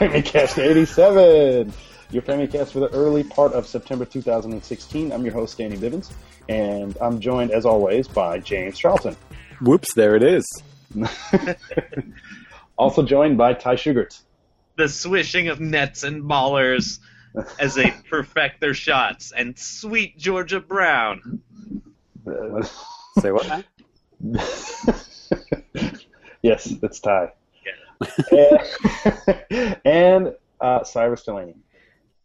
welcome to Famicast 87, your Famicast for the early part of September 2016. I'm your host, Danny Bivens, and I'm joined, as always, by James Charlton. Whoops, there it is. also joined by Ty Sugart. The swishing of nets and ballers as they perfect their shots, and sweet Georgia Brown. Uh, Say what yes, that's Ty. Yeah. and uh, Cyrus Delaney.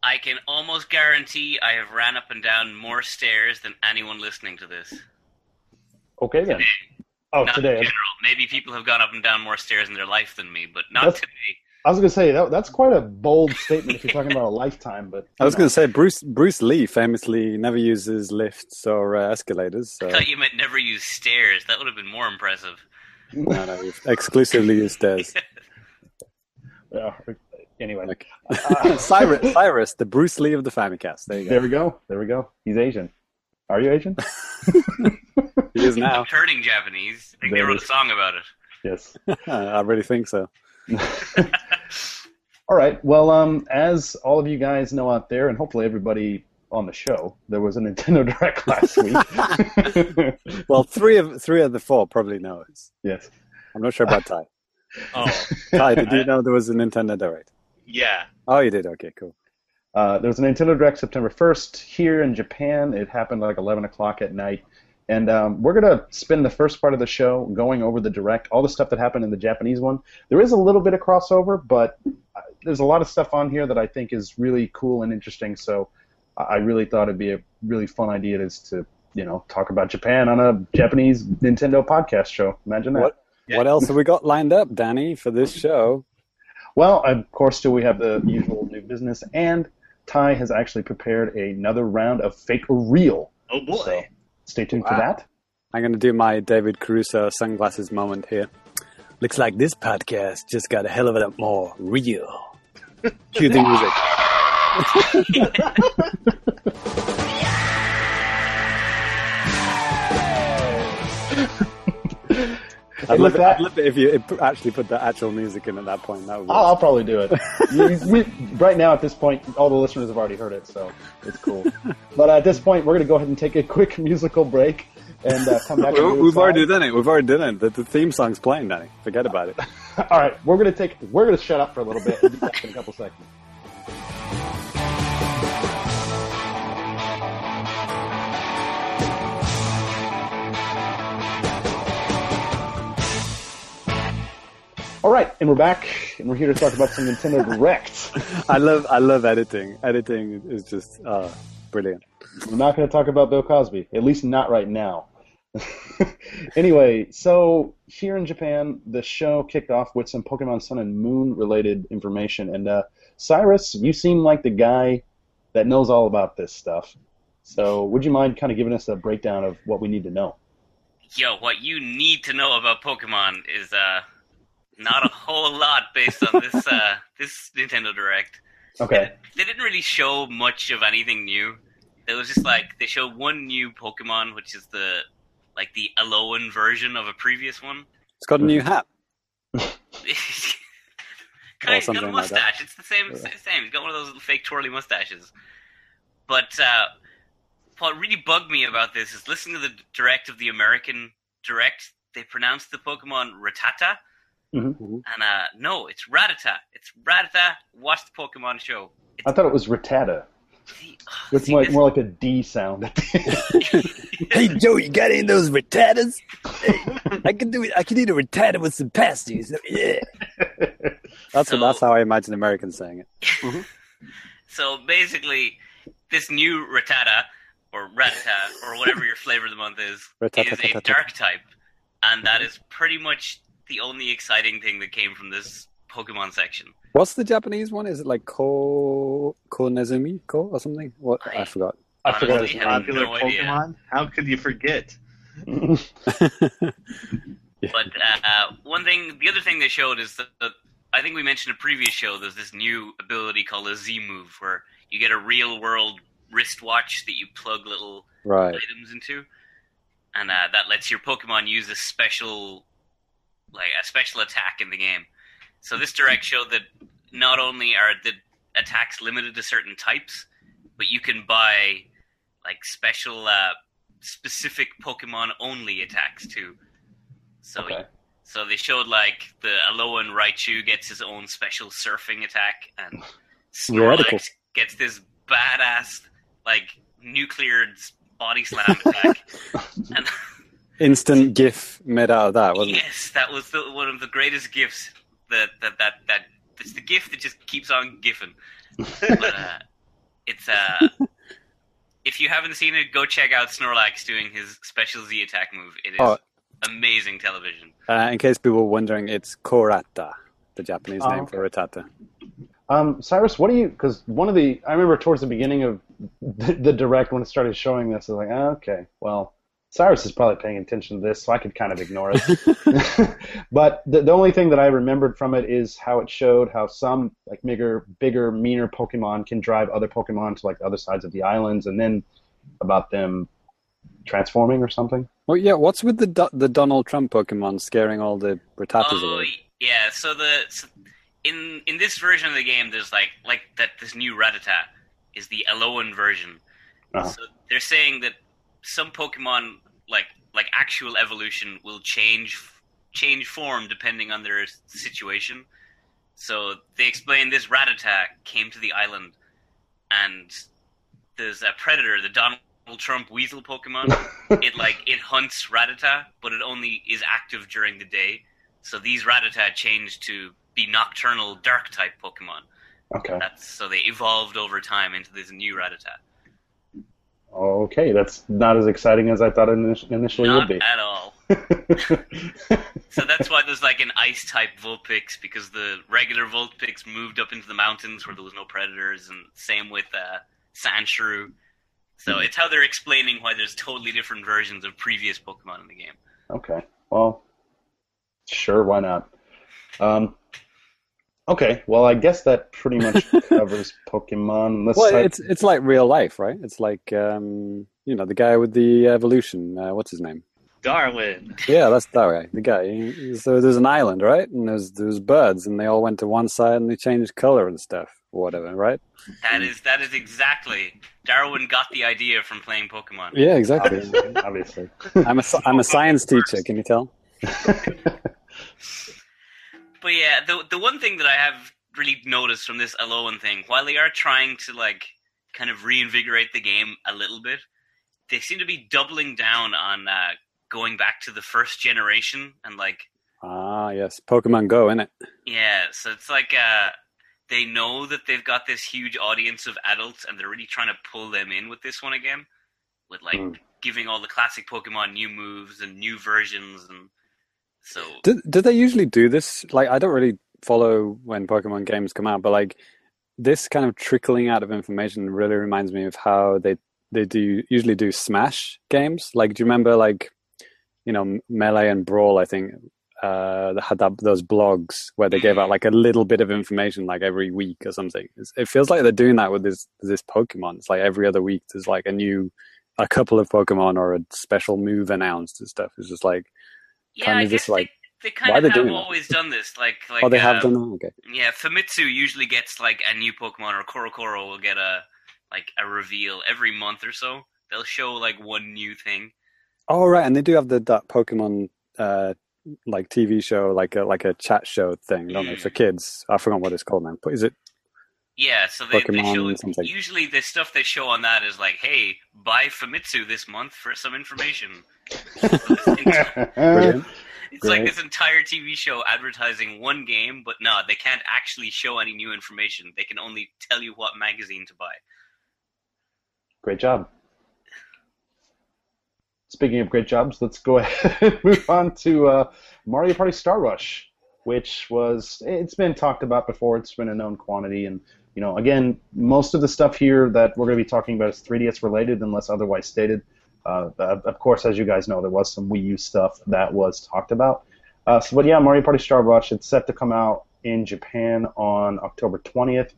I can almost guarantee I have ran up and down more stairs than anyone listening to this. Okay then. Today. Oh, not today. In general. Maybe people have gone up and down more stairs in their life than me, but not that's, today. I was going to say that, that's quite a bold statement if you're talking about a lifetime. But I was going to say Bruce Bruce Lee famously never uses lifts or uh, escalators. So. I thought you meant never use stairs. That would have been more impressive. no, no, exclusively use stairs. yeah. Anyway, okay. uh, Cyrus, Cyrus, the Bruce Lee of the Famicast. There you go. There we go. There we go. He's Asian. Are you Asian? he is now. Turning Japanese. I think they wrote a song about it. Yes. I really think so. all right. Well, um, as all of you guys know out there, and hopefully everybody on the show, there was a Nintendo Direct last week. well, three of three of the four probably knows. Yes. I'm not sure about Ty. Oh, Ty, did you know there was a Nintendo Direct? Yeah. Oh, you did. Okay, cool. Uh, there was a Nintendo Direct September 1st here in Japan. It happened like 11 o'clock at night. And um, we're going to spend the first part of the show going over the direct, all the stuff that happened in the Japanese one. There is a little bit of crossover, but uh, there's a lot of stuff on here that I think is really cool and interesting. So I really thought it'd be a really fun idea to, to you know, talk about Japan on a Japanese Nintendo podcast show. Imagine that. What, yeah. what else have we got lined up, Danny, for this show? Well, of course, do we have the usual new business, and Ty has actually prepared another round of fake or real. Oh boy! So, Stay tuned wow. for that. I'm going to do my David Caruso sunglasses moment here. Looks like this podcast just got a hell of a lot more real. Cue the music. I'd love, it, I'd love, it, if you actually put the actual music in at that point. That would I'll, I'll, probably do it. we, right now, at this point, all the listeners have already heard it, so it's cool. but at this point, we're going to go ahead and take a quick musical break and uh, come back. we, have already done it. We've already done it. The, the theme song's playing, Danny. Forget about it. all right, we're going to take. We're going to shut up for a little bit and be back in a couple seconds. All right, and we're back, and we're here to talk about some Nintendo Direct. I love, I love editing. Editing is just uh, brilliant. We're not going to talk about Bill Cosby, at least not right now. anyway, so here in Japan, the show kicked off with some Pokemon Sun and Moon related information, and uh, Cyrus, you seem like the guy that knows all about this stuff. So, would you mind kind of giving us a breakdown of what we need to know? Yo, what you need to know about Pokemon is uh, not a whole lot based on this uh, this Nintendo Direct. Okay. They, didn't really show much of anything new. It was just like they showed one new Pokemon, which is the like the Alolan version of a previous one. It's got a new hat. kind of got a mustache. Like it's the same. Yeah. Same. He's got one of those fake twirly mustaches. But uh, what really bugged me about this is listening to the direct of the American direct. They pronounced the Pokemon Rattata Mm-hmm. And uh, no, it's Rattata. It's Rattata. Watch the Pokemon show. It's, I thought it was Rattata. See, oh, it's see, more, more like a D sound. hey Joe, you got any of those Rattatas? Hey, I can do it. I can eat a Rattata with some pasties. Yeah. That's so, what, that's how I imagine Americans saying it. Mm-hmm. so basically, this new Rattata or Rattata or whatever your flavor of the month is is a dark type, and that is pretty much the only exciting thing that came from this Pokemon section. What's the Japanese one? Is it like Ko Ko Nezumi Ko or something? What I, I forgot. I forgot it's popular no Pokemon. Idea. How could you forget? but uh, one thing, the other thing they showed is that, that I think we mentioned a previous show. There's this new ability called a Z move, where you get a real world wristwatch that you plug little right. items into, and uh, that lets your Pokemon use a special like a special attack in the game. So this direct showed that not only are the attacks limited to certain types, but you can buy like special, uh, specific Pokemon only attacks too. So, Okay. so they showed like the Alolan Raichu gets his own special surfing attack, and. Snorlax gets this badass like nuclear body slam attack. and Instant GIF made out of that, wasn't it? yes, that was the, one of the greatest gifts that that that that it's the gift that just keeps on gifting. but uh, it's uh, if you haven't seen it, go check out Snorlax doing his special Z attack move. It is Oh. amazing television. Uh, in case people were wondering, it's Korata, the Japanese Oh, name okay. for Rattata. Um, Cyrus, what do you? Because one of the, I remember towards the beginning of the, the direct when it started showing this, I was like, oh, okay, well, Cyrus is probably paying attention to this, so I could kind of ignore it. but the, the only thing that I remembered from it is how it showed how some like bigger, bigger, meaner Pokemon can drive other Pokemon to like the other sides of the islands, and then about them transforming or something. Well, yeah. What's with the Do- the Donald Trump Pokemon scaring all the Rattatas Oh away? yeah, so the so in in this version of the game, there's like like that this new Rattata is the Alolan version. Uh-huh. So they're saying that some Pokemon like like actual evolution will change change form depending on their situation. So they explain this Rattata came to the island, and there's a predator, the Donald Trump weasel Pokemon. it like it hunts Rattata, but it only is active during the day. So these Rattata changed to be nocturnal dark type Pokemon. Okay. That's so they evolved over time into this new Rattata. Okay, that's not as exciting as I thought it initially Not would be. at all. So that's why there's like an ice type Vulpix because the regular Vulpix moved up into the mountains where there was no predators, and same with uh, Sandshrew. So it's how they're explaining why there's totally different versions of previous Pokemon in the game. Okay. Well, sure, why not? Um, okay. Well, I guess that pretty much covers Pokemon. Unless Well, I- it's it's like real life, right? It's like um, you know the guy with the evolution. Uh, what's his name? Darwin. Yeah, that's that guy. The guy. So there's an island, right? And there's there's birds, and they all went to one side, and they changed color and stuff, or whatever, right? That is that is exactly Darwin got the idea from playing Pokemon. Yeah, exactly. obviously. obviously. I'm a sci- I'm a science teacher. Can you tell? But yeah, the the one thing that I have really noticed from this Alolan thing, while they are trying to like kind of reinvigorate the game a little bit, they seem to be doubling down on uh, going back to the first generation and like Ah, yes, Pokemon Go, innit? yeah, so it's like uh, they know that they've got this huge audience of adults, and they're really trying to pull them in with this one again, with like Mm. giving all the classic Pokemon new moves and new versions, and so Do do they usually do this? Like, I don't really follow when Pokemon games come out, but like this kind of trickling out of information really reminds me of how they they do usually do Smash games. Like, do you remember like you know Melee and Brawl? I think uh, they had that, those blogs where they gave out like a little bit of information like every week or something. It's, it feels like they're doing that with this this Pokemon. It's like every other week there's like a new a couple of Pokemon or a special move announced and stuff. It's just like yeah, Kinda I just like, they, they why kind are of they have doing always done this. Like like oh, they have done that. Okay. Yeah, Famitsu usually gets like a new Pokemon, or CoroCoro will get a like a reveal every month or so. They'll show like one new thing. Oh right, and they do have the that Pokemon uh like TV show, like a like a chat show thing, don't they? Mm. For kids. I forgot what it's called now. But is it Yeah, so they, they show something. usually the stuff they show on that is like, hey, buy Famitsu this month for some information. brilliant? It's like this entire TV show advertising one game, but no, they can't actually show any new information. They can only tell you what magazine to buy. Great job. Speaking of great jobs, let's go ahead and move on to uh, Mario Party Star Rush, which was it's been talked about before. It's been a known quantity, and you know, again, most of the stuff here that we're going to be talking about is 3DS related, unless otherwise stated. Uh, uh, of course, as you guys know, there was some Wii U stuff that was talked about. Uh, so, but yeah, Mario Party Star Rush. It's set to come out in Japan on October 20th,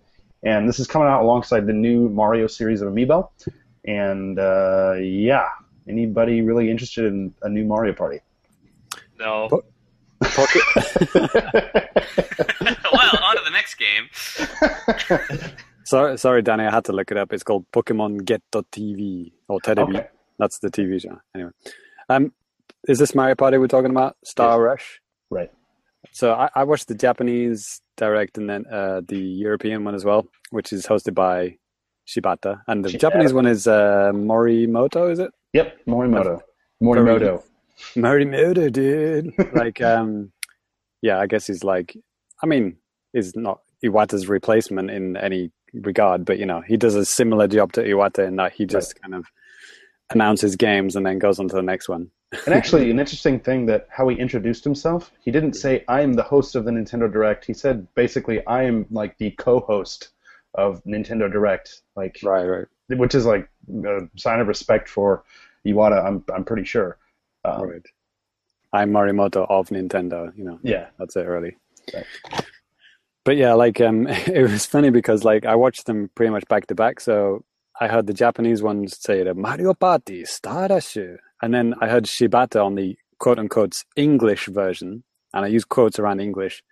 and this is coming out alongside the new Mario series of Amiibo. And uh, yeah, anybody really interested in a new Mario Party? No. Poke- next game. sorry, sorry, Danny, I had to look it up. It's called Pokemon Get.tv or Televi. Okay. That's the TV show. Anyway, um, is this Mario Party we're talking about? Star yes. Rush. Right. So I, I, watched the Japanese direct and then uh, the European one as well, which is hosted by Shibata, and the Shibata. Japanese one is uh, Morimoto. Is it? Yep, Morimoto. Morimoto. Morimoto, dude. like, um, yeah, I guess he's like. I mean, he's not Iwata's replacement in any regard, but you know, he does a similar job to Iwata in that he just right. kind of announces games and then goes on to the next one. and actually, an interesting thing that how he introduced himself, he didn't say I am the host of the Nintendo Direct. He said basically I am like the co-host of Nintendo Direct, like right, right, which is like a sign of respect for Iwata. I'm I'm pretty sure. Um, right. I'm Morimoto of Nintendo. You know. Yeah, that's it. Really. Right. But yeah, like um, it was funny because like I watched them pretty much back to back. So I heard the Japanese ones say the Mario Party Star Rush and then I heard Shibata on the quote unquote English version, and I use quotes around English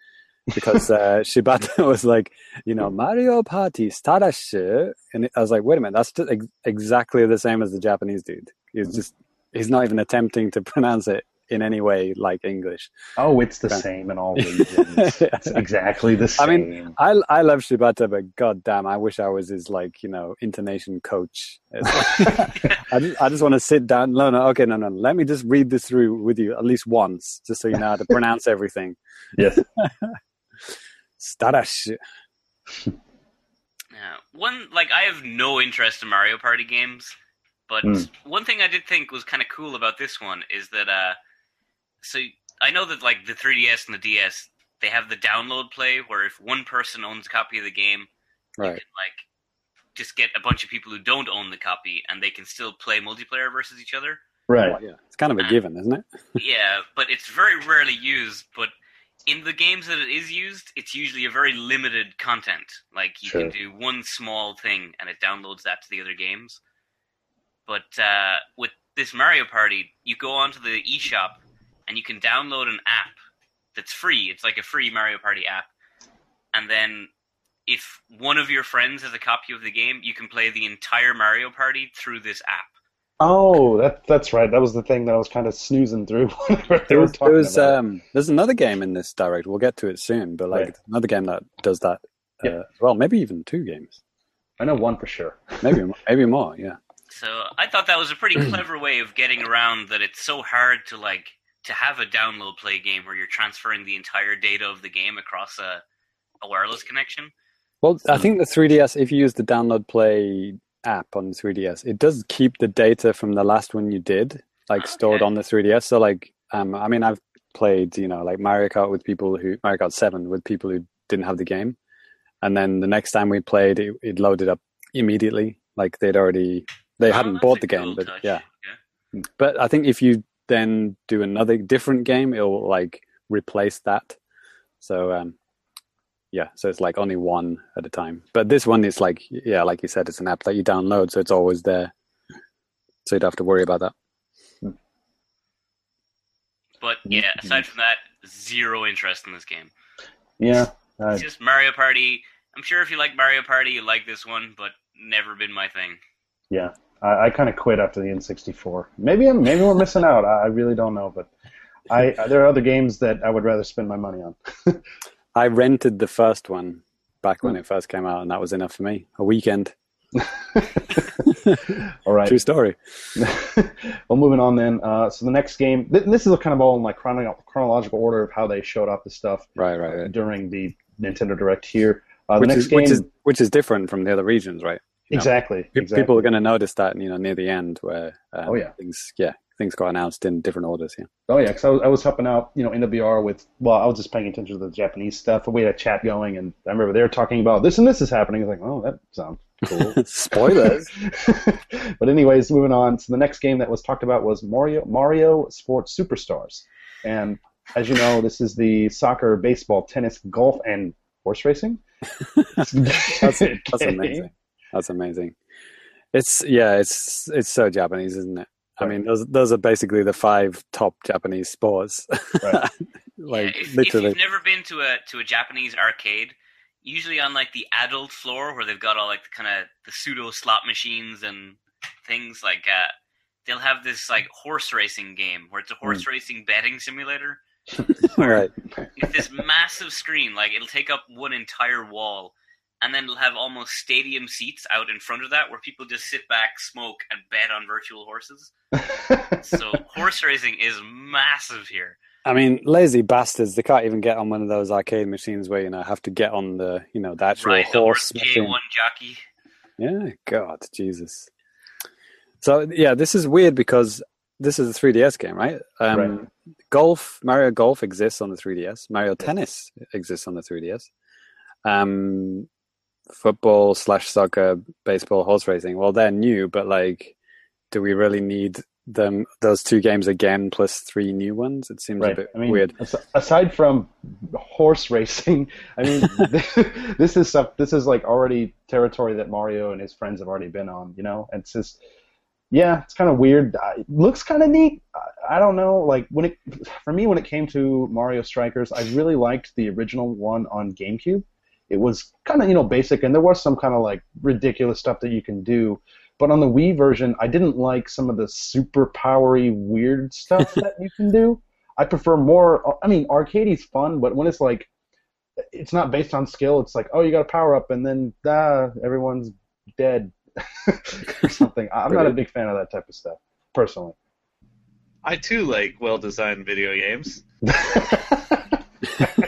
because uh, Shibata was like, you know, Mario Party Starashi. And I was like, wait a minute, that's ex- exactly the same as the Japanese dude. He's just, he's not even attempting to pronounce it in any way like English. Oh, it's the same in all regions. it's exactly the same. I mean, I I love Shibata, but god damn, I wish I was his like you know intonation coach. I just I just want to sit down. No, no, okay, no, no. Let me just read this through with you at least once, just so you know how to pronounce everything. Yes. Starash. Yeah, one like I have no interest in Mario Party games. But mm. one thing I did think was kind of cool about this one is that uh, so I know that like the 3DS and the DS they have the download play where if one person owns a copy of the game, right. you can like just get a bunch of people who don't own the copy and they can still play multiplayer versus each other. Right. Well, yeah. It's kind of a and, given, isn't it? yeah, but it's very rarely used, but in the games that it is used, it's usually a very limited content. Like you sure. can do one small thing and it downloads that to the other games. But uh, with this Mario Party, you go onto the eShop and you can download an app that's free. It's like a free Mario Party app. And then if one of your friends has a copy of the game, you can play the entire Mario Party through this app. Oh, that that's right. That was the thing that I was kind of snoozing through. there was, there was um, there's another game in this direct. We'll get to it soon, but like right. another game that does that uh, yeah. well. Maybe even two games. I know one for sure. maybe maybe more. Yeah. So I thought that was a pretty clever way of getting around that it's so hard to like to have a download play game where you're transferring the entire data of the game across a, a wireless connection. Well, I think the 3DS, if you use the download play app on the 3DS, it does keep the data from the last one you did, like okay. stored on the 3DS. So, like, um, I mean, I've played, you know, like Mario Kart with people who Mario Kart Seven with people who didn't have the game, and then the next time we played, it, it loaded up immediately, like they'd already they oh, hadn't bought the game, but yeah. yeah. But I think if you then do another different game, it'll like replace that. So um, yeah, so it's like only one at a time. But this one is like yeah, like you said, it's an app that you download, so it's always there. So you don't have to worry about that. But yeah, aside from that, zero interest in this game. Yeah, it's just Mario Party. I'm sure if you like Mario Party, you like this one, but never been my thing. Yeah, I, I kind of quit after the N64. Maybe I'm, maybe we're missing out. I, I really don't know, but I there are other games that I would rather spend my money on. I rented the first one back when it first came out, and that was enough for me. A weekend. all right. True story. well, moving on then. Uh, so the next game, th- this is kind of all in like chrono- chronological order of how they showed off the stuff. Right, right, right. During the Nintendo Direct here. Uh, which, is, game, which is which is different from the other regions, right? Exactly, know, exactly. People are going to notice that, you know, near the end where um, oh yeah things yeah things got announced in different orders. Yeah. Oh yeah, because I was, I was helping out, you know, in the VR with well, I was just paying attention to the Japanese stuff. We had a chat going, and I remember they were talking about this and this is happening. I was like, oh, that sounds cool. Spoilers. but anyways, moving on. So the next game that was talked about was Mario Mario Sports Superstars, and as you know, this is the soccer, baseball, tennis, golf, and horse racing. that's, that's amazing. That's amazing. It's yeah, it's it's so Japanese, isn't it? Right. I mean, those those are basically the five top Japanese sports. Right. like yeah, if, literally. If you've never been to a to a Japanese arcade, usually on like the adult floor where they've got all like the kind of the pseudo slot machines and things like uh, they'll have this like horse racing game where it's a horse mm. racing betting simulator. right. It's this massive screen, like it'll take up one entire wall, and then they'll have almost stadium seats out in front of that where people just sit back, smoke, and bet on virtual horses. so horse racing is massive here. I mean, lazy bastards. They can't even get on one of those arcade machines where you know have to get on the you know the actual right, horse. J one jockey. Yeah, God, Jesus. So yeah, this is weird because this is a 3DS game, right? Um, right. Golf, Mario Golf exists on the 3DS. Mario Tennis exists on the 3DS. Um, football slash soccer, baseball, horse racing. Well, they're new, but like, do we really need them those two games again plus three new ones. It seems right. a bit I mean, weird. Aside from horse racing, I mean, this is stuff. This is like already territory that Mario and his friends have already been on. You know, and it's just yeah, it's kind of weird. It looks kind of neat. I don't know. Like when it for me when it came to Mario Strikers, I really liked the original one on GameCube. It was kind of you know basic, and there was some kind of like ridiculous stuff that you can do but on the Wii version, I didn't like some of the super powery weird stuff that you can do. I prefer more. I mean, arcadey's fun, but when it's like, it's not based on skill. It's like, oh, you got a power up, and then ah, everyone's dead or something. I'm not a big fan of that type of stuff, personally. I too like well-designed video games.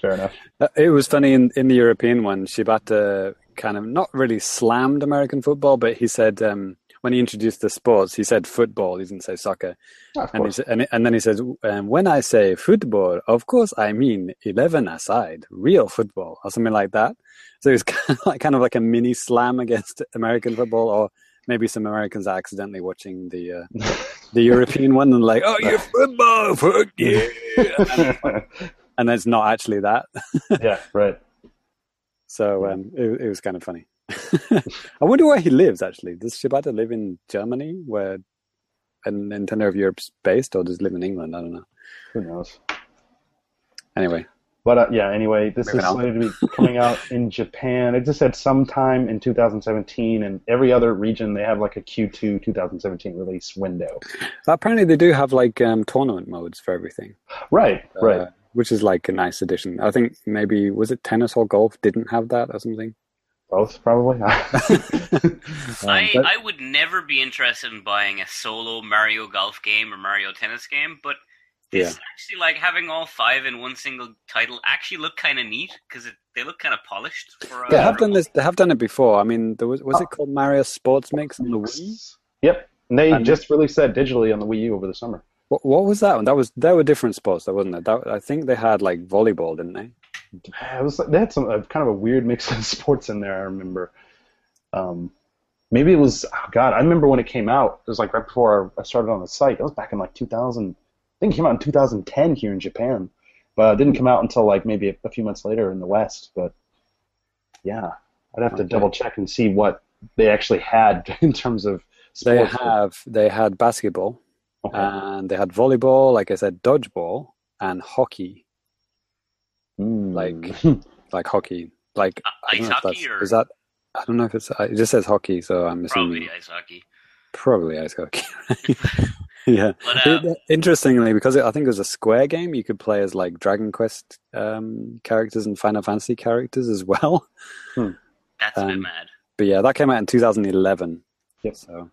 Fair enough. Uh, it was funny in, in the European one. Shibata kind of not really slammed American football, but he said um, when he introduced the sports, he said football. He didn't say soccer. and, he, and, and, then he says, um, when I say football, of course I mean eleven aside, real football, or something like that. So it was kind of like, kind of like a mini slam against American football, or maybe some Americans are accidentally watching the uh, the European one and like, oh, you're football, fuck yeah, and, and it's not actually that. yeah, right. So um, it, it, was kind of funny. I wonder where he lives actually. Does Shibata live in Germany, where a Nintendo of Europe's based, or does he live in England? I don't know. Who knows? Anyway. But uh, yeah, anyway, this Moving is slated to be coming out in Japan. It just said sometime in 2017, and every other region they have like a Q2 2017 release window. Apparently, they do have like um, tournament modes for everything. Right, uh, right which is like a nice addition. I think maybe was it tennis or golf didn't have that or something. Both probably. um, I but, I would never be interested in buying a solo Mario golf game or Mario tennis game, but this yeah. actually like having all five in one single title actually look kind of neat because they look kind of polished. For, they have done this. They have done it before. I mean, there was was oh. it called Mario Sports Mix on the Wii? Yep, and they and just released that digitally on the Wii U over the summer. What, what was that one? That was there were different sports, though, wasn't it? That, I think they had like volleyball, didn't they? It was they had some uh, kind of a weird mix of sports in there. I remember. Um, maybe it was oh God. I remember when it came out. It was like right before I started on the site. It was back in like 2000. I think it came out in 2010 here in Japan, but it didn't come out until like maybe a, a few months later in the West. But yeah, I'd have to double check and see what they actually had in terms of. Sports. They have they had basketball. Okay. And they had volleyball, like I said, dodgeball and hockey. Mm. Like like hockey. Like uh, ice hockey or is that I don't know if it's it just says hockey, so I'm assuming probably ice hockey. Probably ice hockey. yeah. But, uh, it, interestingly, because it, I think it was a square game, you could play as like Dragon Quest um, characters and Final Fantasy characters as well. Hmm. That's um, a bit um, mad. But yeah, that came out in 2011. Yep. So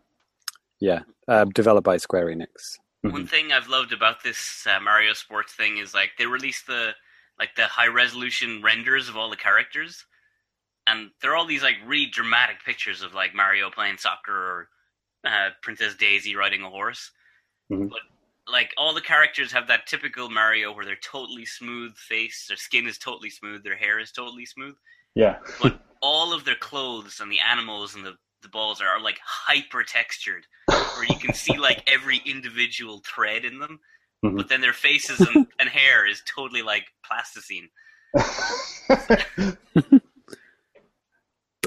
yeah, uh, developed by Square Enix. Mm-hmm. One thing I've loved about this uh, Mario Sports thing is like they released the like the high resolution renders of all the characters, and there are all these like really dramatic pictures of like Mario playing soccer or uh, Princess Daisy riding a horse. Mm-hmm. But like all the characters have that typical Mario where they're totally smooth face, their skin is totally smooth, their hair is totally smooth. Yeah. but all of their clothes and the animals and the the balls are, are like hyper textured, where you can see like every individual thread in them, mm-hmm. but then their faces and, and hair is totally like plasticine.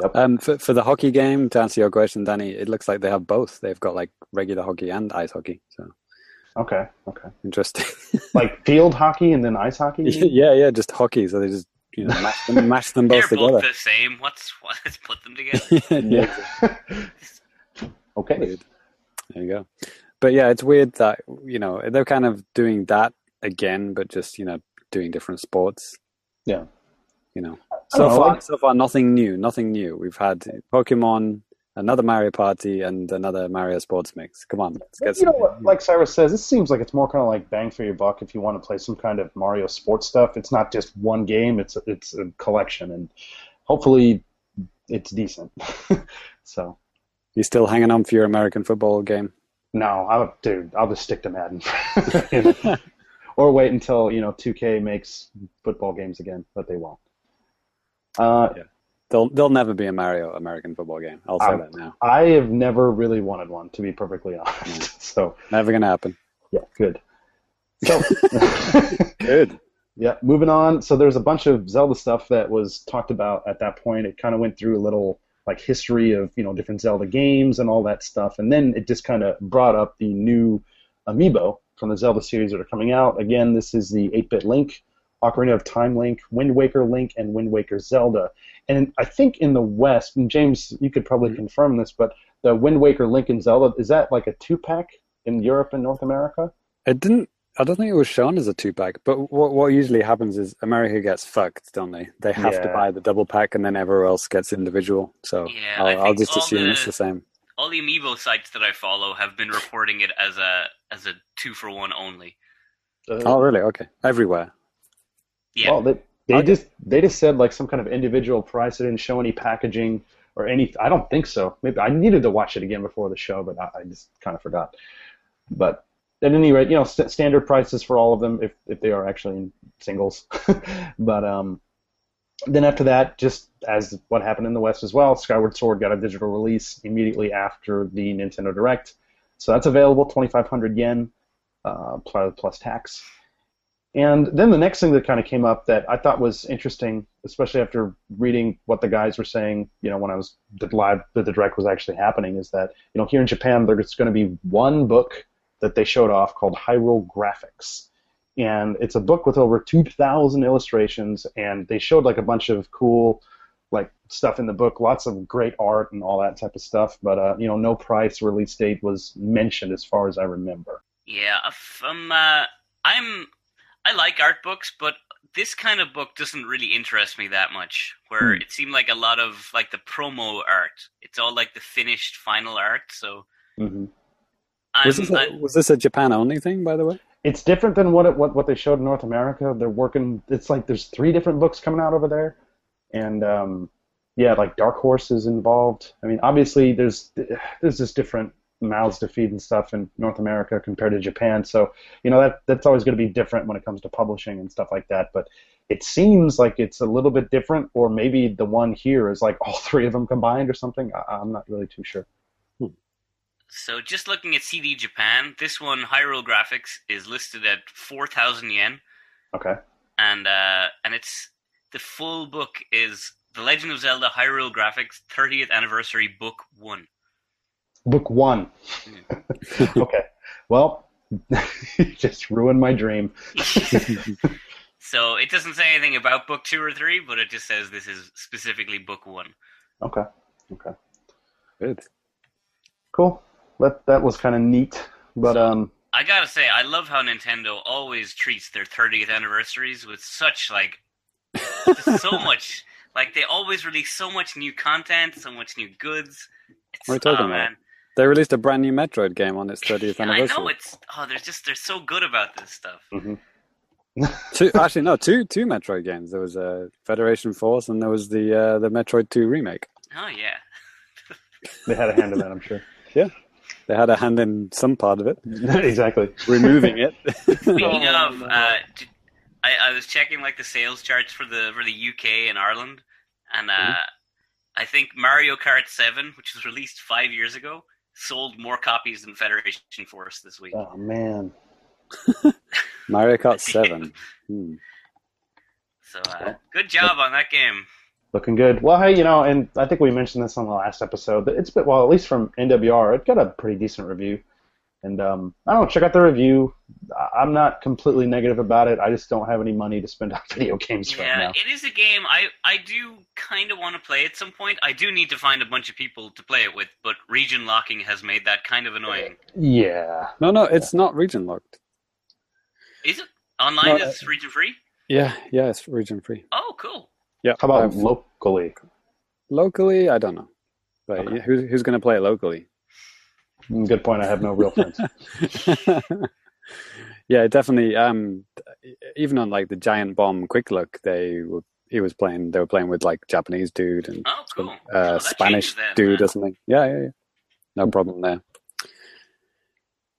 Yep. Um, for, for the hockey game, to answer your question, Danny, it looks like they have both. They've got like regular hockey and ice hockey. So okay, okay, interesting. like field hockey and then ice hockey. yeah, yeah, just hockey. So they just you know, mash them, mash them both They're together. both the same. What's what? Let's put them together. yeah. okay. Weird. There you go. But yeah, it's weird that you know they're kind of doing that again, but just you know doing different sports. Yeah. You know, so know, far, like- so far, nothing new. Nothing new. We've had Pokemon, another Mario Party, and another Mario Sports Mix. Come on, let's get you know what? Like Cyrus says, this seems like it's more kind of like bang for your buck if you want to play some kind of Mario sports stuff. It's not just one game; it's it's a collection, and hopefully, it's decent. so, You still hanging on for your American football game? no, I'll, dude, I'll just stick to Madden, or wait until you know 2K makes football games again, but they won't. Uh, There'll there'll never be a Mario American football game. I'll say Um, that now. I have never really wanted one, to be perfectly honest. So, Never gonna happen. yeah, good. So. Good. Yeah, moving on. So there's a bunch of Zelda stuff that was talked about at that point. It kind of went through a little like history of you know different Zelda games and all that stuff, and then it just kind of brought up the new amiibo from the Zelda series that are coming out. Again, this is the 8-bit Link, Ocarina of Time Link, Wind Waker Link, and Wind Waker Zelda. And I think in the West, and James, you could probably confirm this, but the Wind Waker Link and Zelda is that like a two-pack in Europe and North America? It didn't. I don't think it was shown as a two pack. But what what usually happens is America gets fucked, don't they? They have to buy the double pack, and then everywhere else gets individual. So Yeah, I I'll, I'll just assume the- it's the same. All the amiibo sites that I follow have been reporting it as a as a two for one only. Uh, Oh, really? Okay. Everywhere. Yeah, Well, they, they Okay. just they just said like some kind of individual price. They didn't show any packaging or any. I don't think so. Maybe I needed to watch it again before the show, but I, I just kind of forgot. But at any rate, you know, st- standard prices for all of them if if they are actually in singles. but um, then after that, just as what happened in the West as well, Skyward Sword got a digital release immediately after the Nintendo Direct. So that's available, 2,500 yen uh, plus, plus tax. And then the next thing that kind of came up that I thought was interesting, especially after reading what the guys were saying, you know, when I was live that the direct was actually happening, is that you know here in Japan there's going to be one book that they showed off called Hyrule Graphics, and it's a book with over 2,000 illustrations, and they showed like a bunch of cool like stuff in the book, lots of great art and all that type of stuff, but uh, you know, no price release date was mentioned as far as I remember. yeah. Um, uh, I'm I like art books, but this kind of book doesn't really interest me that much. Where Hmm. it seemed like a lot of like the promo art. It's all like the finished final art. So hmm Was this, a, I- was this a Japan only thing, by the way? it's different than what it, what what they showed in North America. They're working. It's like there's three different books coming out over there, and um, yeah, like Dark Horse is involved. I mean, obviously there's there's just different mouths to feed and stuff in North America compared to Japan. So you know that that's always going to be different when it comes to publishing and stuff like that. But it seems like it's a little bit different, or maybe the one here is like all three of them combined or something. I, I'm not really too sure. so just looking at CD Japan, this one Hyrule Graphics is listed at four thousand yen. Okay. and uh, and it's the full book is The Legend of Zelda Hyrule Graphics 30th Anniversary Book One. Book one. okay. Well, you just ruined my dream. so it doesn't say anything about Book Two or Three, but it just says this is specifically Book One. Okay. Okay. Good. Cool. That that was kind of neat, but um, I gotta say, I love how Nintendo always treats their 30th anniversaries with such like so much. Like they always release so much new content, so much new goods. It's, What are you talking oh, about? man. They released a brand new Metroid game on its 30th I anniversary. I know it's oh, they're just they're so good about this stuff. Two, actually, no, two two Metroid games. There was a uh, Federation Force, and there was the uh, the Metroid Two remake. Oh yeah. they had a hand in that, I'm sure. Yeah, they had a hand in some part of it, exactly. removing it. Speaking of, no. uh, d- I, I was checking like the sales charts for the for the UK and Ireland, and uh, Mhm. I think Mario Kart Seven, which was released five years ago, sold more copies than Federation Force this week. Oh man. Mario Kart Seven. Hmm. So uh, good job on that game. Looking good. Well, hey, you know, and I think we mentioned this on the last episode. But it's been well, at least from NWR, it got a pretty decent review. And um, I don't know, check out the review. I'm not completely negative about it. I just don't have any money to spend on video games yeah, right now. Yeah, it is a game I I do kind of want to play at some point. I do need to find a bunch of people to play it with, but region locking has made that kind of annoying. Yeah. No, no, it's not region locked. Is it online? No, is region free? Yeah, yeah, it's region free. Oh, cool. Yeah. How about I've- locally? locally? I don't know. But Okay. who's who's going to play it locally? Good point. I have no real friends. yeah, definitely. Um, even on like the Giant Bomb Quick Look, they were he was playing. They were playing with like Japanese dude and Oh, cool. uh, Oh, Spanish changes dude man. or something. Yeah, yeah, yeah. No problem there.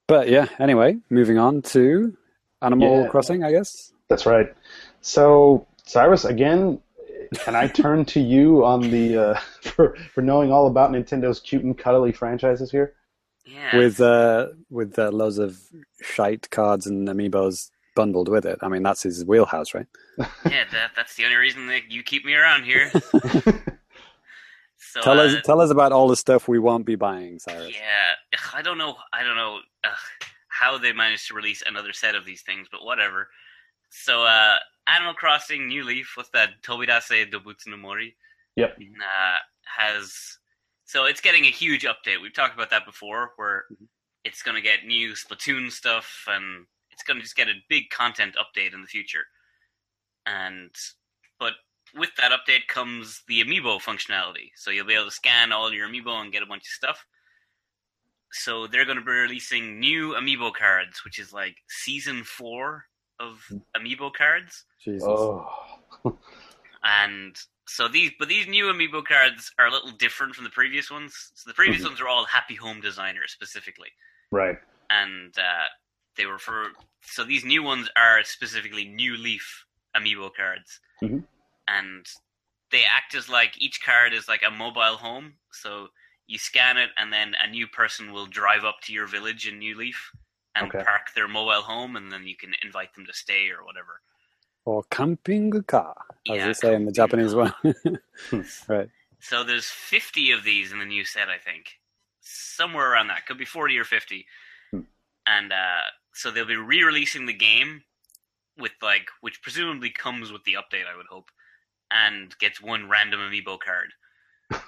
But yeah, anyway, moving on to Animal Yeah. Crossing, I guess. That's right. So, Cyrus, again, can I turn to you on the uh, for for knowing all about Nintendo's cute and cuddly franchises here? Yeah. With uh, with uh, loads of shite cards and amiibos bundled with it. I mean, that's his wheelhouse, right? yeah, that, that's the only reason that you keep me around here. So, tell uh, us, tell us about all the stuff we won't be buying, Cyrus. Yeah, I don't know. I don't know ugh, how they managed to release another set of these things, but whatever. So, uh, Animal Crossing New Leaf, what's that? Tobidase Dobutsu no Mori. Yep. Uh, has so it's getting a huge update. We've talked about that before, where mm-hmm. it's going to get new Splatoon stuff, and it's going to just get a big content update in the future. And but with that update comes the amiibo functionality. So you'll be able to scan all your amiibo and get a bunch of stuff. So they're going to be releasing new amiibo cards, which is like season four of hmm. amiibo cards. Jesus. Oh, And so these, but these new amiibo cards are a little different from the previous ones. So the previous Mhm. ones were all Happy Home Designer specifically, right. and uh, they were for. So these new ones are specifically New Leaf amiibo cards, Mhm. and they act as like each card is like a mobile home. So you scan it, and then a new person will drive up to your village in New Leaf and Okay. park their mobile home, and then you can invite them to stay or whatever. Or camping car, as Yeah, they say in the Japanese car. one. right. So there's 50 of these in the new set, I think. Somewhere around that. Could be 40 or 50. Hmm. And uh, so they'll be re-releasing the game with like, which presumably comes with the update, I would hope, and gets one random amiibo card.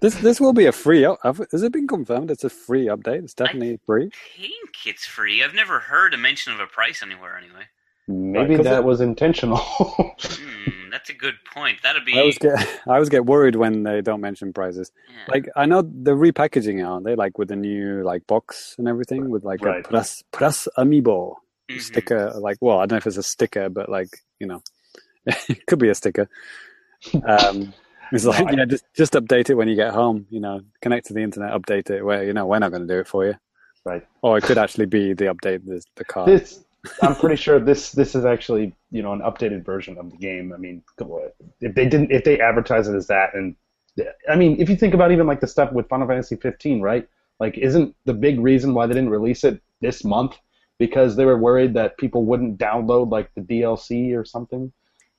This this will be a free. up- Has it been confirmed? It's a free update. It's definitely free. I think it's free. I've never heard a mention of a price anywhere. Anyway, Maybe 'cause that it- was intentional. hmm, that's a good point. That'd be I always get I always get worried when they don't mention prizes. yeah. Like I know they're repackaging it, aren't they? Like with the new like box and everything, with like Right. a press press amiibo Mhm. sticker. Like, well, I don't know if it's a sticker, but like you know, it could be a sticker. Um, it's like I- yeah, just just update it when you get home. You know, connect to the internet, update it. Where you know we're not going to do it for you. right. Or it could actually be the update, the, the card. This, I'm pretty sure this this is actually you know an updated version of the game. I mean, if they didn't, if they advertise it as that, and I mean, if you think about even like the stuff with Final Fantasy 15, right? Like, isn't the big reason why they didn't release it this month because they were worried that people wouldn't download like the DLC or something?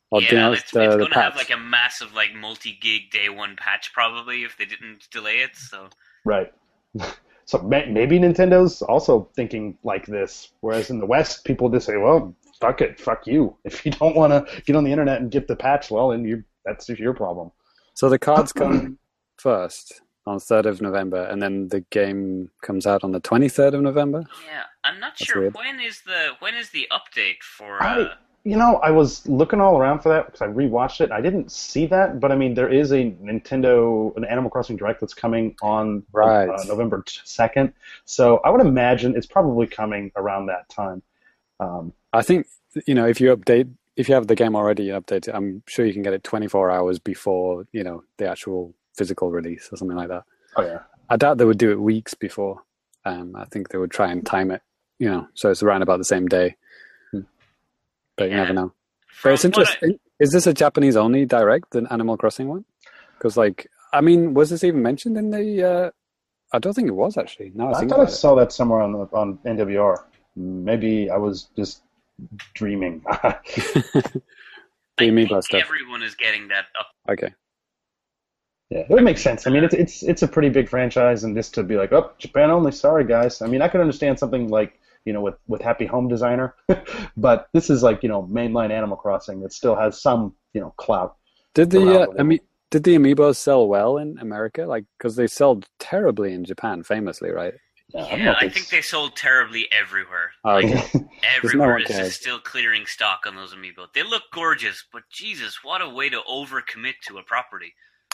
Or yeah, it's, it's uh, the going to have like a massive, like multi-gig day one patch probably if they didn't delay it. So Right. So maybe Nintendo's also thinking like this, whereas in the West, people just say, "Well, fuck it, fuck you. If you don't want to get on the internet and get the patch, well, then you that's your problem." So the cards come first on third of November, and then the game comes out on the twenty third of November. Yeah, I'm not That's sure weird. when is the when is the update for. I- Uh, You know, I was looking all around for that because I rewatched it. I didn't see that, but I mean, there is a Nintendo, an Animal Crossing Direct that's coming on Right. uh, November second. So I would imagine it's probably coming around that time. Um, I think you know if you update if you have the game already and update it, I'm sure you can get it 24 hours before you know the actual physical release or something like that. oh yeah, I doubt they would do it weeks before. Um, I think they would try and time it, you know, so it's around about the same day. But you Yeah. never know. from But it's what I- interesting. Is this a Japanese only direct, the Animal Crossing one? Because, like, I mean, was this even mentioned in the? Uh, I don't think it was actually. No, I, I think thought I about it. saw that somewhere on the, on NWR. Maybe I was just dreaming. the I stuff. Everyone is getting that up. Okay. Yeah, it would make sense. I mean, it's it's it's a pretty big franchise, and this to be like, oh, Japan only, sorry guys. I mean, I could understand something like you know with with Happy Home Designer, but this is like you know mainline Animal Crossing that still has some you know clout. Did the uh, Ami- did the amiibos sell well in America? Like, because they sold terribly in Japan, famously, right? Yeah, yeah I, I think they sold terribly everywhere. Oh, like, everywhere no is still clearing stock on those amiibo. They look gorgeous, but Jesus, what a way to overcommit to a property.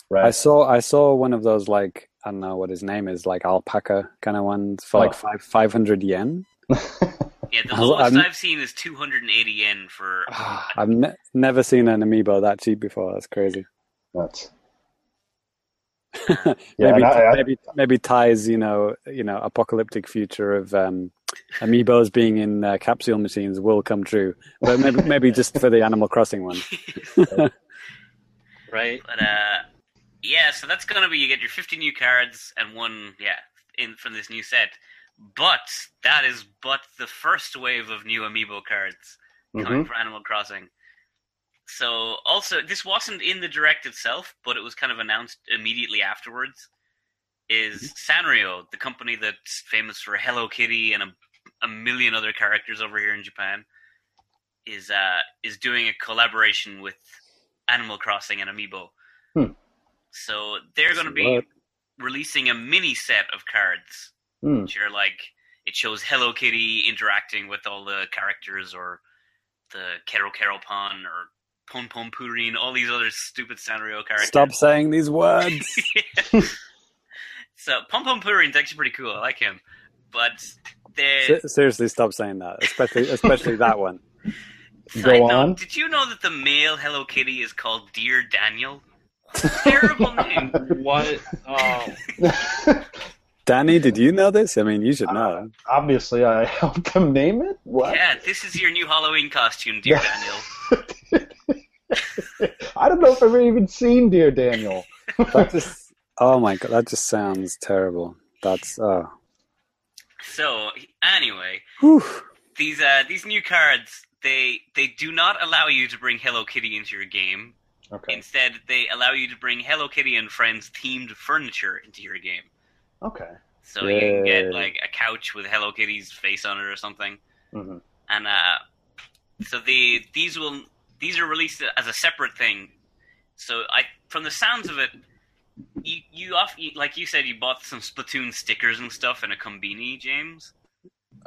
Right. I saw I saw one of those like I don't know what his name is, like alpaca kind of ones for oh. like five five hundred yen. Yeah, the lowest i have seen is two hundred and eighty yen for. I've ne- never seen an amiibo that cheap before. That's crazy. That's maybe, I, I, maybe maybe ties you know you know apocalyptic future of um, amiibos being in uh, capsule machines will come true, but maybe maybe just for the Animal Crossing one. right. But uh, yeah, so that's gonna be you get your 50 new cards and one yeah in from this new set. But that is but the first wave of new amiibo cards coming mm-hmm. for Animal Crossing. So also this wasn't in the direct itself, but it was kind of announced immediately afterwards. Is mm-hmm. Sanrio, the company that's famous for Hello Kitty and a, a million other characters over here in Japan, is uh, is doing a collaboration with Animal Crossing and Amiibo. Hmm. So they're going to be releasing a mini set of cards, hmm. which are like it shows Hello Kitty interacting with all the characters, or the Kero Kero Pon, or Pon Pon Purin, all these other stupid Sanrio characters. Stop saying these words. so Pon Pon Purin's actually pretty cool. I like him, but they seriously stop saying that, especially especially that one. Go on. Did you know that the male Hello Kitty is called Dear Daniel? Terrible name. What? Oh. Danny, did you know this? I mean, you should know. Uh, obviously, I helped them name it. What? Yeah, this is your new Halloween costume, Dear Daniel. I don't know if I've ever even seen Dear Daniel. that just, oh my god, that just sounds terrible. That's oh. So anyway, Whew. these uh, these new cards they they do not allow you to bring Hello Kitty into your game. Okay. Instead, they allow you to bring Hello Kitty and friends themed furniture into your game. Okay. So Yay. you can get like a couch with Hello Kitty's face on it or something. Mm-hmm. And uh, so the these will these are released as a separate thing. So I, from the sounds of it, you you off like you said you bought some Splatoon stickers and stuff in a combini, James.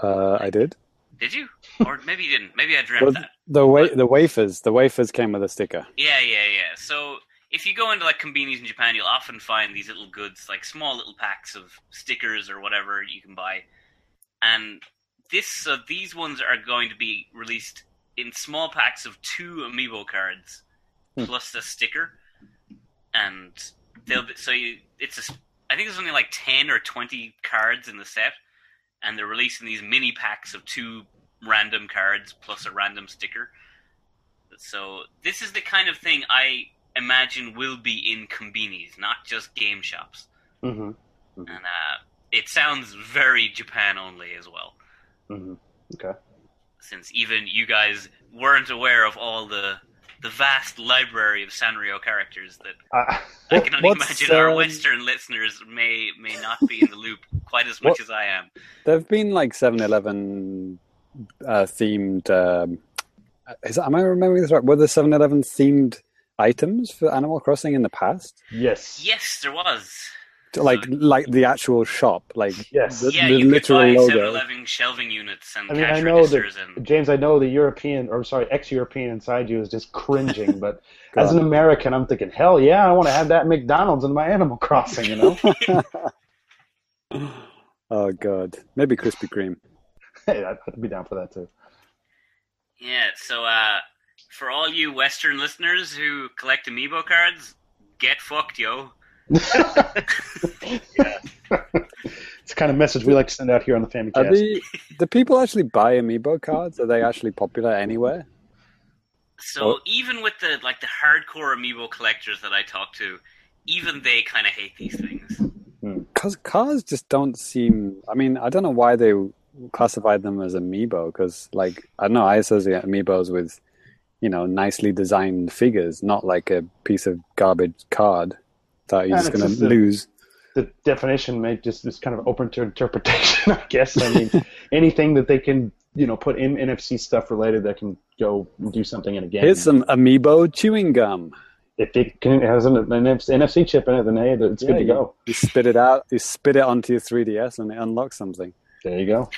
Uh, I did. Did you? Or maybe you didn't. Maybe I dreamt well, that. The wa- but, the wafers, the wafers came with a sticker. Yeah, yeah, yeah. So if you go into like Conbinis in Japan, you'll often find these little goods, like small little packs of stickers or whatever you can buy. And this, so these ones are going to be released in small packs of two amiibo cards hmm. plus a sticker, and they'll be, so you, it's a I think there's only like ten or twenty cards in the set, and they're releasing these mini packs of two random cards plus a random sticker. So this is the kind of thing I imagine will be in Conbinis, not just game shops. Mm-hmm. Mm-hmm. And uh, it sounds very Japan only as well. Mm-hmm. Okay since even you guys weren't aware of all the the vast library of Sanrio characters that uh, I can only imagine um, our Western listeners may may not be in the loop quite as much what, as I am. There've been like 7-Eleven uh, themed. Um, is, am I remembering this right? Were there 7-Eleven themed items for Animal Crossing in the past? Yes. Yes, there was like like the actual shop, like yes, the, yeah, the you literal could buy logo. 7 shelving units and I mean, cash I know registers that, and James. I know the European or sorry, ex-European inside you is just cringing, but as an American, I'm thinking, hell yeah, I want to have that McDonald's in my Animal Crossing, you know. oh god, maybe Krispy Kreme. Hey, I'd be down for that too. Yeah, so uh, for all you Western listeners who collect amiibo cards, get fucked, yo. yeah. It's the kind of message we like to send out here on the Family Cast. The, do people actually buy amiibo cards? Are they actually popular anywhere? So or... even with the like the hardcore amiibo collectors that I talk to, even they kind of hate these things. Because hmm. cars just don't seem. I mean, I don't know why they classified them as amiibo. Because like I don't know, I associate amiibos with you know nicely designed figures, not like a piece of garbage card. that you're just going to lose. The definition may just is kind of open to interpretation, I guess. I mean, anything that they can, you know, put in NFC stuff related that can go do something in a game. Here's some amiibo chewing gum. If it, can, it has an, an, NFC chip in it, then hey, it's yeah, good to you, go. You spit it out, you spit it onto your 3DS, and it unlocks something. There you go.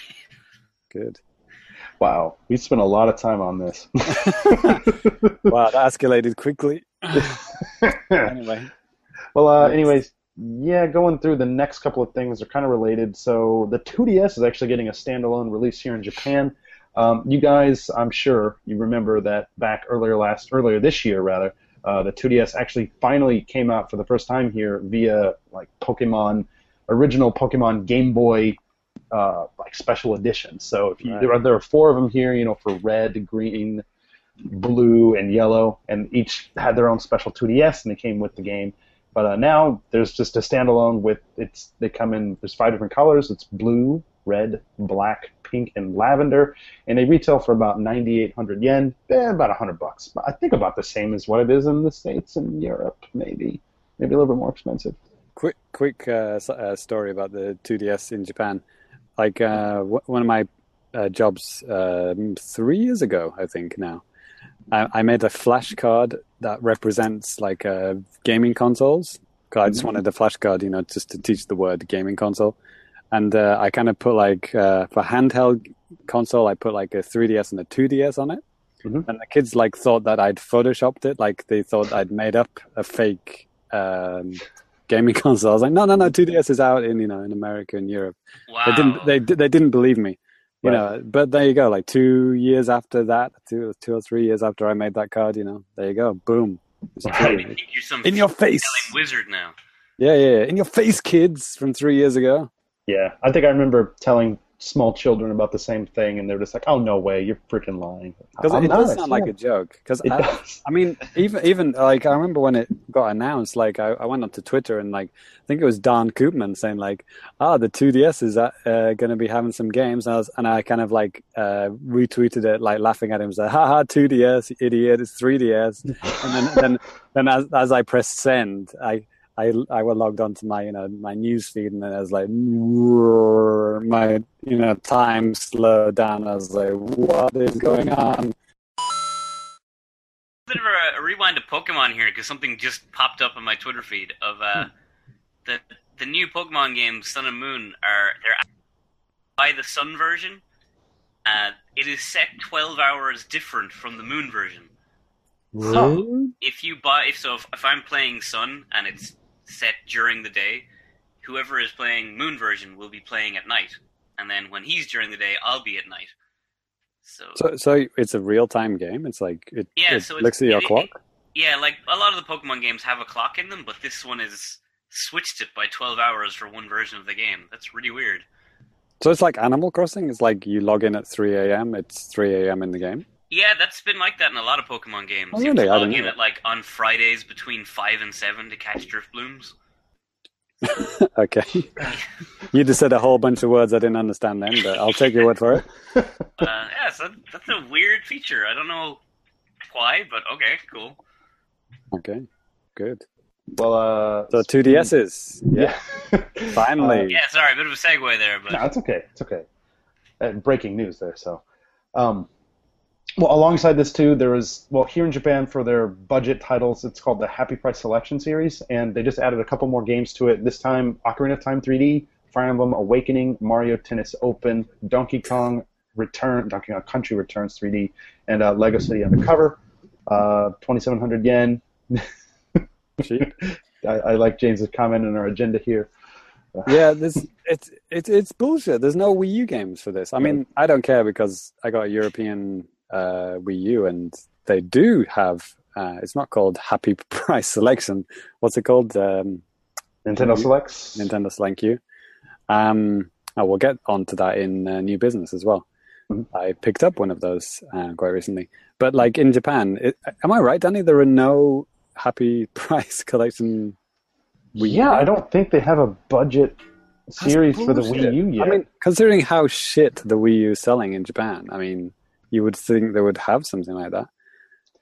Good. Wow, we spent a lot of time on this. wow, that escalated quickly. anyway. Well, uh, anyways, yeah, going through the next couple of things are kind of related. So the 2DS is actually getting a standalone release here in Japan. Um, you guys, I'm sure you remember that back earlier last, earlier this year rather, uh, the 2DS actually finally came out for the first time here via like Pokemon, original Pokemon Game Boy uh, like special editions. So if you, right. there are there are four of them here, you know, for red, green, blue, and yellow, and each had their own special 2DS, and they came with the game. But uh, now there's just a standalone with it's they come in there's five different colors. It's blue, red, black, pink, and lavender, and they retail for about 9,800 yen, eh, about 100 bucks. I think about the same as what it is in the states and Europe, maybe maybe a little bit more expensive. Quick, quick uh, uh, story about the 2DS in Japan. Like uh, one of my uh, jobs um, three years ago, I think now. I, I made a flashcard that represents like uh, gaming consoles. I just mm-hmm. wanted a flashcard, you know, just to teach the word gaming console. And uh, I kind of put like uh, for handheld console, I put like a 3DS and a 2DS on it. Mm-hmm. And the kids like thought that I'd photoshopped it, like they thought I'd made up a fake um, gaming console. I was like, no, no, no, 2DS is out in you know in America and Europe. Wow. They didn't they they didn't believe me, you right. know. But there you go. Like two years after that, two two or three years after I made that card, you know, there you go, boom. in your face, wizard now. Yeah, yeah, in your face, kids from three years ago. Yeah, I think I remember telling small children about the same thing, and they're just like, "Oh no way, you're freaking lying." Because it does sound like a joke. Because I, I, mean, even even like I remember when it got announced, like I, I went onto Twitter and like I think it was Don Koopman saying like, "Ah, the 2DS is uh, going to be having some games," and I, was, and I kind of like uh, retweeted it, like laughing at him, saying, "Ha 2DS, idiot! It's 3DS." and then then then as as I pressed send, I I I was logged onto my you know my news feed and then I was like my you know time slowed down. I was like, what is going on? Bit of a, a rewind to Pokemon here because something just popped up on my Twitter feed of uh, hmm. the the new Pokemon games Sun and Moon are they're by the Sun version. Uh, it is set twelve hours different from the Moon version. So if you buy, if so, if, if I'm playing Sun and it's set during the day. Whoever is playing Moon version will be playing at night, and then when he's during the day, I'll be at night. So, so, so it's a real time game. It's like it, yeah, it so looks at your clock. It, yeah, like a lot of the Pokemon games have a clock in them, but this one is switched it by twelve hours for one version of the game. That's really weird. So it's like Animal Crossing. It's like you log in at three a.m. It's three a.m. in the game. Yeah, that's been like that in a lot of Pokemon games. Oh, really? You have to log in at like on Fridays between five and seven to catch Drifloons. okay. you just said a whole bunch of words I didn't understand then, but I'll take your word for it. uh, yeah, so that's a weird feature. I don't know why, but okay, cool. Okay, good. Well, uh, so two DSs, yeah. Finally. Uh, yeah, sorry, a bit of a segue there, but no, it's okay. It's okay. Uh, breaking news there. So, um, well, alongside this too, there was well here in Japan for their budget titles, it's called the Happy Price Selection Series, and they just added a couple more games to it. This time, Ocarina of Time 3D, Fire Emblem Awakening, Mario Tennis Open, Donkey Kong Return, Donkey Kong Country Returns 3D, and uh, Lego City Undercover. Uh, 2,700 yen. I, I, like James's comment on our agenda here. yeah, this it's it's it's bullshit. There's no Wii U games for this. I mean, I don't care because I got a European uh, Wii U, and they do have. Uh, it's not called Happy Price Selection. What's it called? Um, Nintendo Selects. Nintendo Select U. Um, oh, we'll get onto that in uh, new business as well. Mm-hmm. I picked up one of those uh, quite recently. But like in Japan, it, am I right, Danny? There are no Happy Price Collection. Wii yeah, U? I don't think they have a budget series for the Wii U yet. I mean, considering how shit the Wii U is selling in Japan, I mean, you would think they would have something like that.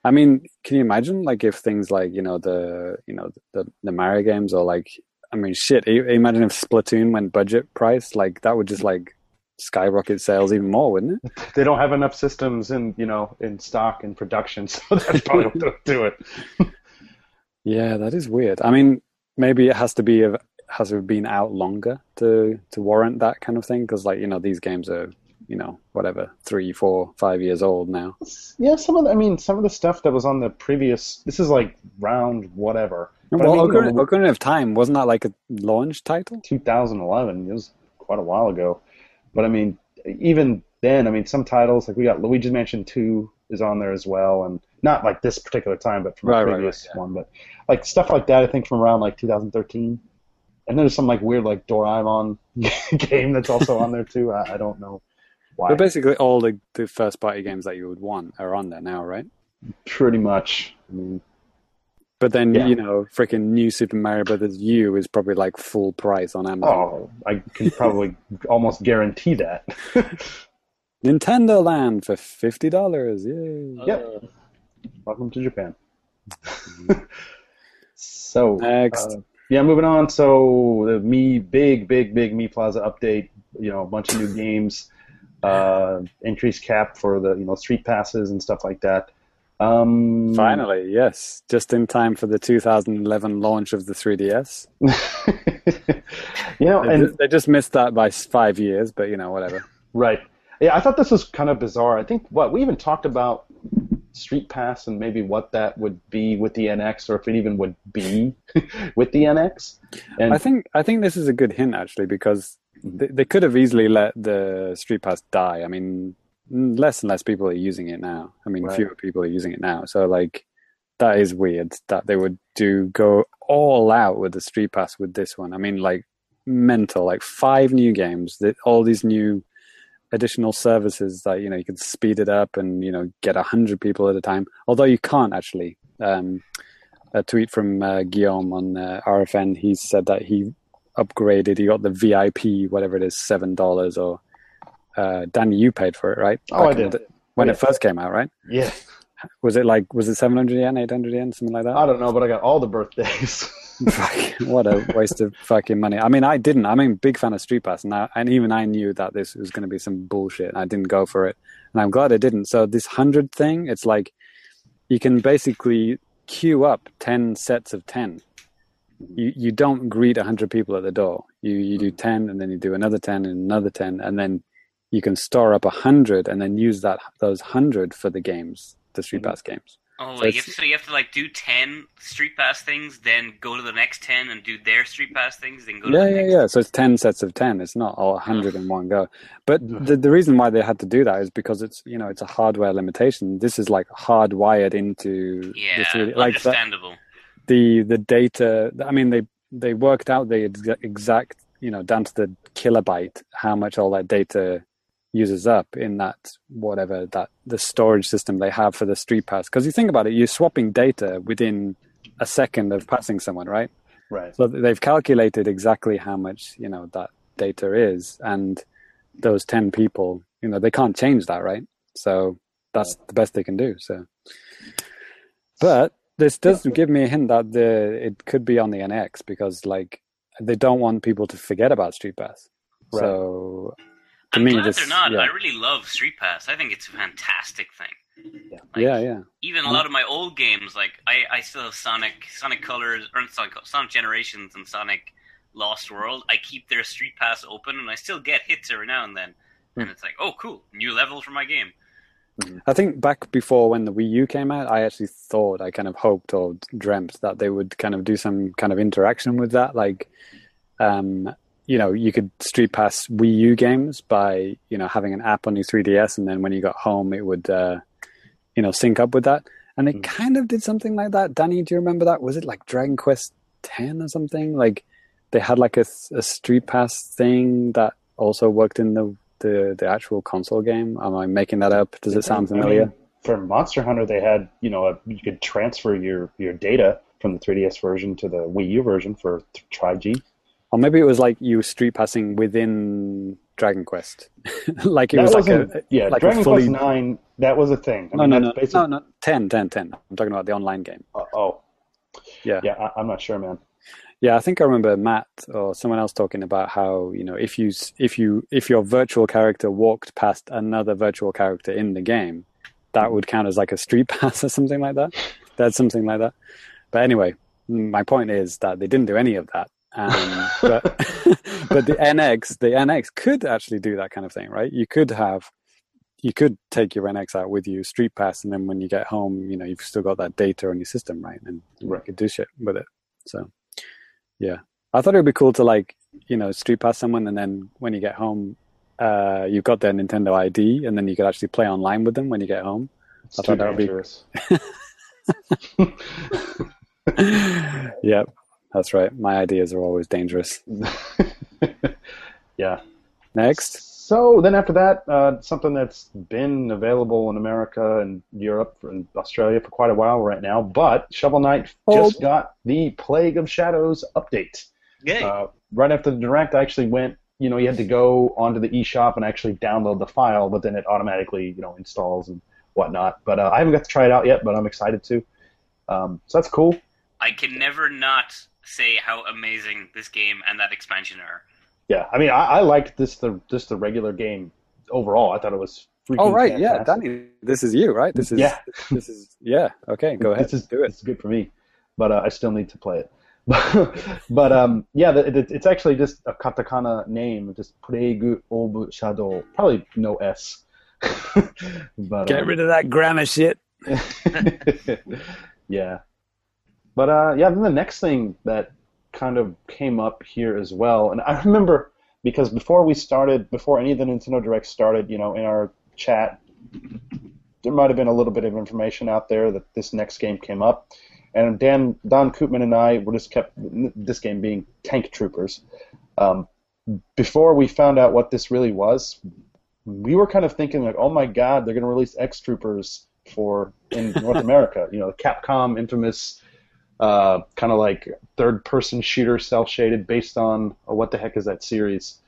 I mean, can you imagine like if things like you know the you know the the Mario games or like I mean shit, imagine if Splatoon went budget price like that would just like skyrocket sales even more, wouldn't it? They don't have enough systems in you know in stock and production, so that's probably what they'll do it. yeah, that is weird. I mean, maybe it has to be has it been out longer to to warrant that kind of thing? Because like you know these games are you know whatever three, four, five years old now. Yeah, some of the, I mean some of the stuff that was on the previous. This is like round whatever. But well, I mean, Ocarina, you know, of Time wasn't that like a launch title? 2011. It was quite a while ago. But I mean, even then, I mean, some titles like we got Luigi's Mansion Two is on there as well, and not like this particular time, but from right, a previous right, right, yeah. one. But like stuff like that, I think from around like 2013. And there's some like weird like Doraemon game that's also on there too. I, I don't know why. But basically, all the, the first party games that you would want are on there now, right? Pretty much. I mean, but then yeah. you know, freaking new Super Mario Brothers U is probably like full price on Amazon. Oh, I can probably almost guarantee that. Nintendo Land for fifty dollars. Yay! Yep. Uh, Welcome to Japan. so next, uh, yeah, moving on. So the me big, big, big Mii Plaza update. You know, a bunch of new games, uh, increased cap for the you know street passes and stuff like that. Um, Finally, yes, just in time for the 2011 launch of the 3DS. you know, they and just, they just missed that by five years, but you know, whatever. Right. Yeah, I thought this was kind of bizarre. I think what we even talked about Street Pass and maybe what that would be with the NX, or if it even would be with the NX. And I think I think this is a good hint actually because they, they could have easily let the Street Pass die. I mean, less and less people are using it now. I mean, right. fewer people are using it now. So like, that is weird that they would do go all out with the Street Pass with this one. I mean, like mental, like five new games, that all these new additional services that you know you can speed it up and you know get a hundred people at a time. Although you can't actually. Um, a tweet from uh, Guillaume on uh, RFN. He said that he upgraded. He got the VIP, whatever it is, seven dollars or uh, Danny, you paid for it, right? Oh, Back I did. The, when yeah. it first came out, right? Yeah. Was it like was it seven hundred yen, eight hundred yen, something like that? I don't know, but I got all the birthdays. what a waste of fucking money. I mean, I didn't. I'm a big fan of Street Pass, and, I, and even I knew that this was going to be some bullshit, and I didn't go for it. And I'm glad I didn't. So this hundred thing, it's like you can basically queue up ten sets of ten. You you don't greet hundred people at the door. You you do ten, and then you do another ten, and another ten, and then you can store up a hundred and then use that those hundred for the games, the Street mm-hmm. Pass games. Oh, so, you have to, so you have to like do ten Street Pass things, then go to the next ten and do their Street Pass things, then go. Yeah, the yeah, yeah. So it's ten sets of ten. It's not all hundred in one go. But the the reason why they had to do that is because it's you know it's a hardware limitation. This is like hardwired into. Yeah, like understandable. The, the the data. I mean, they they worked out the exact you know down to the kilobyte how much all that data uses up in that whatever that the storage system they have for the street pass. Because you think about it you're swapping data within a second of passing someone right? Right. So they've calculated exactly how much you know that data is and those 10 people you know they can't change that right? So that's the best they can do so. But this does give me a hint that the it could be on the NX because like they don't want people to forget about Street Pass. Right. So to I'm me, glad this, they're not. Yeah. I really love Street Pass. I think it's a fantastic thing. Yeah, like, yeah, yeah. Even a lot of my old games, like I, I still have Sonic, Sonic Colors, or Sonic, Sonic Generations, and Sonic Lost World. I keep their Street Pass open, and I still get hits every now and then. Mm. And it's like, oh, cool, new level for my game. I think back before when the Wii U came out, I actually thought, I kind of hoped or dreamt that they would kind of do some kind of interaction with that, like um, you know, you could street pass Wii U games by, you know, having an app on your 3DS, and then when you got home, it would, uh, you know, sync up with that. And they mm. kind of did something like that. Danny, do you remember that? Was it like Dragon Quest 10 or something? Like they had like a, a street pass thing that also worked in the, the, the actual console game. Am I making that up? Does it sound familiar? I mean, for Monster Hunter, they had, you know, a, you could transfer your, your data from the 3DS version to the Wii U version for Tri-G. Or maybe it was like you were street passing within Dragon Quest, like it that was like a yeah like Dragon fully... Quest Nine. That was a thing. I no, mean, no, no, basic... no, no, 10, 10, 10. I'm talking about the online game. Uh, oh, yeah, yeah. I, I'm not sure, man. Yeah, I think I remember Matt or someone else talking about how you know if you if you if your virtual character walked past another virtual character in the game, that would count as like a street pass or something like that. That's something like that. But anyway, my point is that they didn't do any of that. Um, but but the NX the NX could actually do that kind of thing, right? You could have you could take your NX out with you, street pass, and then when you get home, you know you've still got that data on your system, right? And right. you could do shit with it. So yeah, I thought it would be cool to like you know street pass someone, and then when you get home, uh, you've got their Nintendo ID, and then you could actually play online with them when you get home. It's I thought that would be. yep, that's right. My ideas are always dangerous. yeah. Next. So then after that, uh, something that's been available in America and Europe and Australia for quite a while right now, but Shovel Knight oh. just got the Plague of Shadows update. Yay. Uh, right after the direct, I actually went. You know, you had to go onto the eShop and actually download the file, but then it automatically, you know, installs and whatnot. But uh, I haven't got to try it out yet, but I'm excited to. Um, so that's cool. I can never not say how amazing this game and that expansion are. Yeah, I mean, I, I liked this the just the regular game overall. I thought it was. Oh right, fantastic. yeah, Danny, this is you, right? This is yeah, this is yeah. Okay, go ahead. This is do it. It's good for me, but uh, I still need to play it. but um, yeah, it, it's actually just a katakana name, just Plague of Shadow. Probably no S. but get um, rid of that grammar shit. yeah, but uh, yeah. Then the next thing that kind of came up here as well. And I remember because before we started, before any of the Nintendo Directs started, you know, in our chat, there might have been a little bit of information out there that this next game came up. And Dan, Don Koopman and I were just kept this game being Tank Troopers. Um, before we found out what this really was, we were kind of thinking like, oh my God, they're going to release X Troopers for in North America. You know, Capcom infamous uh, kind of like third-person shooter, cel-shaded, based on uh, what the heck is that series?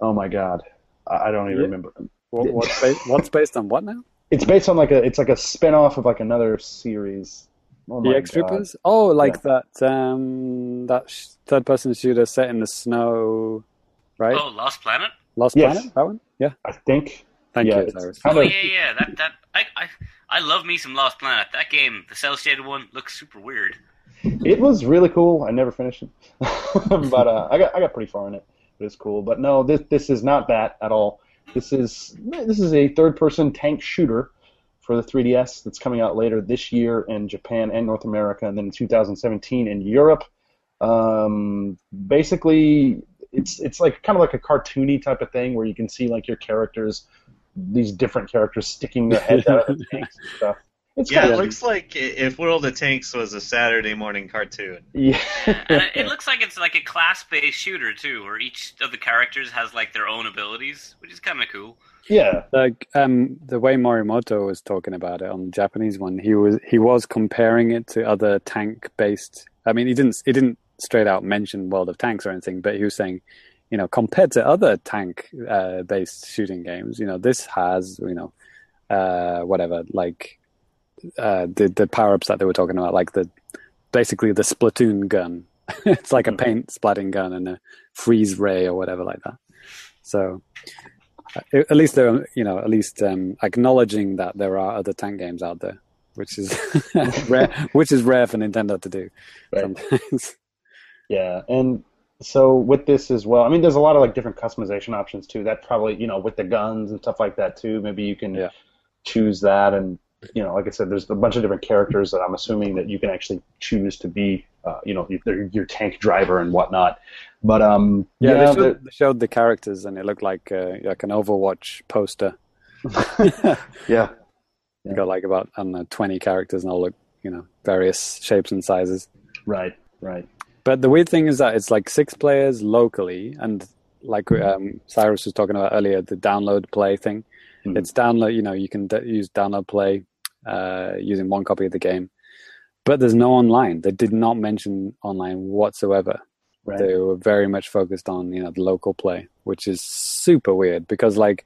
Oh my god, I, I don't even yeah. remember. What, what's, based, what's based on what now? It's based on like a it's like a spin-off of like another series. Oh the X Troopers? Oh, like yeah. that um, that third-person shooter set in the snow, right? Oh, Lost Planet. Lost yes. Planet. That one. Yeah. I think. Thank yeah, you. Oh yeah, yeah. That that I, I I love me some Lost Planet. That game, the cel shaded one, looks super weird. It was really cool. I never finished it, but uh, I got I got pretty far in it. It was cool. But no, this this is not that at all. This is this is a third person tank shooter for the 3DS that's coming out later this year in Japan and North America, and then in 2017 in Europe. Um, basically, it's it's like kind of like a cartoony type of thing where you can see like your characters these different characters sticking their heads out of the tanks and stuff. It's yeah, it looks like if World of Tanks was a Saturday morning cartoon. Yeah, it looks like it's like a class-based shooter too, where each of the characters has like their own abilities, which is kind of cool. Yeah, like um, the way Morimoto was talking about it on the Japanese one, he was he was comparing it to other tank-based. I mean, he didn't he didn't straight out mention World of Tanks or anything, but he was saying you know, compared to other tank uh, based shooting games, you know, this has, you know, uh, whatever, like uh, the the power ups that they were talking about, like the basically the Splatoon gun. it's like a mm-hmm. paint splatting gun and a freeze ray or whatever like that. So uh, at least they're you know at least um, acknowledging that there are other tank games out there, which is rare, which is rare for Nintendo to do right. sometimes. Yeah, and so with this as well, I mean, there's a lot of like different customization options too. That probably you know with the guns and stuff like that too. Maybe you can yeah. choose that, and you know, like I said, there's a bunch of different characters that I'm assuming that you can actually choose to be, uh, you know, your, your tank driver and whatnot. But um, yeah, yeah they, showed, they, showed, the characters, and it looked like uh, like an Overwatch poster. yeah. You got like about I don't know, 20 characters, and all look, you know, various shapes and sizes. Right, right. But the weird thing is that it's like six players locally, and like um, Cyrus was talking about earlier, the download play thing. Mm-hmm. It's download. You know, you can d- use download play uh, using one copy of the game, but there's no online. They did not mention online whatsoever. Right. They were very much focused on you know the local play, which is super weird because like,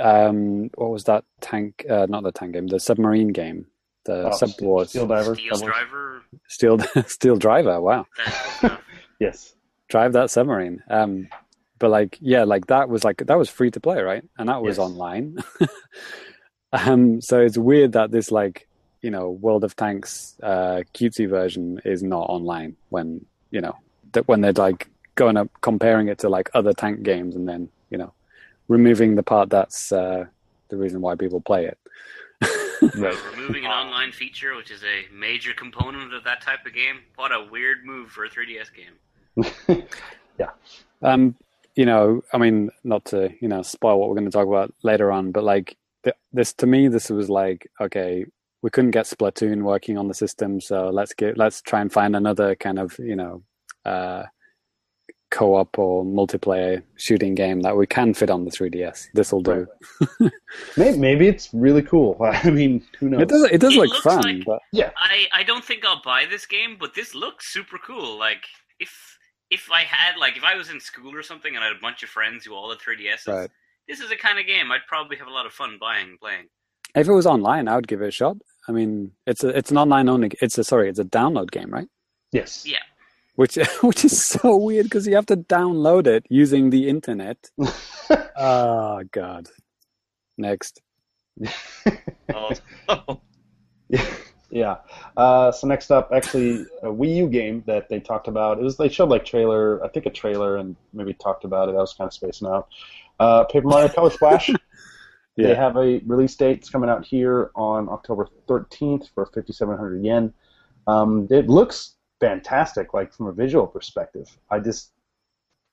um, what was that tank? Uh, not the tank game, the submarine game, the oh, sub wars. Steel diver. Steel driver. Steel steel driver. Wow. yes. Drive that submarine. Um, but like yeah, like that was like that was free to play, right? And that was yes. online. um, so it's weird that this like you know World of Tanks uh, cutesy version is not online when you know that when they're like going up comparing it to like other tank games and then you know removing the part that's uh, the reason why people play it. Right. Removing an online feature, which is a major component of that type of game. What a weird move for a 3DS game. yeah. Um, you know, I mean, not to you know spoil what we're going to talk about later on, but like this to me, this was like okay, we couldn't get Splatoon working on the system, so let's get let's try and find another kind of you know uh, co-op or multiplayer shooting game that we can fit on the 3DS. This will do. maybe, maybe, it's really cool. I mean, who knows? It does. It does it look fun. Like, but... Yeah. I I don't think I'll buy this game, but this looks super cool. Like if if I had like if I was in school or something and I had a bunch of friends who all had 3DSs. Right. This is the kind of game I'd probably have a lot of fun buying and playing. If it was online, I would give it a shot. I mean, it's a it's an online only. It's a sorry, it's a download game, right? Yes. Yeah. Which which is so weird because you have to download it using the internet. oh God. Next. oh. yeah. Uh, so next up, actually, a Wii U game that they talked about. It was they showed like trailer, I think a trailer, and maybe talked about it. I was kind of spacing out. Uh, Paper Mario Color Splash. Yeah. They have a release date. It's coming out here on October 13th for 5,700 yen. Um, it looks fantastic, like from a visual perspective. I just,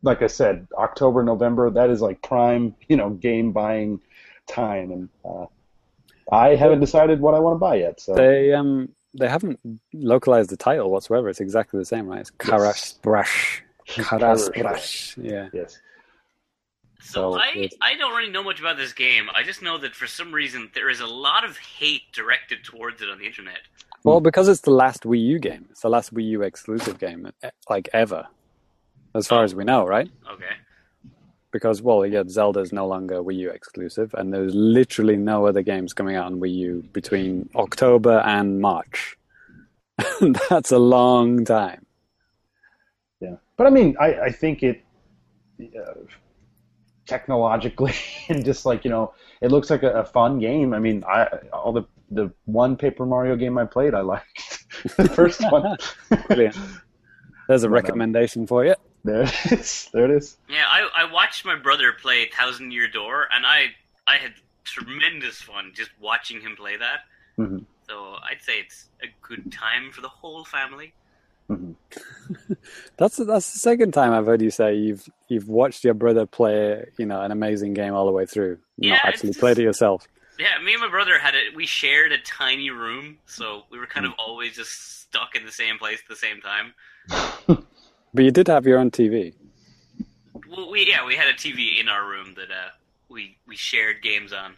like I said, October, November, that is like prime, you know, game buying time, and uh, I haven't decided what I want to buy yet. So they um they haven't localized the title whatsoever. It's exactly the same, right? It's Karash Brash. Karash Brash. Yeah. Yes. So, I, I don't really know much about this game. I just know that for some reason there is a lot of hate directed towards it on the internet. Well, because it's the last Wii U game. It's the last Wii U exclusive game, like ever, as far oh. as we know, right? Okay. Because well, yeah, Zelda is no longer Wii U exclusive, and there's literally no other games coming out on Wii U between October and March. That's a long time. Yeah, but I mean, I, I think it. Uh, technologically and just like you know it looks like a, a, fun game. I mean i all the the one paper mario game i played i liked. The first one. Brilliant. There's a recommendation for you. There it is. There it is. Yeah i, I watched my brother play thousand year door and i i had tremendous fun just watching him play that. Mm-hmm. so i'd say it's a good time for the whole family Mm-hmm. that's that's the second time I've heard you say you've you've watched your brother play you know an amazing game all the way through, yeah, not actually played it yourself. Yeah, me and my brother had it. We shared a tiny room, so we were kind mm. of always just stuck in the same place at the same time. but you did have your own TV. Well, we yeah, we had a TV in our room that uh, we we shared games on.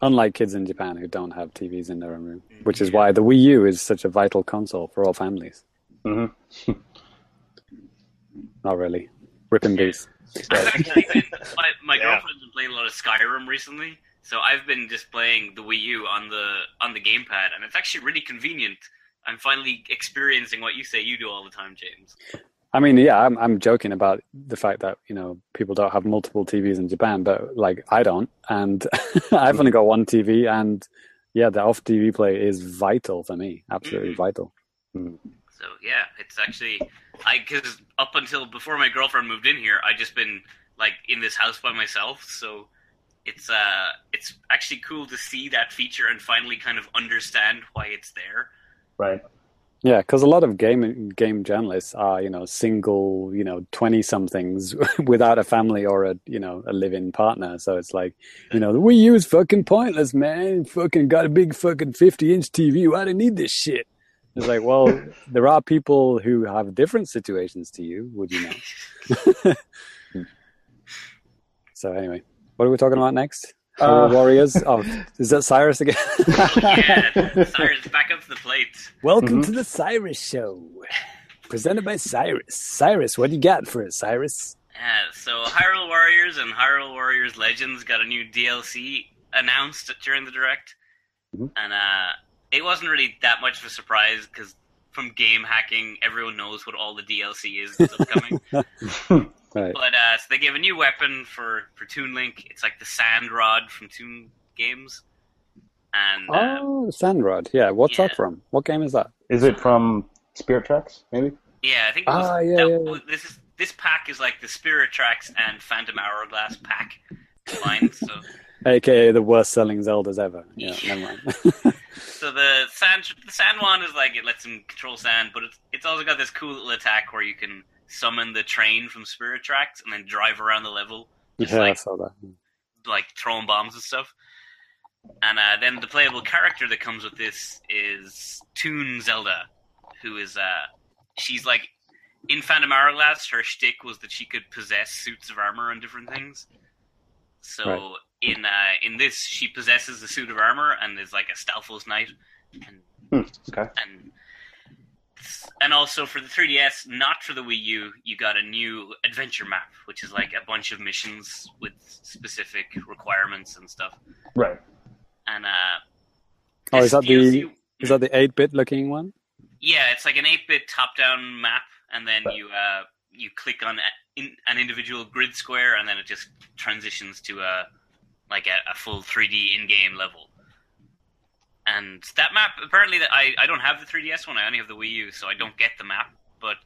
Unlike kids in Japan who don't have TVs in their own room, which is why the Wii U is such a vital console for all families. Mm-hmm. Not really. Ripping beats. Actually, my, my yeah. girlfriend's been playing a lot of Skyrim recently, so I've been just playing the Wii U on the on the gamepad, and it's actually really convenient. I'm finally experiencing what you say you do all the time, James. I mean, yeah, I'm I'm joking about the fact that you know people don't have multiple TVs in Japan, but like I don't, and I've only got one TV, and yeah, the off TV play is vital for me, absolutely mm-hmm. vital. Mm-hmm. So yeah, it's actually I because up until before my girlfriend moved in here, I just been like in this house by myself, so it's uh it's actually cool to see that feature and finally kind of understand why it's there. Right. Yeah, because a lot of game game journalists are you know single you know twenty somethings without a family or a you know a living partner. So it's like you know the Wii U is fucking pointless, man. Fucking got a big fucking fifty inch TV. Why do you need this shit? It's like, well, there are people who have different situations to you. Would you know? Hmm. so anyway, what are we talking about next? Uh, Warriors. Oh, is that Cyrus again? yeah, Cyrus back up to the plate. Welcome mm-hmm. to the Cyrus Show. presented by Cyrus. Cyrus, what do you got for us, Cyrus? Yeah, so Hyrule Warriors and Hyrule Warriors Legends got a new DLC announced during the direct, mm-hmm. and uh, it wasn't really that much of a surprise because from game hacking, everyone knows what all the DLC is that's upcoming. right. But uh, so they gave a new weapon for for Toon Link. It's like the Sand Rod from Toon games. And uh, oh, Sand Rod. Yeah, what's yeah. that from? What game is that? Is it from Spirit Tracks? Maybe. Yeah, I think. It was, ah, yeah, that, yeah. This is this pack is like the Spirit Tracks and Phantom Hourglass pack combined. So. AKA the worst selling Zeldas ever. Yeah, never mind. so the sand the sand one is like it lets him control sand, but it's it's also got this cool little attack where you can summon the train from Spirit Tracks and then drive around the level. Just yeah, like, I saw that. Like throwing bombs and stuff. And uh, then the playable character that comes with this is Toon Zelda, who is uh, she's like in Phantom Hourglass. Her shtick was that she could possess suits of armor and different things. So right. in uh, in this, she possesses a suit of armor and is like a Stalfos knight. And, hmm, okay. And and also for the 3DS, not for the Wii U, you got a new adventure map, which is like a bunch of missions with specific requirements and stuff. Right. And uh, oh, is that DLC, the is that the eight bit looking one? Yeah, it's like an eight bit top down map, and then right. you uh, you click on in, an individual grid square, and then it just transitions to a like a, a full 3D in game level. And that map, apparently, that I, I don't have the 3DS one. I only have the Wii U, so I don't get the map. But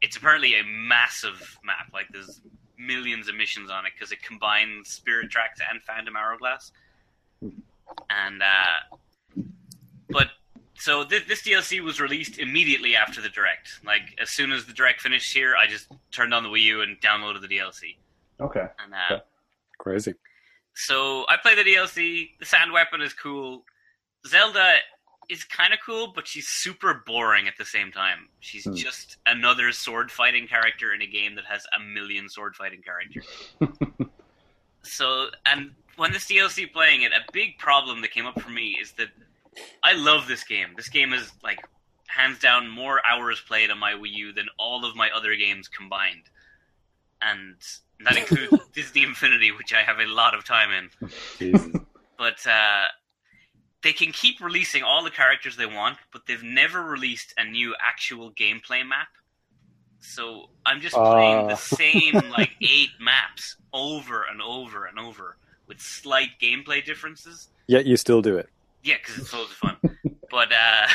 it's apparently a massive map. Like there's millions of missions on it because it combines Spirit Tracks and Phantom Hourglass. And uh, but so this, this DLC was released immediately after the direct. Like as soon as the direct finished here, I just turned on the Wii U and downloaded the DLC. Okay. And uh, okay. crazy. So I play the DLC. The sand weapon is cool. Zelda is kind of cool, but she's super boring at the same time. She's hmm. just another sword fighting character in a game that has a million sword fighting characters. so, and when this DLC playing it, a big problem that came up for me is that I love this game. This game is like hands down more hours played on my Wii U than all of my other games combined, and that includes Disney Infinity, which I have a lot of time in. but uh, they can keep releasing all the characters they want, but they've never released a new actual gameplay map. So I'm just playing uh. the same like eight maps over and over and over with slight gameplay differences. Yet you still do it. Yeah, because it's of fun. but uh,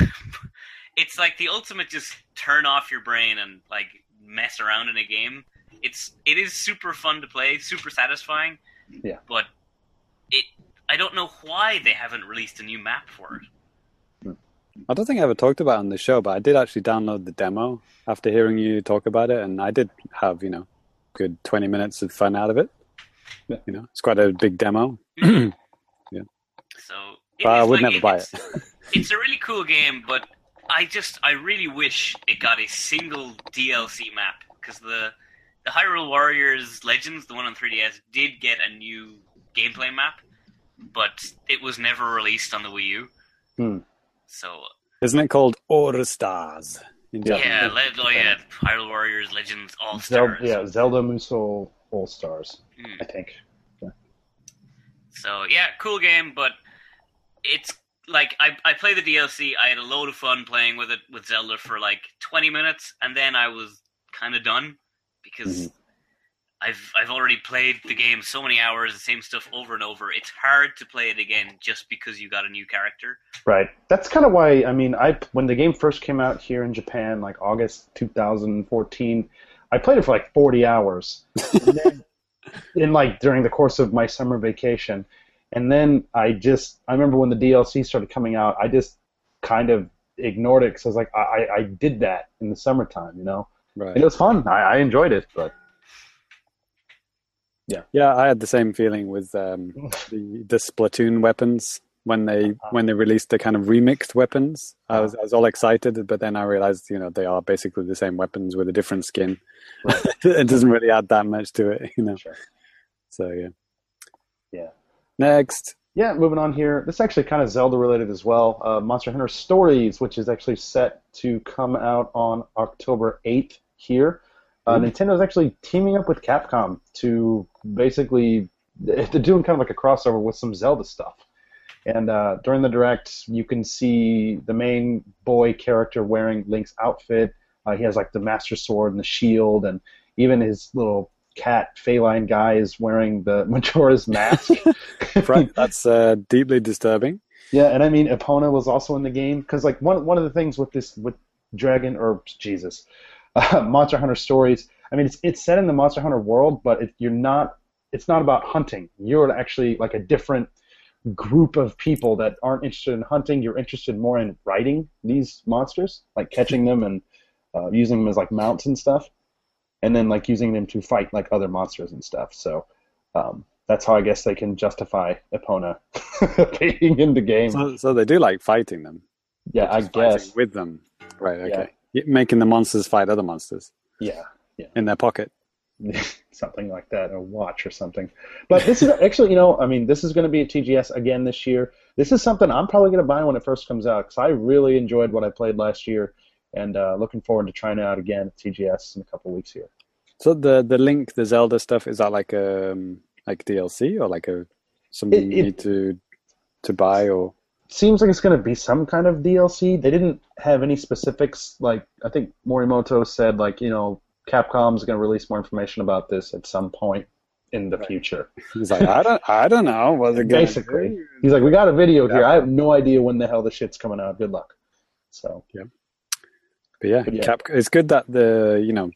it's like the ultimate just turn off your brain and like mess around in a game. It's it is super fun to play, super satisfying. Yeah. But it I don't know why they haven't released a new map for it. I don't think I ever talked about it on the show, but I did actually download the demo after hearing you talk about it, and I did have you know good twenty minutes of fun out of it. Yeah. You know, it's quite a big demo. Mm-hmm. yeah. So but I would like, never buy it. it's a really cool game, but I just I really wish it got a single DLC map because the the Hyrule Warriors Legends, the one on 3DS, did get a new gameplay map, but it was never released on the Wii U. Hmm. So isn't it called All Stars? Yeah, yeah, Le- oh, yeah, Hyrule Warriors Legends All Stars. Zel- yeah, Zelda Musou All Stars, mm. I think. Yeah. So yeah, cool game, but it's like I I played the DLC. I had a load of fun playing with it with Zelda for like 20 minutes, and then I was kind of done because mm-hmm. I've I've already played the game so many hours, the same stuff over and over. It's hard to play it again just because you got a new character. Right. That's kind of why. I mean, I when the game first came out here in Japan, like August 2014, I played it for like 40 hours. and then, in like during the course of my summer vacation and then I just I remember when the DLC started coming out, I just kind of ignored it because I was like, I, I did that in the summertime, you know. Right. And it was fun. I, I enjoyed it, but yeah. Yeah, I had the same feeling with um, the the Splatoon weapons when they uh-huh. when they released the kind of remixed weapons. I was I was all excited, but then I realized you know they are basically the same weapons with a different skin. Right. it doesn't really add that much to it, you know. Sure. So yeah. Yeah. Next. yeah, moving on here. This is actually kind of Zelda related as well. Uh, Monster Hunter Stories, which is actually set to come out on October 8th here. Uh. Nintendo is actually teaming up with Capcom to basically they're doing kind of like a crossover with some Zelda stuff. And uh, during the direct, you can see the main boy character wearing Link's outfit. Uh, he has like the Master Sword and the shield, and even his little cat feline guy is wearing the Majora's mask. right, that's uh, deeply disturbing. Yeah, and I mean, Epona was also in the game because like one one of the things with this with Dragon or Jesus, uh, Monster Hunter stories. I mean, it's it's set in the Monster Hunter world, but it, you're not. It's not about hunting. You're actually like a different group of people that aren't interested in hunting. You're interested more in riding these monsters, like catching them and uh, using them as like mounts and stuff, and then like using them to fight like other monsters and stuff. So um, that's how I guess they can justify Epona being in the game. So, so, they do like fighting them. Yeah, I guess with them. Right. Okay. Yeah. Making the monsters fight other monsters. Yeah. Yeah. In their pocket. something like that, a watch or something. But this is actually, you know, I mean, this is going to be at TGS again this year. This is something I'm probably going to buy when it first comes out because I really enjoyed what I played last year, and uh, looking forward to trying it out again at TGS in a couple weeks here. So the the Link, the Zelda stuff, is that like a um, like DLC or like a something it, it, you need to to buy or? Seems like it's going to be some kind of DLC. They didn't have any specifics. Like I think Morimoto said, like you know, Capcom's going to release more information about this at some point in the right. future. He's like, I don't, I don't know what they're Basically, do. he's like, we got a video yeah. here. I have no idea when the hell the shit's coming out. Good luck. So yeah, but yeah, but yeah. Cap, it's good that the you know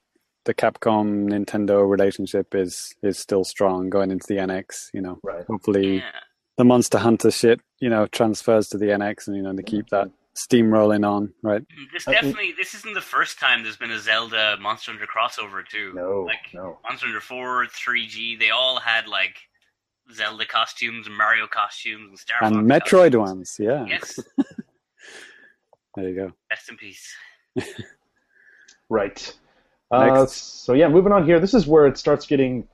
the Capcom Nintendo relationship is is still strong going into the NX. You know, right. hopefully yeah. The Monster Hunter shit you know transfers to the NX, and you know they keep that steamrolling on, right? Mm, this definitely this isn't the first time there's been a Zelda Monster Hunter crossover too. No, like no. Monster Hunter Four, 3G, they all had like Zelda costumes and Mario costumes and Star and Fox Metroid costumes. ones. Yeah. Yes. there you go. Rest in peace. right. Uh, so yeah, moving on here. This is where it starts getting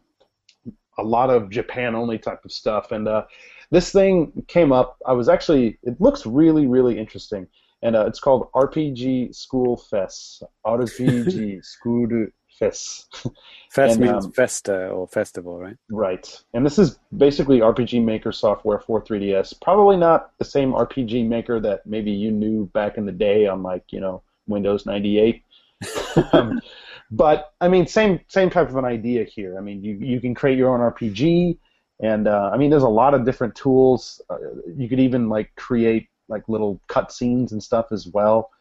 a lot of Japan only type of stuff, and uh, this thing came up. I was actually. It looks really, really interesting, and uh, it's called RPG School Fest. RPG School Fest. Fest and, means um, festa or festival, right? Right, and this is basically RPG Maker software for 3DS. Probably not the same RPG Maker that maybe you knew back in the day on like you know Windows 98. um, but I mean, same same type of an idea here. I mean, you you can create your own RPG. And uh, I mean, there's a lot of different tools. Uh, you could even like create like little cutscenes and stuff as well.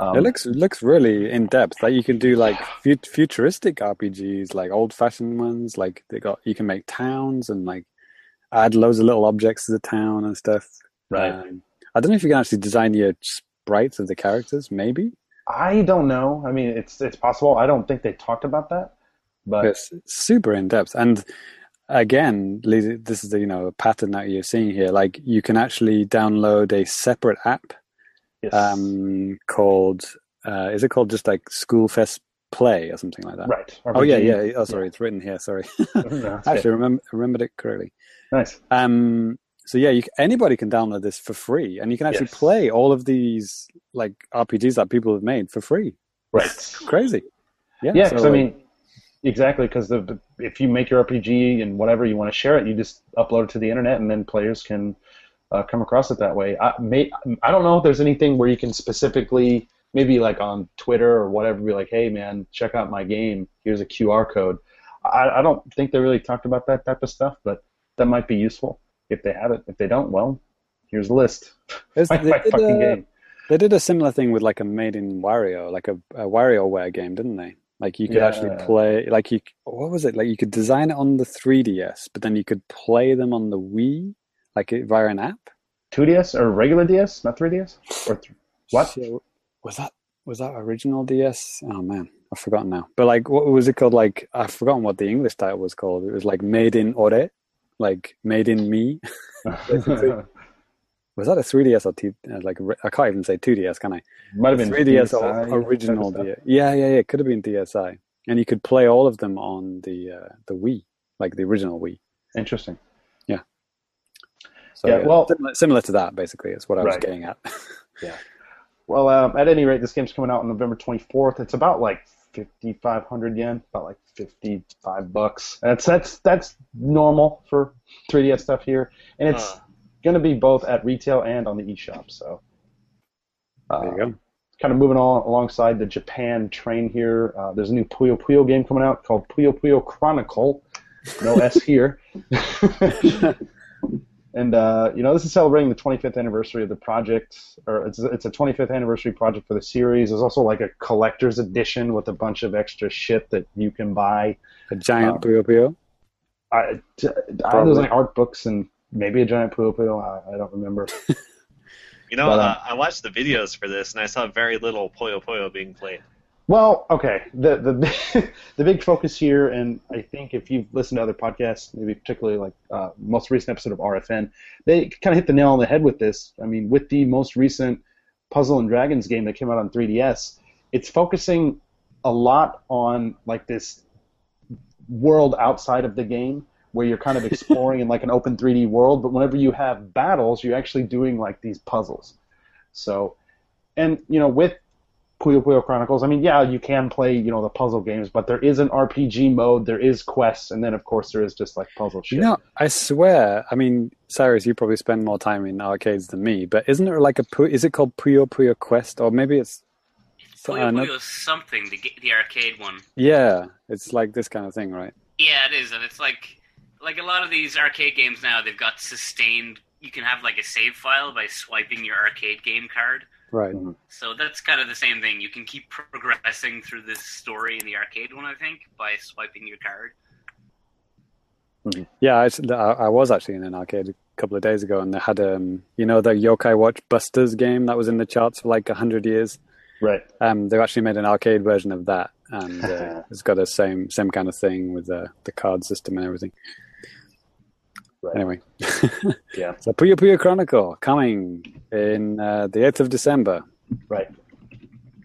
Um, it looks it looks really in depth. Like you can do like futuristic RPGs, like old fashioned ones. Like they got you can make towns and like add loads of little objects to the town and stuff. Right. Um, I don't know if you can actually design your sprites of the characters. Maybe. I don't know. I mean, it's it's possible. I don't think they talked about that. But it's super in depth and again, this is the you know a pattern that you're seeing here. Like you can actually download a separate app yes. um, called uh, is it called just like School Fest Play or something like that? Right. RPG. Oh yeah, yeah. Oh sorry, yeah. it's written here. Sorry, no, actually remember remembered it correctly. Nice. Um. So yeah, you, anybody can download this for free, and you can actually yes. play all of these like RPGs that people have made for free. Right. crazy. Yeah. Yeah. So, I mean, Exactly, because if you make your RPG and whatever you want to share it, you just upload it to the internet, and then players can uh, come across it that way. I may I don't know if there's anything where you can specifically maybe like on Twitter or whatever be like, hey man, check out my game. Here's a QR code. I, I don't think they really talked about that type of stuff, but that might be useful if they have it. If they don't, well, here's a list. my, my fucking a, game. They did a similar thing with like a Made in Wario, like a, a WarioWare game, didn't they? Like you could yeah. actually play, like you, what was it? Like you could design it on the 3DS, but then you could play them on the Wii, like via an app. 2DS or regular DS, not 3DS, or th- what? So, was that was that original DS? Oh man, I've forgotten now. But like, what was it called? Like, I've forgotten what the English title was called. It was like Made in Ore, like Made in Me. was that a 3DS or two? Uh, like I can't even say 2DS, can I? Might have been 3DS DSi, original. DS. Yeah, yeah, yeah. It could have been DSi, and you could play all of them on the uh, the Wii, like the original Wii. Interesting. Yeah. So yeah, well, similar, similar, to that basically is what I was right. getting at. yeah. Well, um, at any rate, this game's coming out on November 24th. It's about like 5,500 yen, about like 55 bucks. That's that's that's normal for 3DS stuff here, and it's uh. Going to be both at retail and on the eShop. So uh, there you go. Kind of moving on alongside the Japan train here. Uh, there's a new Puyo Puyo game coming out called Puyo Puyo Chronicle. No S here. And uh, you know, this is celebrating the 25th anniversary of the project, or it's it's a 25th anniversary project for the series. There's also like a collector's edition with a bunch of extra shit that you can buy. A giant um, Puyo Puyo. I, I there's like art books and maybe a giant Puyo Puyo. I, I don't remember. you know, but, uh, I watched the videos for this and I saw very little Puyo Puyo being played. Well, okay. The the the big focus here, and I think if you've listened to other podcasts, maybe particularly like uh, most recent episode of RFN, they kind of hit the nail on the head with this. I mean, with the most recent Puzzle and Dragons game that came out on 3DS, it's focusing a lot on like this world outside of the game where you're kind of exploring in like an open 3D world, but whenever you have battles, you're actually doing like these puzzles. So, and you know, with Puyo Puyo Chronicles. I mean, yeah, you can play, you know, the puzzle games, but there is an RPG mode, there is quests, and then of course there is just like puzzle shit. You know, I swear, I mean, Cyrus, you probably spend more time in arcades than me, but isn't there like a is it called Puyo Puyo Quest, or maybe it's Puyo uh, Puyo something, the the arcade one. Yeah, it's like this kind of thing, right? Yeah, it is, and it's like like a lot of these arcade games now. They've got sustained. You can have like a save file by swiping your arcade game card. Right. Mm-hmm. So that's kind of the same thing. You can keep progressing through this story in the arcade one, I think, by swiping your card. Mm-hmm. Yeah, I, I, was actually in an arcade a couple of days ago, and they had um, you know, the Yokai Watch Busters game that was in the charts for like a hundred years. Right. Um, they've actually made an arcade version of that, and uh, it's got the same same kind of thing with the the card system and everything. Right. Anyway, yeah. So Puyo Puyo Chronicle coming in uh, the eighth of December. Right.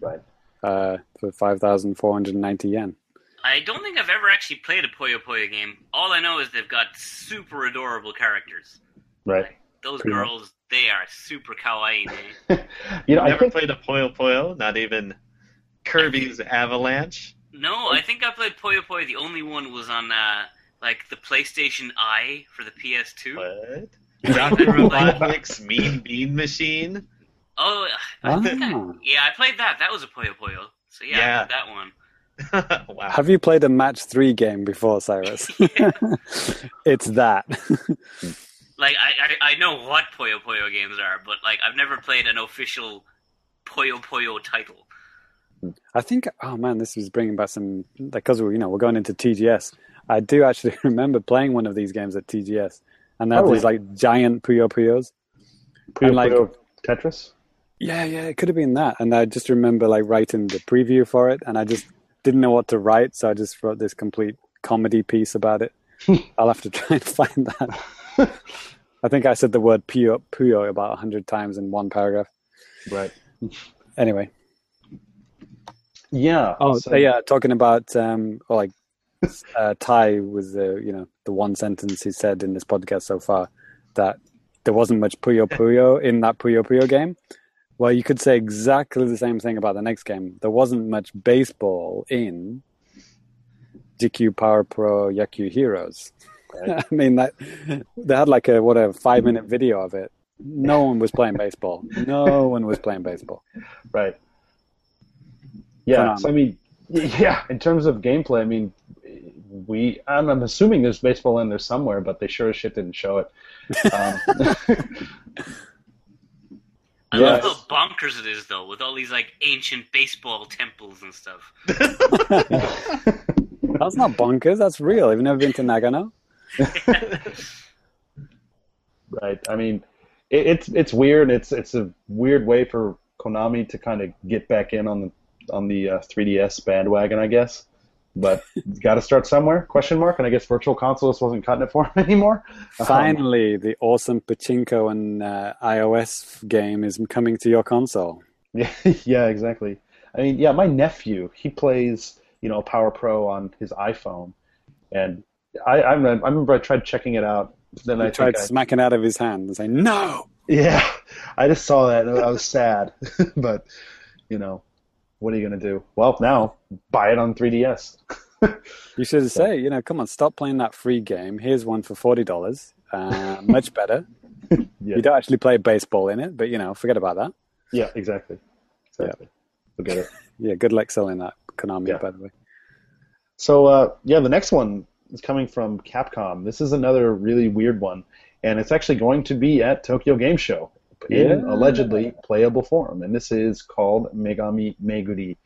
Right. Uh, for five thousand four hundred ninety yen. I don't think I've ever actually played a Puyo Puyo game. All I know is they've got super adorable characters. Right. Like, those Pretty girls, much. they are super kawaii. you know, I never think... played a Puyo Puyo, not even Kirby's Avalanche. No, I think I played Puyo Puyo. The only one was on uh, like the PlayStation Eye for the PS2. What? Dr. Robotnik's Mean Bean Machine? Oh, I ah. think I, yeah, I played that. That was a Puyo Puyo. So yeah, yeah. that one. wow. Have you played a match three game before, Cyrus? it's that. like I, I, I know what Puyo Puyo games are, but like I've never played an official Puyo Puyo title. I think. Oh man, this is bringing back some because like, you know we're going into TGS. I do actually remember playing one of these games at TGS, and they had oh, these like giant Puyo Puyos. Puyo and, like, Puyo Tetris. Yeah, yeah, it could have been that. And I just remember like writing the preview for it, and I just didn't know what to write, so I just wrote this complete comedy piece about it. I'll have to try and find that. I think I said the word Puyo, Puyo about a hundred times in one paragraph. Right. Anyway. Yeah. Oh, so, yeah. Talking about um, like uh, Ty was the you know the one sentence he said in this podcast so far that there wasn't much Puyo Puyo in that Puyo Puyo game. Well, you could say exactly the same thing about the next game. There wasn't much baseball in GQ Power Pro Yaku Heroes. Right. I mean, that they had like a what a five minute video of it. No one was playing baseball. No one was playing baseball. Right. Yeah. So I mean, yeah. In terms of gameplay, I mean, we I'm, I'm, assuming there's baseball in there somewhere, but they sure as shit didn't show it. Um, I yes. love how bonkers it is though, with all these like ancient baseball temples and stuff. That's not bonkers. That's real. You've never been to Nagano. right. I mean, it, it's it's weird. It's it's a weird way for Konami to kind of get back in on the on the uh, 3DS bandwagon, I guess but it's got to start somewhere? Question mark. And I guess Virtual Console wasn't cutting it for him anymore. Finally, um, the awesome pachinko and uh, iOS game is coming to your console. Yeah, yeah, exactly. I mean, yeah, my nephew he plays you know Power Pro on his iPhone, and I I remember, I tried checking it out then he I tried I- smacking out of his hand and saying no. Yeah, I just saw that and I was sad, but you know, what are you gonna do? Well, now buy it on 3DS. You should say, you know, come on, stop playing that free game. Here's one for forty dollars. Uh, much better. Yeah. You don't actually play baseball in it, but you know, forget about that. Yeah, exactly. Exactly. Look at it. Yeah, good luck selling that Konami, Yeah. by the way. So uh, yeah, the next one is coming from Capcom. This is another really weird one, and it's actually going to be at Tokyo Game Show in Yeah. allegedly playable form, and this is called Megami Meguri,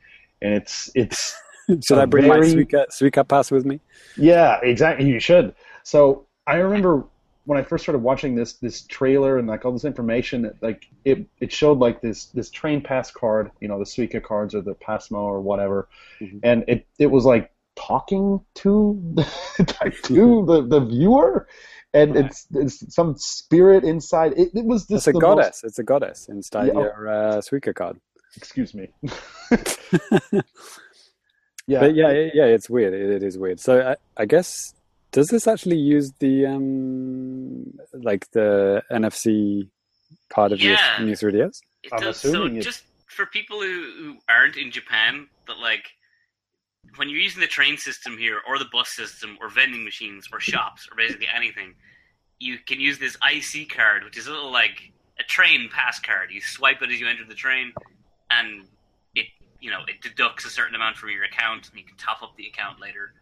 and it's it's Should I bring my very- Suica, Suica pass with me? yeah exactly you should. So I remember when I first started watching this this trailer and like all this information, like it it showed like this this train pass card, you know, the Suica cards or the PASMO or whatever, Mhm. and it it was like talking to to the, the viewer, and Right. it's it's some spirit inside. It, it was It's a the goddess. It's a goddess inside Yeah. your uh, Suica card. Excuse me. yeah, But yeah, yeah, yeah, it's weird. It, it is weird. So I, I guess does this actually use the um like the NFC part of Yeah. your new 3DS? It I'm does, so assuming it- just for people who, who aren't in Japan, but like when you're using the train system here, or the bus system, or vending machines, or shops, or basically anything, you can use this IC card, which is a little like a train pass card. You swipe it as you enter the train, and it you know it deducts a certain amount from your account, and you can top up the account later.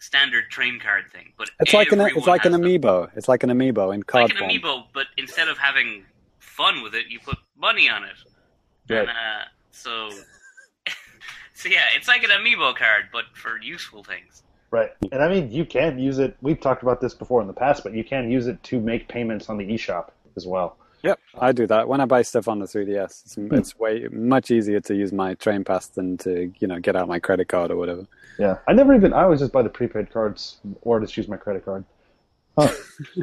Standard train card thing, but It's like an it's like an has them. amiibo. It's like an amiibo in card like an form. amiibo, but instead of having fun with it, you put money on it. Right. And, uh, so, so yeah, it's like an amiibo card, but for useful things. Right. And I mean, you can use it. We've talked about this before in the past, but you can use it to make payments on the eShop as well. Yep, I do that when I buy stuff on the 3DS. It's, hmm. it's way much easier to use my train pass than to you know get out my credit card or whatever. Yeah. I never even, I always just buy the prepaid cards or just use my credit card. Huh.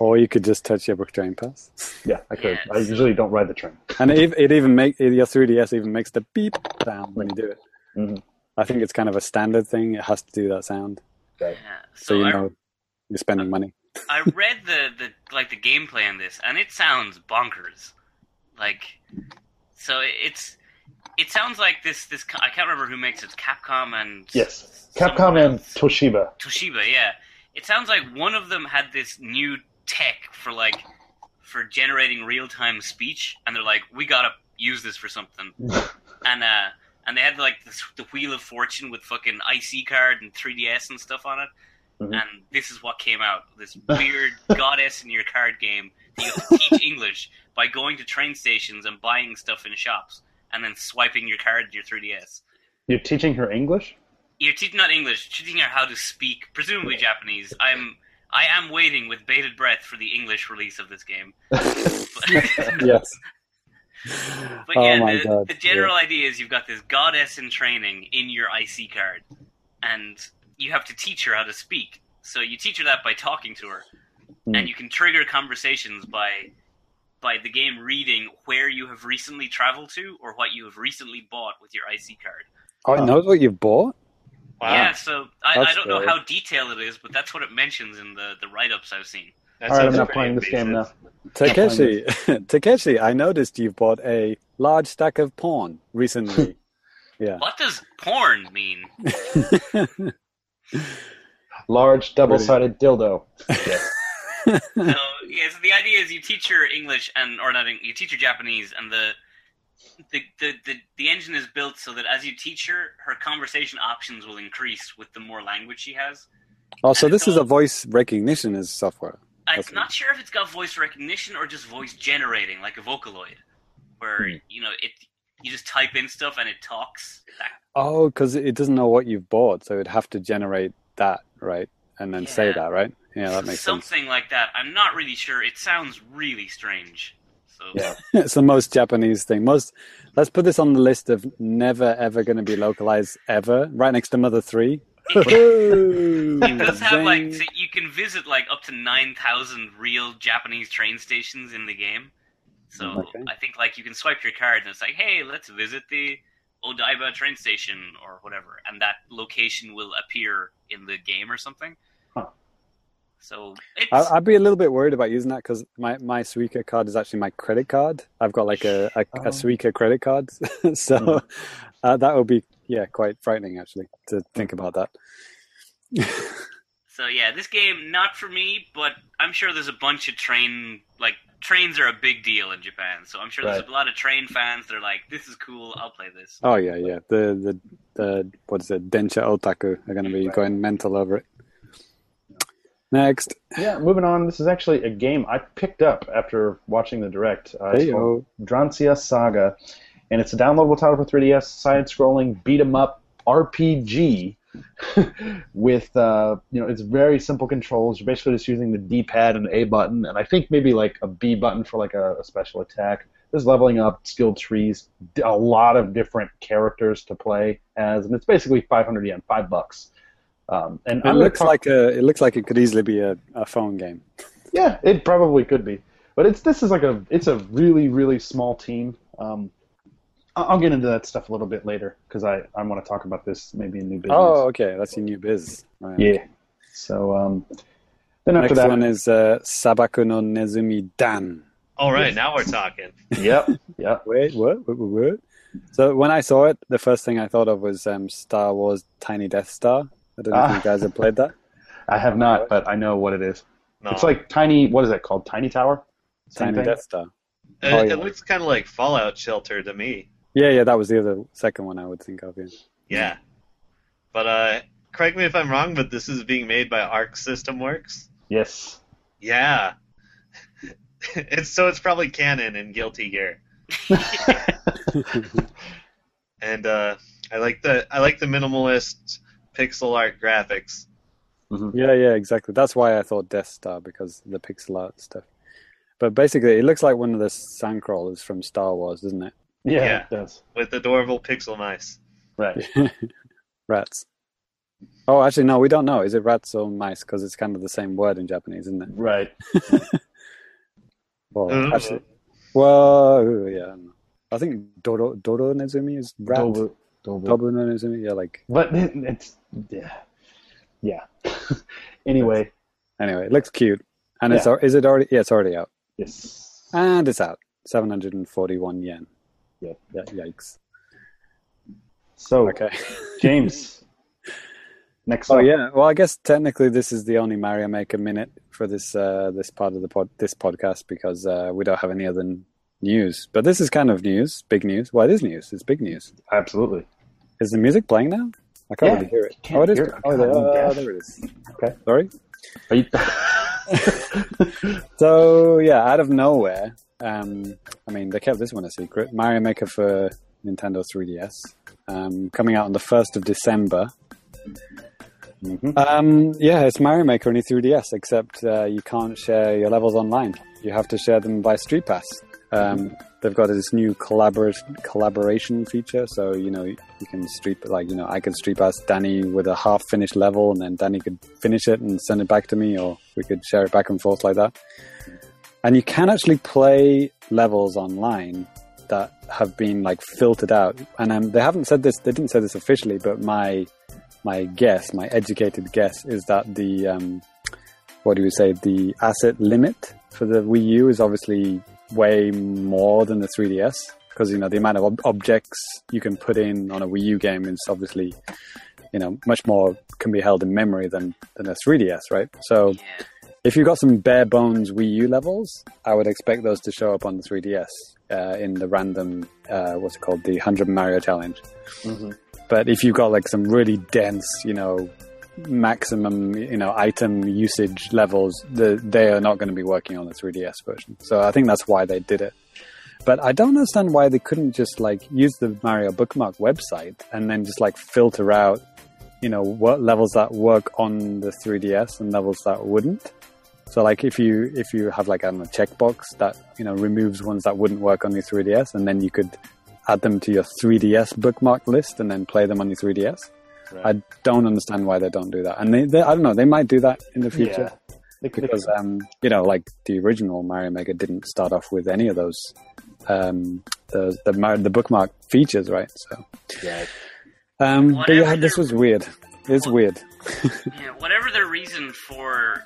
Or you could just touch your book train pass, Yeah, I could. Yeah, I usually don't ride the train. and it, it even make your 3DS even makes the beep sound when you do it. Mhm. I think it's kind of a standard thing. It has to do that sound, Right. Yeah. so, So, you I, know you're spending money. I read the, the like the gameplay on this, and it sounds bonkers. Like, so it's it sounds like this this I can't remember who makes it. Capcom and Yes. Capcom and. Toshiba. Toshiba, yeah. It sounds like one of them had this new tech for like for generating real time speech, and they're like, we gotta use this for something. and uh, and they had like this, the Wheel of Fortune with fucking IC card and 3DS and stuff on it. Mhm. And this is what came out: this weird goddess in your card game you teach English by going to train stations and buying stuff in shops, and then swiping your card to your 3DS. You're teaching her English? You're teaching not English, teaching her how to speak, presumably Japanese. I'm I am waiting with bated breath for the English release of this game. Yes. but oh yeah, my the, god. the general idea is you've got this goddess in training in your IC card, and you have to teach her how to speak. So you teach her that by talking to her, Hmm. and you can trigger conversations by by the game reading where you have recently traveled to or what you have recently bought with your IC card. Oh, it knows what you've bought. Yeah, so I, I don't know how detailed it is, but that's what it mentions in the, the write ups I've seen. That All right, I'm not playing this game now. invasive. Takeshi, Takeshi, I noticed you've bought a large stack of porn recently. yeah. What does porn mean? Large double sided dildo. so yeah, so the idea is you teach her English and or not you teach her Japanese, and the the, the the the engine is built so that as you teach her, her conversation options will increase with the more language she has. Oh, so And this is a voice recognition as software. I'm That's not sure if it's got voice recognition or just voice generating, like a Vocaloid, where Hmm. you know it. You just type in stuff and it talks. Oh, because it doesn't know what you've bought, so it'd have to generate that, right? And then say that, right? Yeah, that makes sense. something like that. I'm not really sure. It sounds really strange. So Yeah. it's the most Japanese thing. Most. Let's put this on the list of never ever going to be localized ever. Right next to Mother Three. It does have like so you can visit like up to nine thousand real Japanese train stations in the game. So Okay. I think like you can swipe your card and it's like, hey, let's visit the Odaiba train station or whatever, and that location will appear in the game or something. Huh. So I, would be a little bit worried about using that because my, my Suica card is actually my credit card. I've got like a, a, oh. a Suica credit card. so mm. uh, that would be, yeah, quite frightening actually to think about that. so yeah, this game, not for me, but I'm sure there's a bunch of train, like, trains are a big deal in Japan. So I'm sure right. there's a lot of train fans that are like, this is cool, I'll play this. Oh yeah, yeah. The, the, the what is it, Densha Otaku are going to be right. going mental over it. Next. Yeah, moving on. This is actually a game I picked up after watching the direct. Uh, hey, Drancia Saga, and it's a downloadable title for 3DS, side-scrolling beat 'em up RPG. with uh, you know, it's very simple controls. You're basically just using the D-pad and A button, and I think maybe like a B button for like a, a special attack. There's leveling up, skill trees, a lot of different characters to play as, and it's basically 500 yen, five bucks. Um, and it looks talk- like a, it looks like it could easily be a, a phone game. Yeah, it probably could be, but it's this is like a it's a really really small team. Um, I'll get into that stuff a little bit later because I, I want to talk about this maybe in new business. Oh, okay, that's a new biz. Right. Yeah. So um, then after Next that one is uh, Sabaku no Nezumi Dan. All right, now we're talking. yep. Yep. Wait, what? What? What? what? So when I saw it, the first thing I thought of was um, Star Wars Tiny Death Star. I don't know if you guys have played that. I have not, but I know what it is. No. It's like tiny. What is that called? Tiny Tower. Same tiny thing? Death Star. It, oh, yeah. it, looks kind of like Fallout Shelter to me. Yeah, yeah, that was the other second one I would think of. Yeah. Yeah, but uh, correct me if I'm wrong, but this is being made by Arc System Works. Yes. Yeah. it's so it's probably canon in Guilty Gear. and uh, I like the I like the minimalist pixel art graphics. Mm-hmm. Yeah, yeah, exactly. That's why I thought Death Star because the pixel art stuff. But basically, it looks like one of the sandcrawlers from Star Wars, doesn't it? Yeah, yeah, it does. With adorable pixel mice. Right. rats. Oh, actually, no, we don't know. Is it rats or mice? Because it's kind of the same word in Japanese, isn't it? Right. well, mm-hmm. actually, well, yeah. I think Doro Doro Nezumi is rat. Dobu, Dobu. Dobu no Nezumi, yeah, like. But it's yeah, yeah. anyway. Anyway, it looks cute, and yeah. it's is it already? Yeah, it's already out. Yes. And it's out. Seven hundred and forty-one yen. Yeah. yeah. Yikes. So, okay, James. Next. Oh up. yeah. Well, I guess technically this is the only Mario Maker minute for this uh, this part of the pod this podcast because uh, we don't have any other news. But this is kind of news, big news. Well, it is news. It's big news. Absolutely. Is the music playing now? I can't yeah, really hear it. Oh, it is. It. Oh, there, uh, there it is. Okay. Sorry. You... so yeah, out of nowhere, um, I mean, they kept this one a secret. Mario Maker for Nintendo 3DS, um, coming out on the first of December. Mm-hmm. Um, yeah, it's Mario Maker on your 3DS, except uh, you can't share your levels online. You have to share them by Street Pass. Um, they've got this new collaboration collaboration feature, so you know you can street like you know I could street pass Danny with a half finished level, and then Danny could finish it and send it back to me, or we could share it back and forth like that. And you can actually play levels online that have been like filtered out. And um, they haven't said this; they didn't say this officially, but my my guess, my educated guess, is that the um, what do you say? The asset limit for the Wii U is obviously way more than the 3DS because you know the amount of ob- objects you can put in on a Wii U game is obviously you know much more can be held in memory than than a 3DS, right? So. Yeah if you've got some bare bones Wii U levels, I would expect those to show up on the 3DS uh, in the random, uh, what's it called, the 100 Mario Challenge. Mm-hmm. But if you've got like some really dense, you know, maximum, you know, item usage levels, the, they are not going to be working on the 3DS version. So I think that's why they did it. But I don't understand why they couldn't just like use the Mario Bookmark website and then just like filter out, you know, what levels that work on the 3DS and levels that wouldn't. So like if you if you have like know checkbox that you know removes ones that wouldn't work on your 3ds, and then you could add them to your 3ds bookmark list and then play them on your 3ds. Right. I don't understand why they don't do that, and they, they, I don't know they might do that in the future yeah. because um, you know like the original Mario Maker didn't start off with any of those um, the the, the bookmark features, right? So yeah. Um, but yeah, this was weird. It's well, weird. yeah, whatever the reason for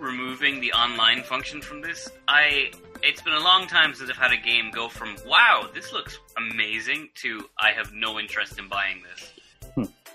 removing the online function from this, I it's been a long time since I've had a game go from "Wow, this looks amazing" to "I have no interest in buying this."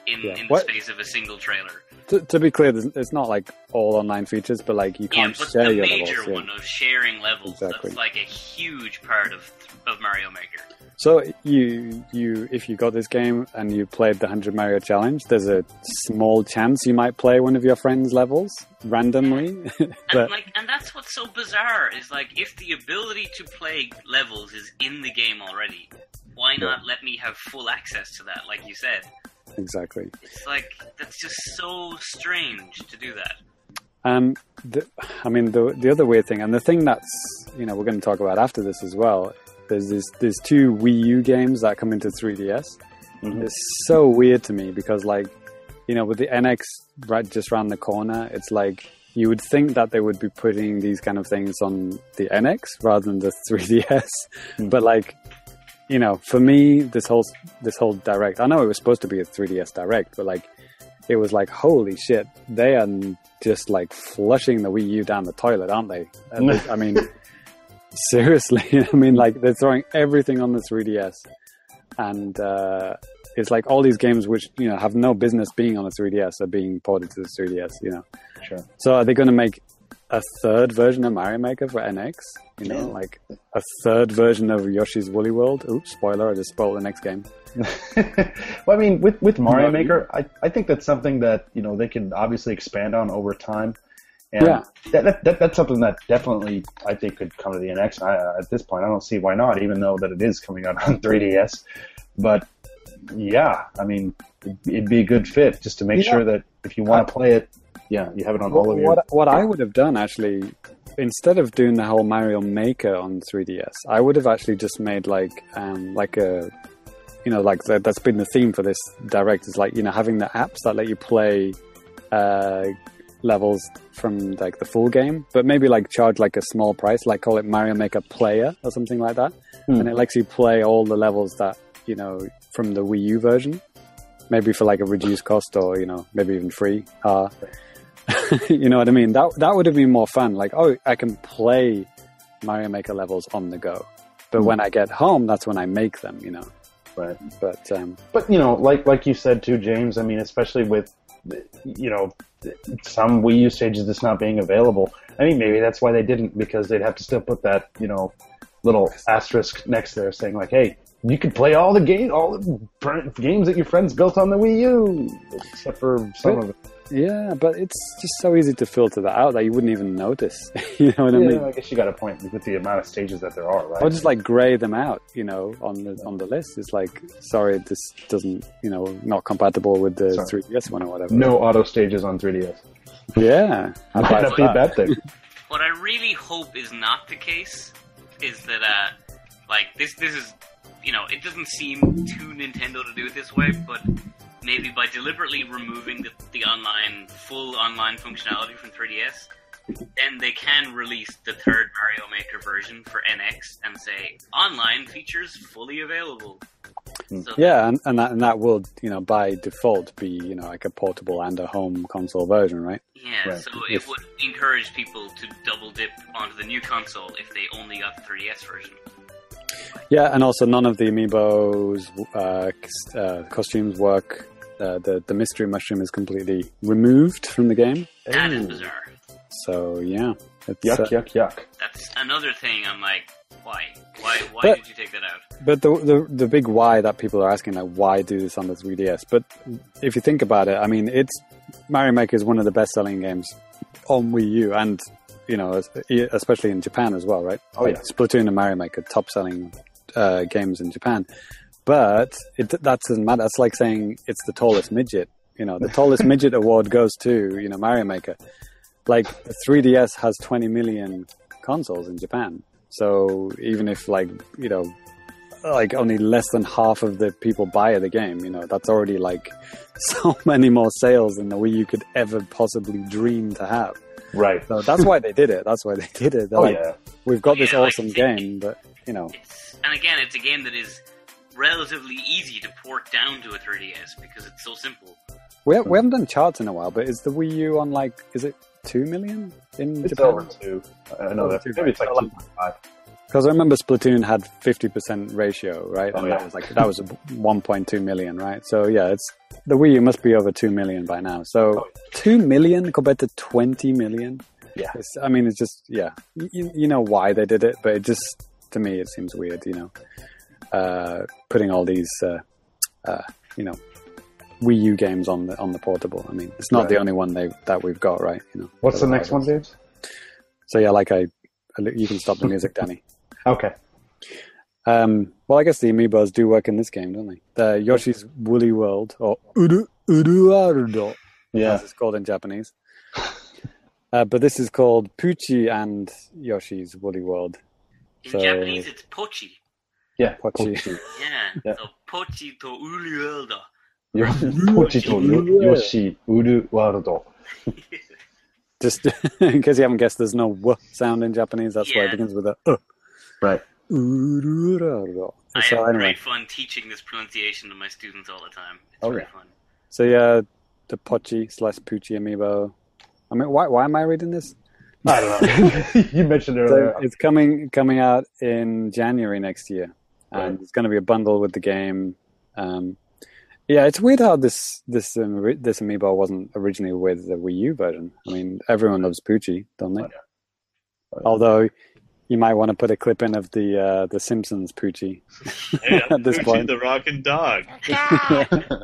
In, yeah. in the what? space of a single trailer. To, to, be clear, it's not like all online features, but like you can't yeah, but share the your major levels. one yeah. of sharing levels. Exactly. That's like a huge part of of Mario Maker. So you you if you got this game and you played the hundred Mario challenge, there's a small chance you might play one of your friends' levels randomly. and like and that's what's so bizarre is like if the ability to play levels is in the game already, why not let me have full access to that? Like you said. Exactly. It's like that's just so strange to do that. Um, the, I mean, the the other weird thing, and the thing that's you know we're going to talk about after this as well. There's this there's two Wii U games that come into 3DS. Mm-hmm. It's so weird to me because like you know with the NX right just around the corner, it's like you would think that they would be putting these kind of things on the NX rather than the 3DS. Mm-hmm. But like you know, for me, this whole this whole direct. I know it was supposed to be a 3DS direct, but like, it was like, holy shit, they are just like flushing the Wii U down the toilet, aren't they? I mean, seriously, I mean, like they're throwing everything on the 3DS, and uh, it's like all these games which you know have no business being on the 3DS are being ported to the 3DS. You know, sure. So are they going to make a third version of Mario Maker for NX. You know, like a third version of Yoshi's Woolly World. Oops, spoiler! I just spoiled the next game. well, I mean, with with Mario Maker, I, I think that's something that you know they can obviously expand on over time. And yeah. that, that, that, that's something that definitely I think could come to the NX. I, uh, at this point, I don't see why not, even though that it is coming out on 3DS. But yeah, I mean, it'd be a good fit just to make yeah. sure that if you want to play it, yeah, you have it on all of your. What, what I would have done actually, instead of doing the whole Mario Maker on 3DS, I would have actually just made like um, like a, you know, like the, that's been the theme for this direct is like you know having the apps that let you play uh, levels from like the full game, but maybe like charge like a small price, like call it Mario Maker Player or something like that, hmm. and it lets you play all the levels that you know from the Wii U version, maybe for like a reduced cost or you know maybe even free. Uh, you know what I mean? That that would have been more fun. Like, oh, I can play Mario Maker levels on the go, but mm. when I get home, that's when I make them. You know. Right. But um, but you know, like like you said too, James. I mean, especially with you know some Wii U stages that's not being available. I mean, maybe that's why they didn't because they'd have to still put that you know little asterisk next there saying like, hey, you could play all the game, all the games that your friends built on the Wii U, except for some but, of it. Yeah, but it's just so easy to filter that out that you wouldn't even notice. you know what yeah, I mean? I guess you got a point with the amount of stages that there are, right? Or just like gray them out, you know, on the on the list. It's like, sorry, this doesn't, you know, not compatible with the sorry. 3DS one or whatever. No auto stages on 3DS. Yeah, I might not be a bad thing. what I really hope is not the case is that, uh, like this, this is, you know, it doesn't seem too Nintendo to do it this way, but maybe by deliberately removing the, the online full online functionality from 3DS, then they can release the third Mario Maker version for NX and say online features fully available. Hmm. So yeah, and, and that and that will you know by default be you know like a portable and a home console version, right? Yeah, right. so if, it would encourage people to double dip onto the new console if they only got the 3DS version. Yeah, and also none of the amiibos uh, uh, costumes work uh, the the mystery mushroom is completely removed from the game. That Ooh. bizarre. So yeah, yuck, uh, yuck, yuck. That's another thing. I'm like, why? Why? Why but, did you take that out? But the, the the big why that people are asking, like, why do this on the 3DS? But if you think about it, I mean, it's Mario Maker is one of the best selling games on Wii U, and you know, especially in Japan as well, right? Oh like, yeah, Splatoon and Mario Maker, top selling uh, games in Japan. But it, that doesn't matter. That's like saying it's the tallest midget. You know, the tallest midget award goes to, you know, Mario Maker. Like, the 3DS has 20 million consoles in Japan. So even if, like, you know, like only less than half of the people buy the game, you know, that's already like so many more sales than the Wii you could ever possibly dream to have. Right. So that's why they did it. That's why they did it. They're oh, like, yeah. we've got this yeah, awesome like, game, but, you know. and again, it's a game that is relatively easy to port down to a 3DS because it's so simple. We, we haven't done charts in a while, but is the Wii U on like is it two million in it's Japan. over two. I know that. Maybe it's like two point five. Because I remember Splatoon had fifty percent ratio, right? Oh, and yeah. that was like that was one point two million, right? So yeah, it's the Wii U must be over two million by now. So Oh, two million compared to twenty million. Yeah. It's, I mean, it's just yeah, you, you know why they did it, but it just to me it seems weird, you know, uh, putting all these uh, uh, you know Wii U games on the on the portable. I mean, it's not Right. the only one they that we've got, right? You know. What's the There are next one, others. James? So yeah, like I, you can stop the music, Danny. Okay. Um, well, I guess the amiibos do work in this game, don't they? The Yoshi's Woolly World, or Uru, Uruardo, Yeah. as it's called in Japanese. Uh, but this is called Poochie and Yoshi's Woolly World. In So- Japanese, it's pochi. Yeah. Pochi. Pochi. Yeah. Yeah. So pochi to urielda. Yo- Pochi to Yoshi Uru Warudo. Just in case you haven't guessed, there's no w sound in Japanese. That's why it begins with a uh. Right. Uruardo. I So have anyway, great fun teaching this pronunciation to my students all the time. It's Oh, very yeah. fun. so yeah, the Pochi slash Poochie amiibo. I mean, why why am I reading this? I don't know. you mentioned So earlier. it's coming coming out in January next year, and Right. it's going to be a bundle with the game. Um, yeah, it's weird how this this um, this amiibo wasn't originally with the Wii U version. I mean, everyone loves Poochie, don't they? Oh, yeah. Oh, yeah. Although you might want to put a clip in of the uh, the Simpsons Poochie. Hey, I'm At this Poochie point. the rockin' dog.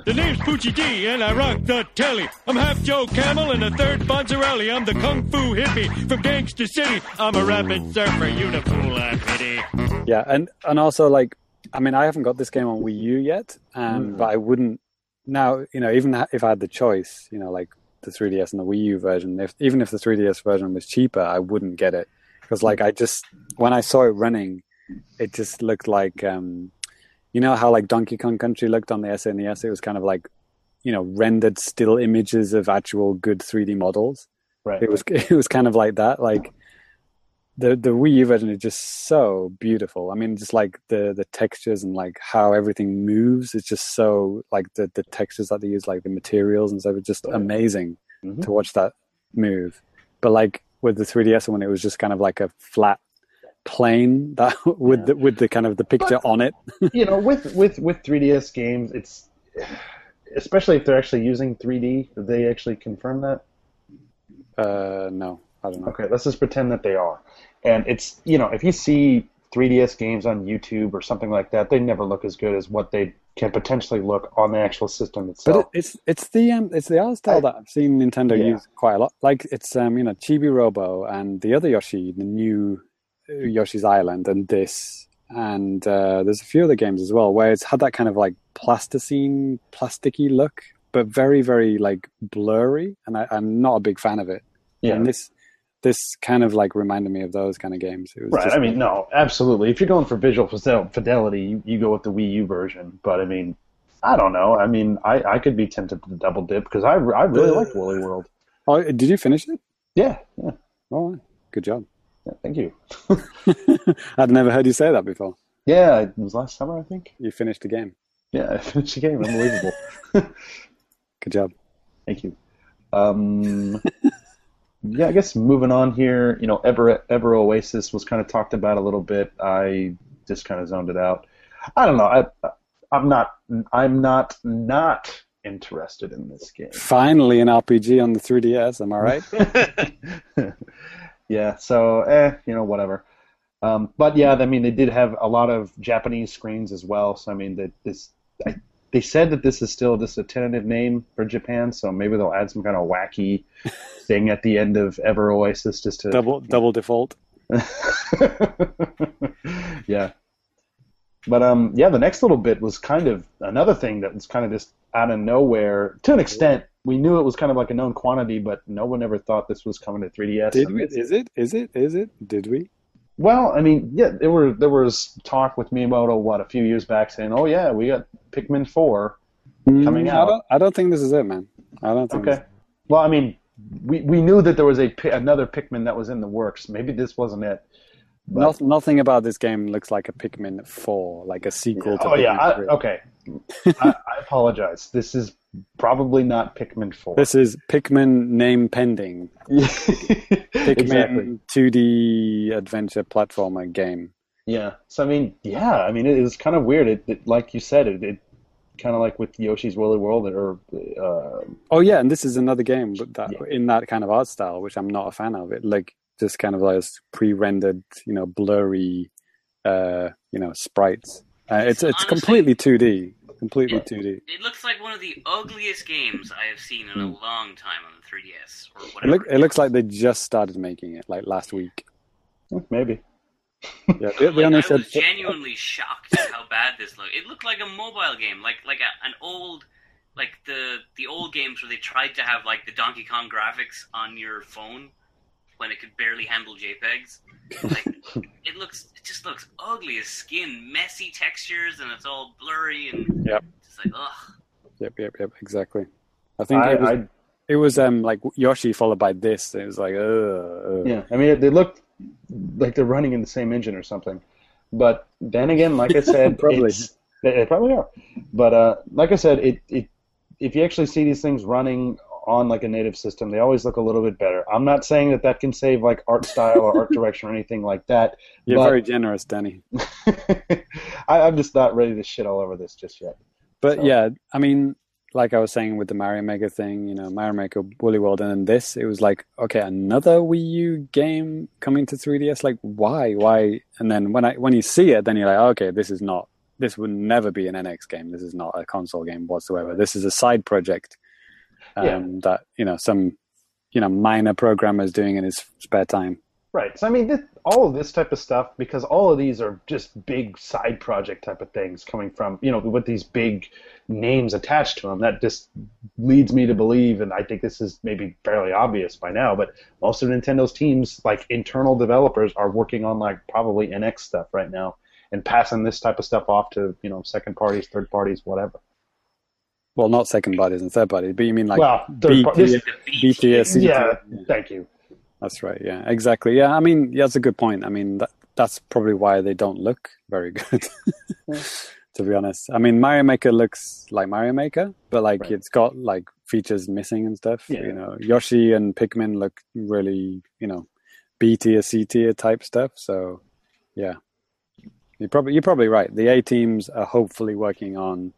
The name's Poochie D, and I rock the telly. I'm half Joe Camel and a third Fonzarelli. I'm the kung fu hippie from Gangster City. I'm a rapid surfer, you the fool I pity. Yeah, and and also like, I mean, I haven't got this game on Wii U yet, um, Mm. but I wouldn't now. You know, even if I had the choice, you know, like the 3DS and the Wii U version, if even if the 3DS version was cheaper, I wouldn't get it because like I just when I saw it running, it just looked like, um, you know, how like Donkey Kong Country looked on the SNES. It was kind of like, you know, rendered still images of actual good 3D models right. it was it was kind of like that like the the Wii U version is just so beautiful. I mean, just like the the textures and like how everything moves. It's just so like the the textures that they use, like the materials and stuff. It's just amazing Mhm. to watch that move. But like with the 3DS one, it was just kind of like a flat plane that with Yeah. the with the kind of the picture on it. you know, with with with 3DS games, it's especially if they're actually using 3D. Did they actually confirm that? Uh, no, I don't know. Okay, let's just pretend that they are. And it's you know, if you see 3DS games on YouTube or something like that, they never look as good as what they can potentially look on the actual system But itself. it, it's it's the um, it's the art style I- that I've seen Nintendo Yeah. use quite a lot. Like it's um you know Chibi Robo and the other Yoshi, the new uh, Yoshi's Island, and this, and uh, there's a few other games as well where it's had that kind of like plasticine, plasticky look, but very very like blurry, and I, I'm not a big fan of it. yeah. And this this kind of like reminded me of those kind of games. It was Right. just- I mean, no, absolutely. If you're going for visual fidelity, you, you go with the Wii U version. But I mean, I don't know. I mean, I, I could be tempted to double dip because I, I really liked Woolly World. oh, did you finish it? Yeah, yeah, Oh, good job. yeah. Thank you. I'd never heard you say that before. Yeah, it was last summer, I think. You finished the game. Yeah, I finished the game. Unbelievable. Good job. Thank you. Um, yeah, I guess moving on here, you know, Ever Ever Oasis was kind of talked about a little bit. I just kind of zoned it out. I don't know. I I'm not I'm not not interested in this game. Finally, an RPG on the 3DS. Am I right? yeah, so eh, you know, whatever. Um, but yeah, I mean, they did have a lot of Japanese screens as well. So I mean, that this I, they said that this is still just a tentative name for Japan. So maybe they'll add some kind of wacky thing at the end of Ever Oasis just to double double default. yeah. But um, yeah, the next little bit was kind of another thing that was kind of just out of nowhere. To an extent, we knew it was kind of like a known quantity, but no one ever thought this was coming to 3DS. Did we? Is it? Is it? Is it? Did we? Well, I mean, yeah, there were there was talk with Miyamoto what a few years back saying, "Oh yeah, we got Pikmin 4 coming Mm, out." I don't. I don't think this is it, man. I don't think. Okay. Well, I mean, we we knew that there was a another Pikmin that was in the works. Maybe this wasn't it. Not, nothing about this game looks like a Pikmin 4, like a sequel to oh Pikmin yeah, I, okay. I, I apologize. This is probably not Pikmin Four. This is Pikmin name pending. Pikmin exactly. 2D adventure platformer game. Yeah. So I mean, yeah. I mean, it is kind of weird. It, it like you said, it, it kind of like with Yoshi's Woolly World or uh, Oh yeah, and this is another game but that Yeah. in that kind of art style, which I'm not a fan of. It like just kind of like pre-rendered, you know, blurry, uh, you know, sprites. Uh, it's it's Honestly- completely 2D, completely 2D. It looks like one of the ugliest games I have seen in a long time on the 3DS or It, look, it looks like they just started making it, like last week. maybe. Yeah, they, they Like, only I said was genuinely shocked at how bad this looked. It looked like a mobile game, like like a, an old, like the the old games where they tried to have like the Donkey Kong graphics on your phone when it could barely handle JPEGs. Like it looks, it just looks ugly as skin, messy textures, and it's all blurry and Yep. just like ugh. Yep, yep, yep, exactly. I think I, it was I, it was um like Yoshi followed by this. It was like, uh, uh. yeah. I mean, they looked like they're running in the same engine or something. But then again, like I said, Probably. it's, they, they probably are. But uh, like I said, it, it if you actually see these things running on like a native system, they always look a little bit better. I'm not saying that that can save like art style or art direction or anything like that. You're but very generous, Danny. I, I'm just not ready to shit all over this just yet. But So- yeah, I mean, like I was saying with the Mario Maker thing, you know, Mario Maker Woolly World, and then this, it was like, okay, another Wii U game coming to 3DS. Like, why, why? And then when I when you see it, then you're like, okay, this is not. This would never be an NX game. This is not a console game whatsoever. This is a side project um, Yeah. that you know some you know minor programmer is doing in his spare time. Right. So I mean, this, all of this type of stuff, because all of these are just big side project type of things coming from, you know, with these big names attached to them. That just leads me to believe, and I think this is maybe fairly obvious by now, but most of Nintendo's teams, like internal developers, are working on like probably NX stuff right now and passing this type of stuff off to, you know, second parties, third parties, whatever. Well, not second parties and third parties, but you mean like well, third B par- tier, this- The beat B tier, C yeah, thank you. That's right. Yeah, exactly. Yeah, I mean, yeah, that's a good point. I mean, that, that's probably why they don't look very good, to be honest. I mean, Mario Maker looks like Mario Maker, but like Right. it's got like features missing and stuff. Yeah. You know, Yoshi and Pikmin look really, you know, B tier, C tier type stuff. So, yeah, you probably you're probably right. The A teams are hopefully working on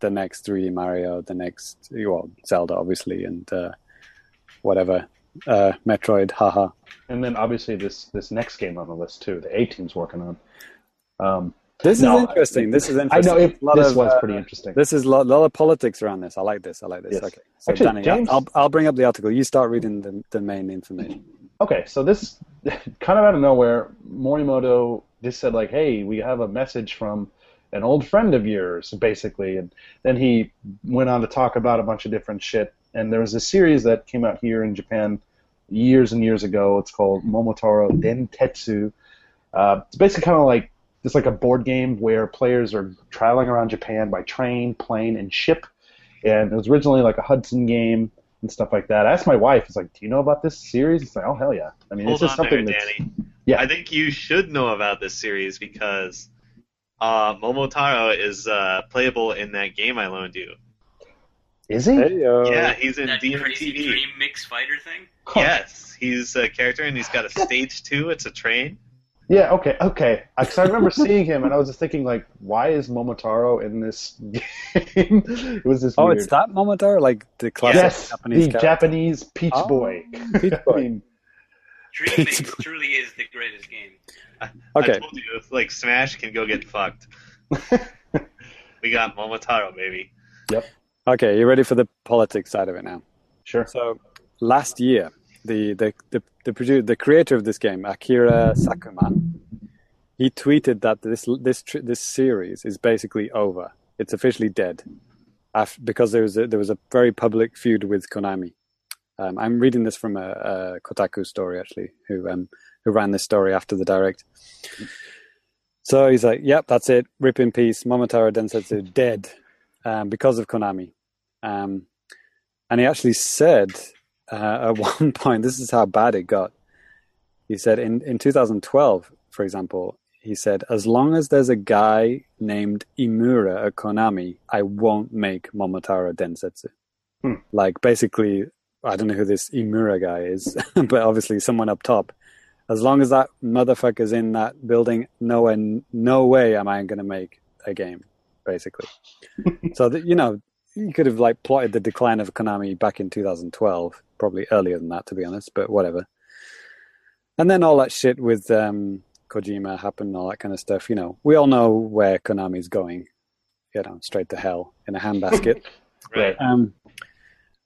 the next 3D Mario, the next well Zelda, obviously, and uh, whatever uh, Metroid. Haha. And then obviously this this next game on the list too, the A team's working on. Um, This No, is interesting. This is interesting. I know it, this of, was uh, pretty interesting. This is a lot, lot of politics around this. I like this. I like this. Yes. Okay. So, Actually, Danny, James- I'll, I'll bring up the article. You start reading the, the main information. Okay, so this kind of out of nowhere, Morimoto just said like, "Hey, we have a message from an old friend of yours," basically, and then he went on to talk about a bunch of different shit. And there was a series that came out here in Japan years and years ago. It's called Momotaro Dentetsu. Uh, it's basically kind of like it's like a board game where players are traveling around Japan by train, plane, and ship. And it was originally like a Hudson game and stuff like that. I asked my wife, "It's like, do you know about this series?" It's like, "Oh hell yeah!" I mean, Hold it's just on there, something that's Danny. Yeah. I think you should know about this series because uh, Momotaro is uh, playable in that game I loaned you. is he? Hey, uh, yeah, he's in that crazy DMTV. dream mix fighter thing. Huh. Yes, he's a character and he's got a stage two. It's a train. Yeah. Okay. Okay. Because I remember seeing him, and I was just thinking, like, why is Momotaro in this game? it was just Oh, weird. it's that Momotaro, like the classic yes, Japanese the character. Japanese Peach Oh, Boy. Peach I mean, Dream Mix truly is the greatest game. I Okay. told you, like Smash can go get fucked. we got Momotaro, baby. Yep. Okay, you ready for the politics side of it now? sure. So last year, the the the the, produ- the creator of this game, Akira Sakuma, he tweeted that this this this series is basically over. It's officially dead, af- because there was a, there was a very public feud with Konami. Um, I'm reading this from a, a Kotaku story actually, who um, who ran this story after the direct. So he's like, "Yep, that's it. Rip in peace. Momotaro Densetsu dead um, because of Konami." Um, and he actually said uh, at one point, this is how bad it got. He said in, in 2012, for example, he said, as long as there's a guy named Imura at Konami, I won't make Momotaro Densetsu. Hmm. Like basically, I don't know who this Imura guy is, but obviously someone up top. As long as that motherfucker's in that building, no way, no way am I going to make a game. Basically, so that you know, you could have like plotted the decline of Konami back in 2012, probably earlier than that, to be honest. But whatever. And then all that shit with um, Kojima happened, all that kind of stuff. You know, we all know where Konami's going. You know, straight to hell in a handbasket. Right. Um,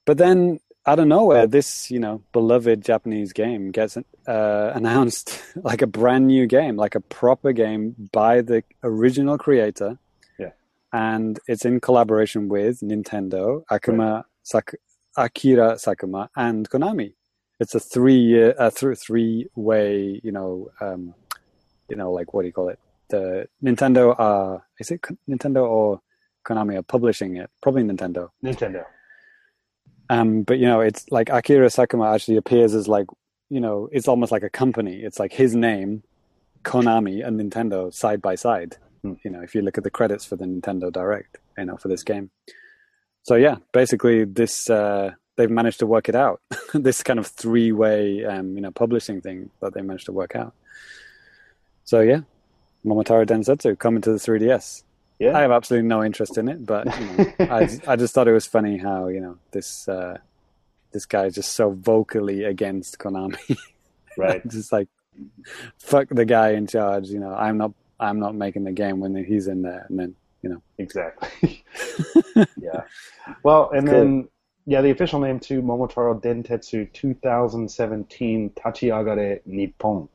but then out of nowhere, this you know beloved Japanese game gets uh, announced like a brand new game, like a proper game by the original creator. Yeah. and it's in collaboration with Nintendo, Akuma Sak- Akira Sakuma, and Konami. It's a three uh, th- three way, you know, um, you know, like what do you call it? The Nintendo, uh, is it Nintendo or Konami are publishing it? Probably Nintendo. Nintendo. Um, but you know, it's like Akira Sakuma actually appears as like, you know, it's almost like a company. It's like his name, Konami and Nintendo side by side. Hmm. You know, if you look at the credits for the Nintendo Direct, you know, for this game. So yeah, basically this uh, they've managed to work it out. this kind of three way, um, you know, publishing thing that they managed to work out. So yeah, Momotaro Densetsu coming to the 3DS. Yeah. I have absolutely no interest in it, but you know, I I just thought it was funny how you know this uh, this guy is just so vocally against Konami. right. just like fuck the guy in charge. You know, I'm not I'm not making the game when he's in there, and then you know, Exactly. yeah. Well, and Cool. then yeah, the official name too, Momotaro Dentetsu 2017 Tachiagare Nippon,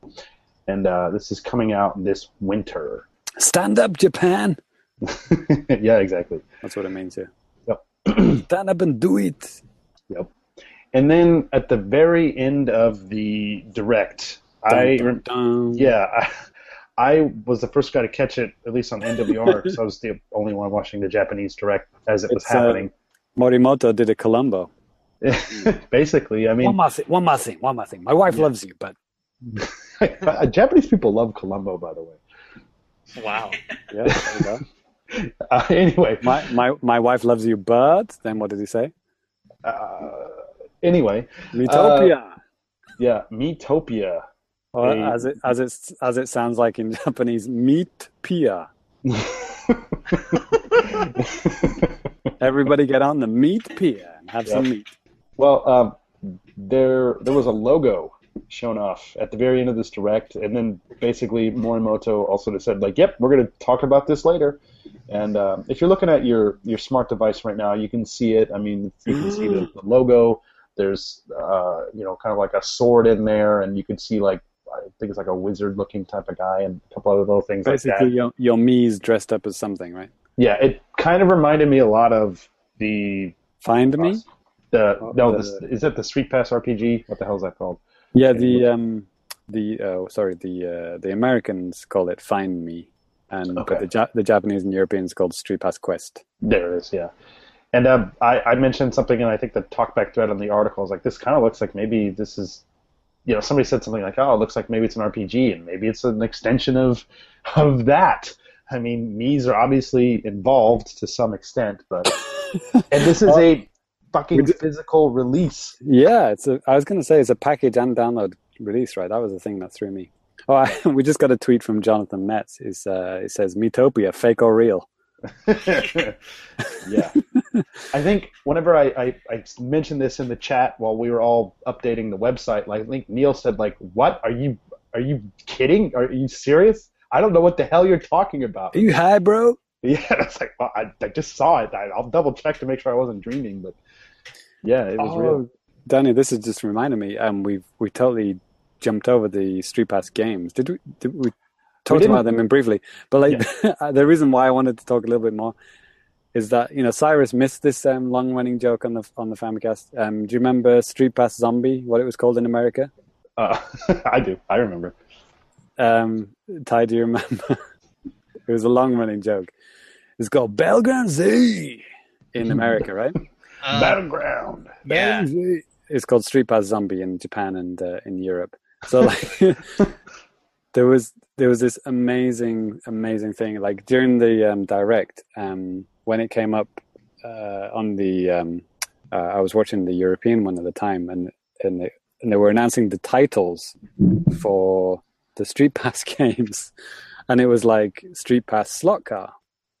and uh, this is coming out this winter. stand up, Japan. yeah, exactly. That's what it means here. Yep. stand up and do it. Yep. And then at the very end of the direct, I Dun, dun, dun. yeah, I, I was the first guy to catch it, at least on NWR, because I was the only one watching the Japanese direct as it was It's, uh, happening. Morimoto did a Columbo. Basically, I mean, one more thing. One more thing. One more thing. My wife loves you, but Japanese people love Columbo, by the way. Wow. yeah. There you go. Uh, anyway, My my my wife loves you, but then what did he say? uh, anyway, Utopia. yeah, Miitopia. or hey. as it as it as it sounds like in Japanese, meat pia. Everybody get on the meat pia and have some meat. well, um, there there was a logo shown off at the very end of this direct, and then basically Morimoto also just said like, "Yep, we're going to talk about this later." And um, if you're looking at your your smart device right now, you can see it. I mean, you can see the, the logo. There's uh, you know kind of like a sword in there, and you can see like I think it's like a wizard looking type of guy, and a couple other little things like Basically, that. your your Mii's dressed up as something, right? Yeah, it kind of reminded me a lot of the Find Mii. the Oh, no, the- the, is it the Street Pass RPG? What the hell is that called? Yeah, the um the oh sorry the uh, the Americans call it Find Mii, and Okay. but the ja- the Japanese and Europeans called Street Pass Quest. There it is, yeah. And um, I, I mentioned something, and I think the talkback thread on the article is like, this kind of looks like maybe this is, you know, somebody said something like, oh, it looks like maybe it's an RPG, and maybe it's an extension of of that. I mean, Mii's are obviously involved to some extent, but and this is a fucking d- physical release. Yeah, it's a. I was going to say it's a package and download release, right? That was the thing that threw me. Oh, I, we just got a tweet from Jonathan Metts. Is uh, it says Miitopia, fake or real? yeah. I think whenever I, I, I mentioned this in the chat while we were all updating the website, like I think Neil said, like, what are you are you kidding? Are you serious? I don't know what the hell you're talking about. Are you high, bro? Yeah, it's like well, I, I just saw it. I, I'll double check to make sure I wasn't dreaming, but yeah, it was real. Oh, Danny, this is just reminding me. Um, we've we totally jumped over the Street Pass games. Did we? Did we talked about them in briefly, but like the reason why I wanted to talk a little bit more is that you know Cyrus missed this um, long running joke on the on the Famicast. Um, do you remember Street Pass Zombie? What it was called in America? Uh, I do. I remember. Um, Ty, do you remember? it was a long running joke. It's called Battleground Z in America, right? Uh, Battleground. yeah. It's called Street Pass Zombie in Japan and uh, in Europe. So like, there was there was this amazing amazing thing like during the um, direct um, when it came up uh, on the um, uh, I was watching the European one at the time and and they, and they were announcing the titles for the Street Pass games and it was like Street Pass Slot Car,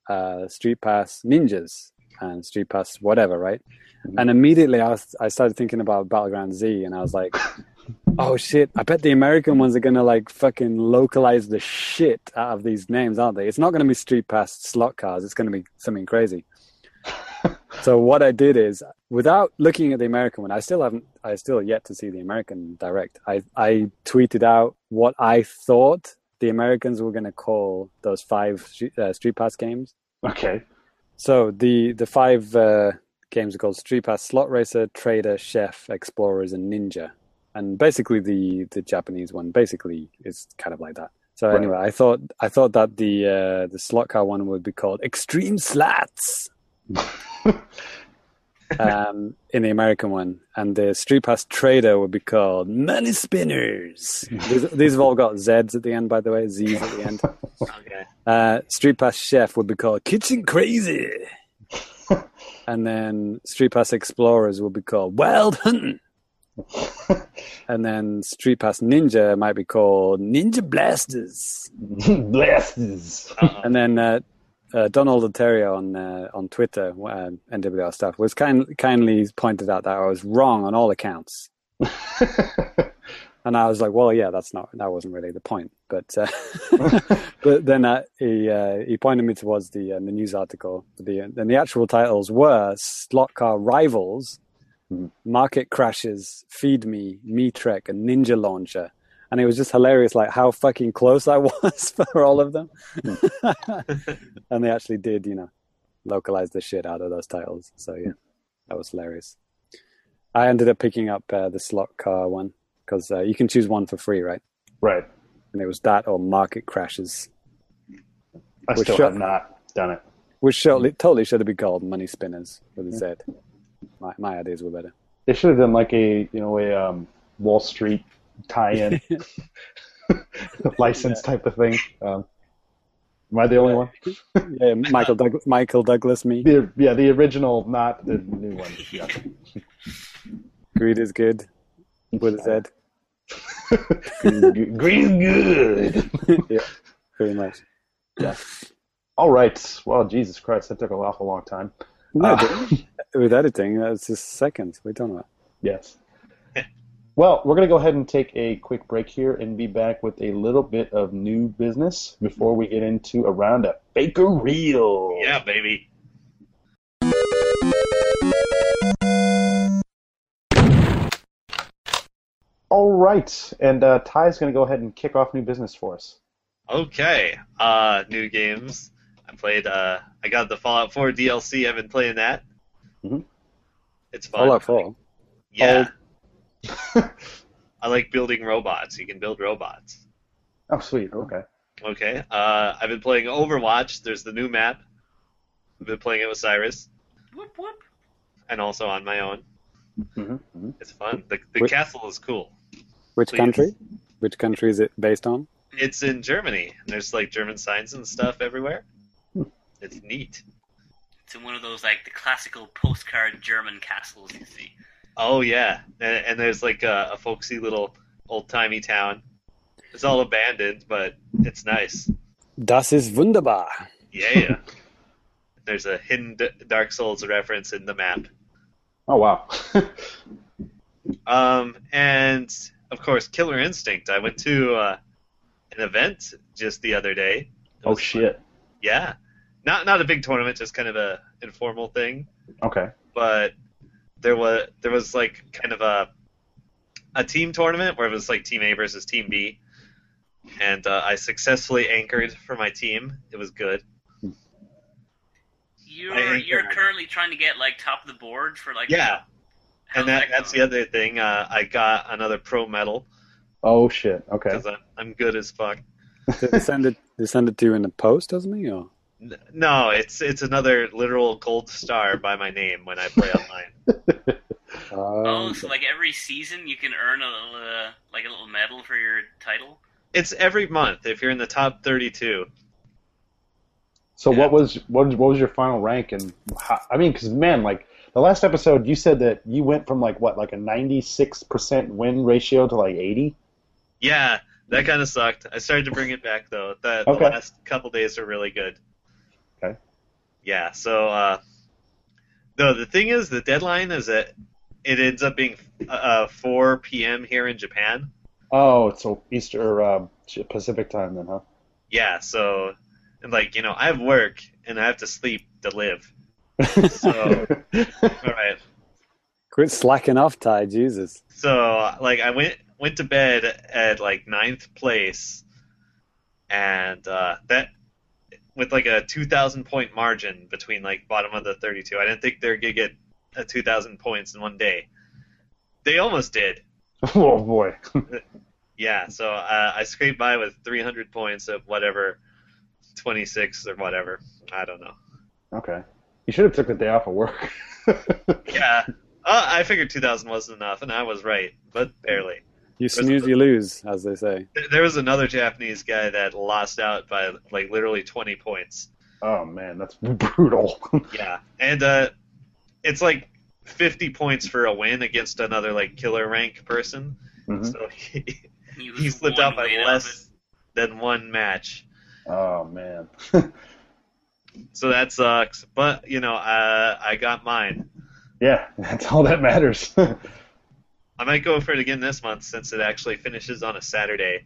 uh, Street Pass Ninjas, and Street Pass whatever, right? Mm-hmm. And immediately I was, I started thinking about Battleground Z and I was like oh shit, I bet the American ones are gonna like fucking localize the shit out of these names, aren't they? It's not gonna be street pass slot cars, it's gonna be something crazy. so what I did is without looking at the American one, I still haven't I still yet to see the American direct. I I tweeted out what I thought the Americans were gonna call those five uh, street pass games. Okay. So the the five uh, games are called Street Pass Slot Racer, Trader, Chef, Explorers, and Ninja and basically the the Japanese one basically is kind of like that. So right. anyway, I thought I thought that the uh, the slot car one would be called Extreme Slats. um, in the American one, and the Street Pass Trader would be called Money Spinners. these, these, have all got Z's at the end, by the way, Z's at the end. okay. Uh, Street Pass Chef would be called Kitchen Crazy, and then Street Pass Explorers would be called Wild Hunting. and then Street Pass Ninja might be called Ninja Blasters. Blasters. Uh-huh. And then uh, uh, Donald Ontario on uh, on Twitter, uh, NWR stuff, was kind kindly pointed out that I was wrong on all accounts. and I was like, well, yeah, that's not that wasn't really the point. But uh, but then uh, he uh, he pointed me towards the the news article. The and the actual titles were Slot Car Rivals Market Crashers, Feed Mii, Mii Trek, and Ninja Launcher. And it was just hilarious, like how fucking close I was for all of them. and they actually did, you know, localize the shit out of those titles. So yeah, that was hilarious. I ended up picking up uh, the slot car one because uh, you can choose one for free, right? Right. And it was that or Market Crashers. I still have not done it. Which totally should have been called Money Spinners with a Z my, my ideas were better. They should have done like a you know a um, Wall Street tie-in license yeah. type of thing. Um, am I the only one? yeah, Michael Doug- Michael Douglas, me. The, yeah, the original, not the new one. Yeah. Greed is good with a Z. Greed is good. yeah, very much. Yeah. All right. Well, Jesus Christ, that took an awful long time. No, uh, with editing, that's just seconds. We're talking about. Yes. Well, we're going to go ahead and take a quick break here and be back with a little bit of new business before we get into a round of Fake or Real. Yeah, baby. All right, and uh, Ty's going to go ahead and kick off new business for us. Okay, uh, new games. I played. Uh, I got the Fallout 4 DLC. I've been playing that. Mm-hmm. It's fun. Fallout 4. Yeah. I like building robots. You can build robots. Oh, sweet. Okay. Okay. Uh, I've been playing Overwatch. There's the new map. I've been playing it with Cyrus. Whoop whoop. And also on my own. Mm-hmm. Mm-hmm. It's fun. The, the which, castle is cool. Which Please. country? Which country is it based on? It's in Germany. There's like German signs and stuff everywhere. Hmm. It's neat. It's in one of those like the classical postcard German castles you see. Oh yeah, and, and there's like a, a folksy little old timey town. It's all abandoned, but it's nice. Das ist wunderbar. Yeah. yeah. there's a hidden Dark Souls reference in the map. Oh wow. um, and of course, Killer Instinct. I went to uh, an event just the other day. Oh shit. Fun. Yeah, not not a big tournament, just kind of a informal thing. Okay. But there was there was like kind of a a team tournament where it was like team A versus team B, and uh, I successfully anchored for my team. It was good. You're you're currently trying to get like top of the board for like yeah, and that, that that's the other thing. Uh, I got another pro medal. Oh shit! Okay. Because I'm good as fuck. They send it? They send it to you in the post, doesn't he? Or? No, it's it's another literal gold star by my name when I play online. oh, so like every season you can earn a little, uh, like a little medal for your title. It's every month if you're in the top 32. So yeah. what was what was, what was your final rank and how, I mean cuz man like the last episode you said that you went from like what like a 96% win ratio to like 80? Yeah, that kind of sucked. I started to bring it back though. The, okay. the last couple days are really good. Okay. Yeah, so uh no, the thing is the deadline is that it ends up being uh, 4 p.m. here in Japan. Oh, so Easter uh, Pacific time then, huh? Yeah. So, and like you know, I have work and I have to sleep to live. So, all right. Quit slacking off, Ty. Jesus. So, like, I went went to bed at like ninth place, and uh, that with like a two thousand point margin between like bottom of the thirty two. I didn't think they're gonna get a two thousand points in one day. They almost did. Oh boy. yeah, so uh, I scraped by with 300 points of whatever, 26 or whatever. I don't know. Okay. You should have took the day off of work. yeah. Uh, I figured 2,000 wasn't enough, and I was right, but barely. You snooze, you lose, as they say. There was another Japanese guy that lost out by like literally 20 points. Oh man, that's brutal. yeah, and uh, it's like 50 points for a win against another like killer rank person. Mm-hmm. So he, he, he slipped out by less than one match. Oh man. so that sucks, but you know, uh, I got mine. Yeah, that's all that matters. I might go for it again this month since it actually finishes on a Saturday.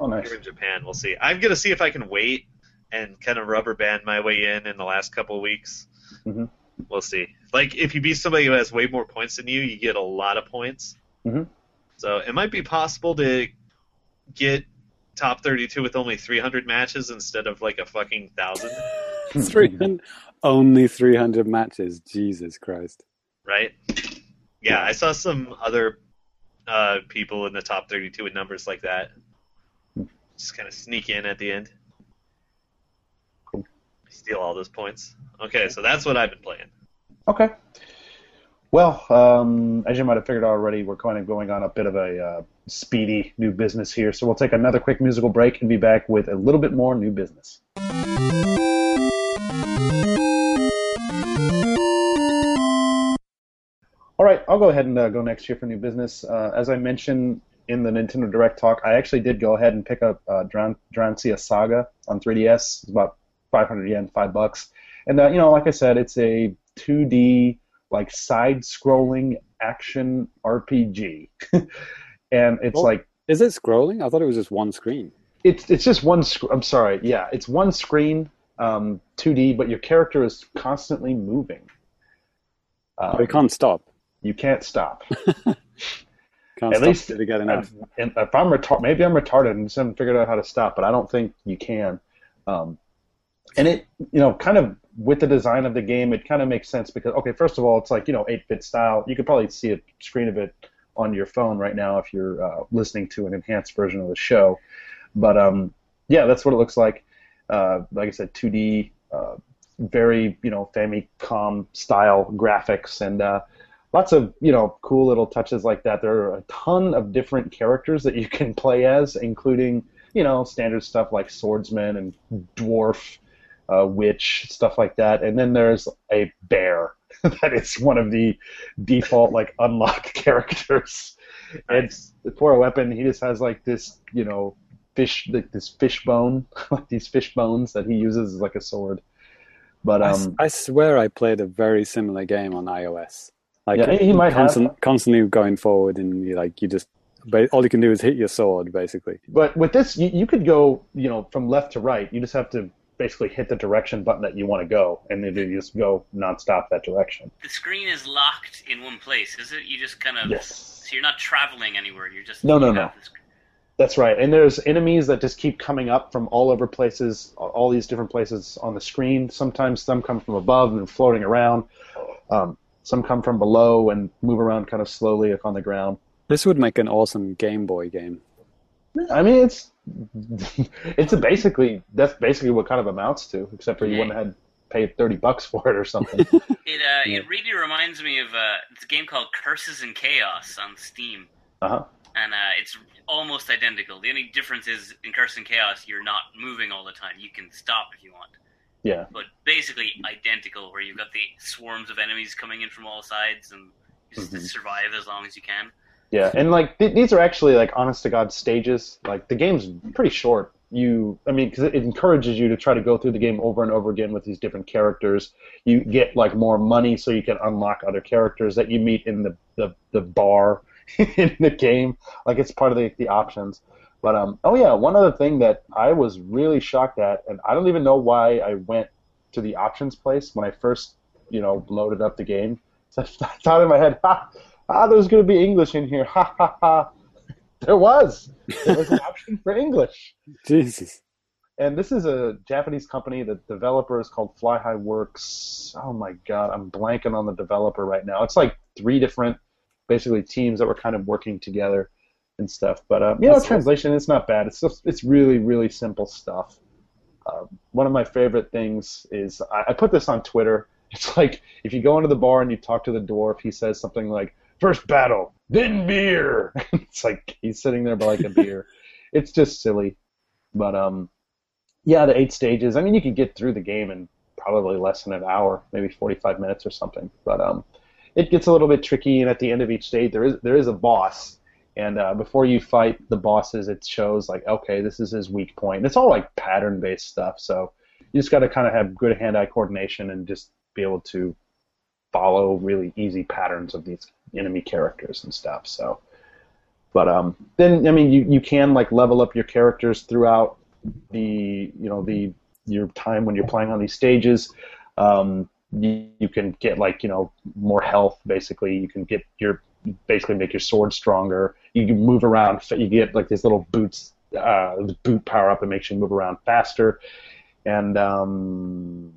Oh, nice. Here in Japan, we'll see. I'm gonna see if I can wait and kind of rubber band my way in in the last couple of weeks. Mm-hmm. We'll see. Like if you beat somebody who has way more points than you, you get a lot of points. Mm-hmm. So it might be possible to get top 32 with only 300 matches instead of like a fucking thousand. 300, only 300 matches. Jesus Christ. Right? Yeah, I saw some other uh, people in the top 32 with numbers like that. Just kind of sneak in at the end. Steal all those points. Okay, so that's what I've been playing. Okay. Well, um, as you might have figured out already, we're kind of going on a bit of a uh, speedy new business here. So we'll take another quick musical break and be back with a little bit more new business. All right, I'll go ahead and uh, go next year for new business. Uh, as I mentioned in the Nintendo Direct talk, I actually did go ahead and pick up uh, Dran- Drancia Saga on 3DS. It's about 500 yen, five bucks. And uh, you know, like I said, it's a 2D like side-scrolling action RPG, and it's well, like. Is it scrolling? I thought it was just one screen. It's it's just one. Sc- I'm sorry. Yeah, it's one screen, um, 2D, but your character is constantly moving. Um, oh, you can't stop. You can't stop. can't At stop least to get enough. If, if I'm retarded, maybe I'm retarded and just haven't figured out how to stop, but I don't think you can. Um, and it you know kind of with the design of the game it kind of makes sense because okay first of all it's like you know 8-bit style you could probably see a screen of it on your phone right now if you're uh, listening to an enhanced version of the show but um, yeah that's what it looks like uh, like I said 2D uh, very you know Famicom style graphics and uh, lots of you know cool little touches like that there are a ton of different characters that you can play as including you know standard stuff like swordsman and dwarf uh, witch, stuff like that. And then there's a bear that is one of the default like unlocked characters. Nice. And for a weapon, he just has like this, you know, fish, like this fish bone, like these fish bones that he uses as like a sword. But um, I, I swear I played a very similar game on iOS. Like yeah, he might constant, have constantly going forward, and you like you just but all you can do is hit your sword, basically. But with this, you, you could go, you know, from left to right. You just have to basically hit the direction button that you want to go, and then you just go nonstop that direction. The screen is locked in one place, is it? You just kind of yes. So you're not traveling anywhere. You're just no, no, no. That's right. And there's enemies that just keep coming up from all over places, all these different places on the screen. Sometimes some come from above and floating around. Um, some come from below and move around kind of slowly on the ground. This would make an awesome Game Boy game. I mean, it's it's a basically that's basically what kind of amounts to, except for you wouldn't have paid thirty bucks for it or something. it uh, yeah. it really reminds me of uh, it's a game called Curses and Chaos on Steam. Uh huh. And uh, it's almost identical. The only difference is in Curse and Chaos, you're not moving all the time. You can stop if you want. Yeah. But basically identical, where you've got the swarms of enemies coming in from all sides, and you just Mhm. survive as long as you can. Yeah, and like th- these are actually like honest to god stages. Like the game's pretty short. You, I mean, because it encourages you to try to go through the game over and over again with these different characters. You get like more money, so you can unlock other characters that you meet in the the, the bar in the game. Like it's part of the the options. But um, oh yeah, one other thing that I was really shocked at, and I don't even know why I went to the options place when I first, you know, loaded up the game. So I thought in my head, ha, ah, there's going to be English in here, ha ha ha. There was. There was an option for English. Jesus. And this is a Japanese company. The developer is called Fly High Works. Oh my god, I'm blanking on the developer right now. It's like three different, basically teams that were kind of working together and stuff. But uh, you know, translation it's not bad. It's just it's really really simple stuff. Um, one of my favorite things is I, I put this on Twitter. It's like if you go into the bar and you talk to the dwarf, he says something like first battle, then beer. it's like he's sitting there by like a beer. It's just silly, but um, yeah, the eight stages. I mean, you could get through the game in probably less than an hour, maybe 45 minutes or something. But um, it gets a little bit tricky, and at the end of each stage, there is there is a boss. And uh, before you fight the bosses, it shows like, okay, this is his weak point. It's all like pattern-based stuff, so you just got to kind of have good hand-eye coordination and just be able to follow really easy patterns of these enemy characters and stuff. So, but um, then I mean, you, you can like level up your characters throughout the you know the your time when you're playing on these stages. Um, you, you can get like you know more health. Basically, you can get your basically make your sword stronger. You can move around. You get like these little boots. Uh, boot power up and makes you move around faster. And um,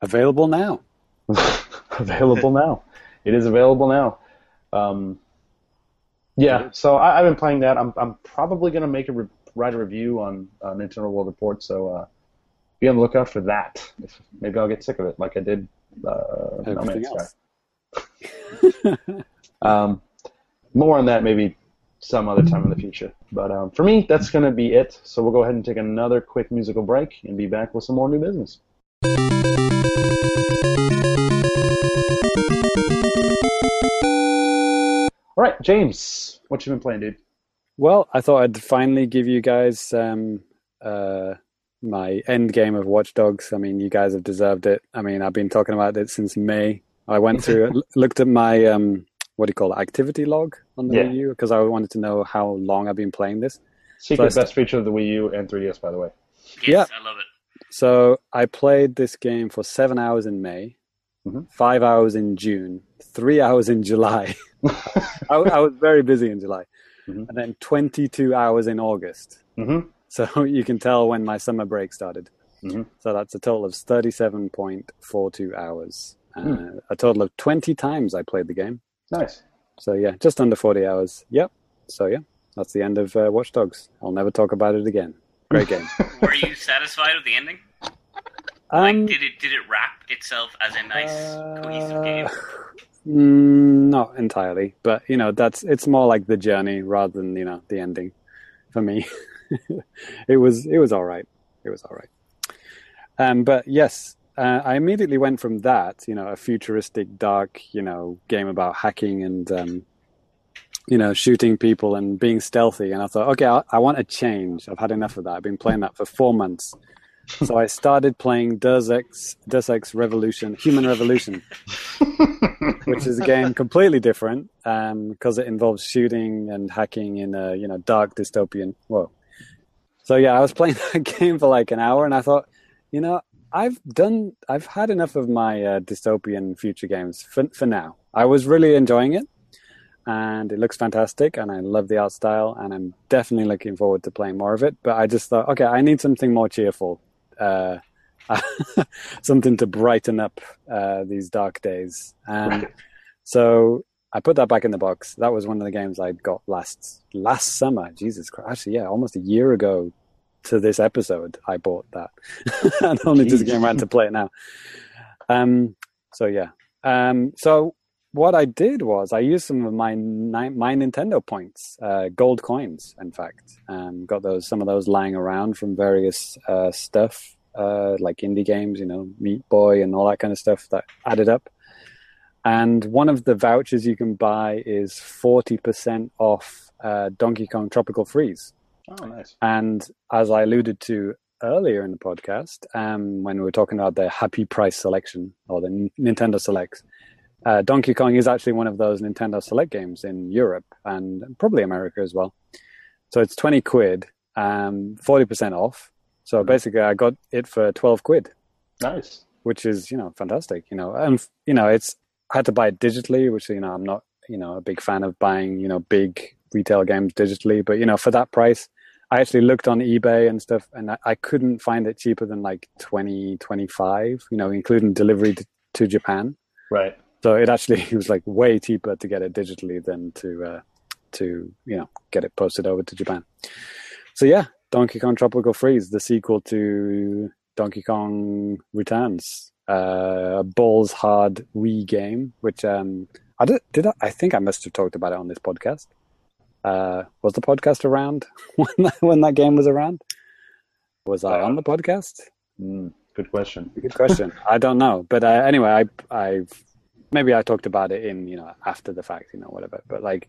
Available now. available now. It is available now. Um, yeah, so I, I've been playing that. I'm I'm probably gonna make a re- write a review on uh, Nintendo World Report. So uh, be on the lookout for that. If, maybe I'll get sick of it, like I did uh, No Man's. Sky. Um, more on that maybe some other time in the future. But um, for me, that's gonna be it. So we'll go ahead and take another quick musical break and be back with some more new business. All right, James, what you been playing, dude? Well, I thought I'd finally give you guys um, uh, my end game of Watch Dogs. I mean, you guys have deserved it. I mean, I've been talking about it since May. I went through, looked at my um, what do you call it, activity log on the Yeah. Wii U because I wanted to know how long I've been playing this. Secret So I best feature of the Wii U and 3DS, by the way. Yes, I love it. So I played this game for seven hours in May, Mhm. five hours in June, three hours in July. I, I was very busy in July, Mhm. and then 22 hours in August. hmm So you can tell when my summer break started. Mhm. So that's a total of 37.42 hours. Uh, Hmm. A total of 20 times I played the game. Nice. So yeah, just under 40 hours. Yep. So yeah, that's the end of uh, Watch Dogs. I'll never talk about it again. Great game. Were you satisfied with the ending? Like, Um, did it did it wrap itself as a nice cohesive game? Uh, mm, not entirely, but you know that's it's more like the journey rather than you know the ending. For me, it was it was all right. It was all right. Um, but yes, uh, I immediately went from that, you know, a futuristic, dark, you know, game about hacking and um, you know shooting people and being stealthy, and I thought, okay, I, I want a change. I've had enough of that. I've been playing that for four months. So I started playing Deus Ex, Deus Ex Revolution, Human Revolution, which is a game completely different because it involves shooting and hacking in a you know dark dystopian. Whoa. So yeah, I was playing that game for like an hour, and I thought, you know, I've done, I've had enough of my uh, dystopian future games for for now. I was really enjoying it, and it looks fantastic, and I love the art style, and I'm definitely looking forward to playing more of it. But I just thought, okay, I need something more cheerful. Uh, something to brighten up uh, these dark days. And Right. so I put that back in the box. That was one of the games I got last last summer. Jesus Christ! Actually, yeah, almost a year ago to this episode, I bought that, and only just Jeez. getting around to play it now. Um. So yeah. Um. So what I did was I used some of my my Nintendo points, uh, gold coins, in fact. Um, got those some of those lying around from various uh, stuff, uh, like indie games, you know, Meat Boy and all that kind of stuff that added up. And one of the vouchers you can buy is forty percent off uh, Donkey Kong Tropical Freeze. Oh, nice. And as I alluded to earlier in the podcast, um, when we were talking about the happy price selection or the N- Nintendo Selects, uh, Donkey Kong is actually one of those Nintendo Select games in Europe and probably America as well. So it's 20 quid, um, 40% off. So mm-hmm. basically, I got it for 12 quid. Nice. Which is, you know, fantastic. You know, and, you know, it's, I had to buy it digitally, which, you know, I'm not, you know, a big fan of buying, you know, big retail games digitally. But, you know, for that price, I actually looked on eBay and stuff, and I, I couldn't find it cheaper than like 20, 25, you know, including delivery to, to Japan. Right. So it actually it was like way cheaper to get it digitally than to uh, to you know get it posted over to Japan. So yeah, Donkey Kong Tropical Freeze, the sequel to Donkey Kong Returns, uh, a balls hard Wii game, which um, I did, did I, I think I must have talked about it on this podcast. Uh, was the podcast around when that, when that game was around? Was I on the podcast? Mm, good question. Good question. I don't know, but uh, anyway, I I've maybe I talked about it in you know after the fact, you know whatever. But like,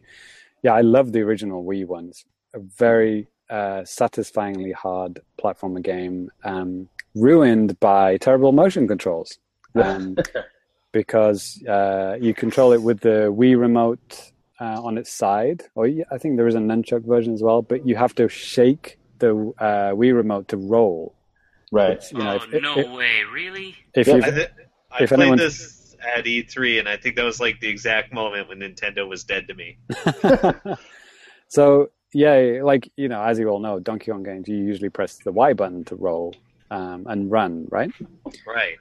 yeah, I love the original Wii ones. A very uh, satisfyingly hard platformer game, um, ruined by terrible motion controls. Um, because uh, you control it with the Wii remote uh, on its side, or I think there is a nunchuck version as well. But you have to shake the uh, Wii remote to roll. Right. you know, oh if, no if, way! Really? If yeah, I, th- I if played anyone... this at E3, and I think that was like the exact moment when Nintendo was dead to me. so yeah, like you know, as you all know, Donkey Kong games you usually press the Y button to roll um, and run, right? Right.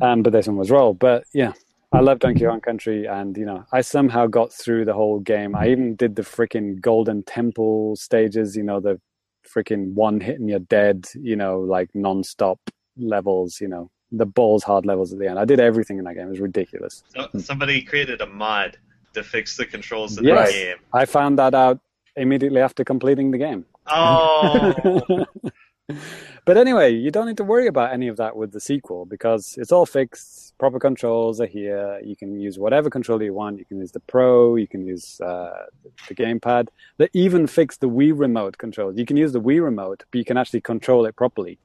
Um, but this one was roll. But yeah, I love Donkey Kong Country, and you know, I somehow got through the whole game. I even did the freaking Golden Temple stages. You know, the freaking one hit and you're dead. You know, like non-stop levels. You know, the balls hard levels at the end. I did everything in that game. It was ridiculous. So, somebody created a mod to fix the controls in yes, the game. I found that out immediately after completing the game. Oh. but anyway, you don't need to worry about any of that with the sequel because it's all fixed. Proper controls are here. You can use whatever controller you want. You can use the Pro. You can use uh, the gamepad. They even fixed the Wii remote controls. You can use the Wii remote, but you can actually control it properly.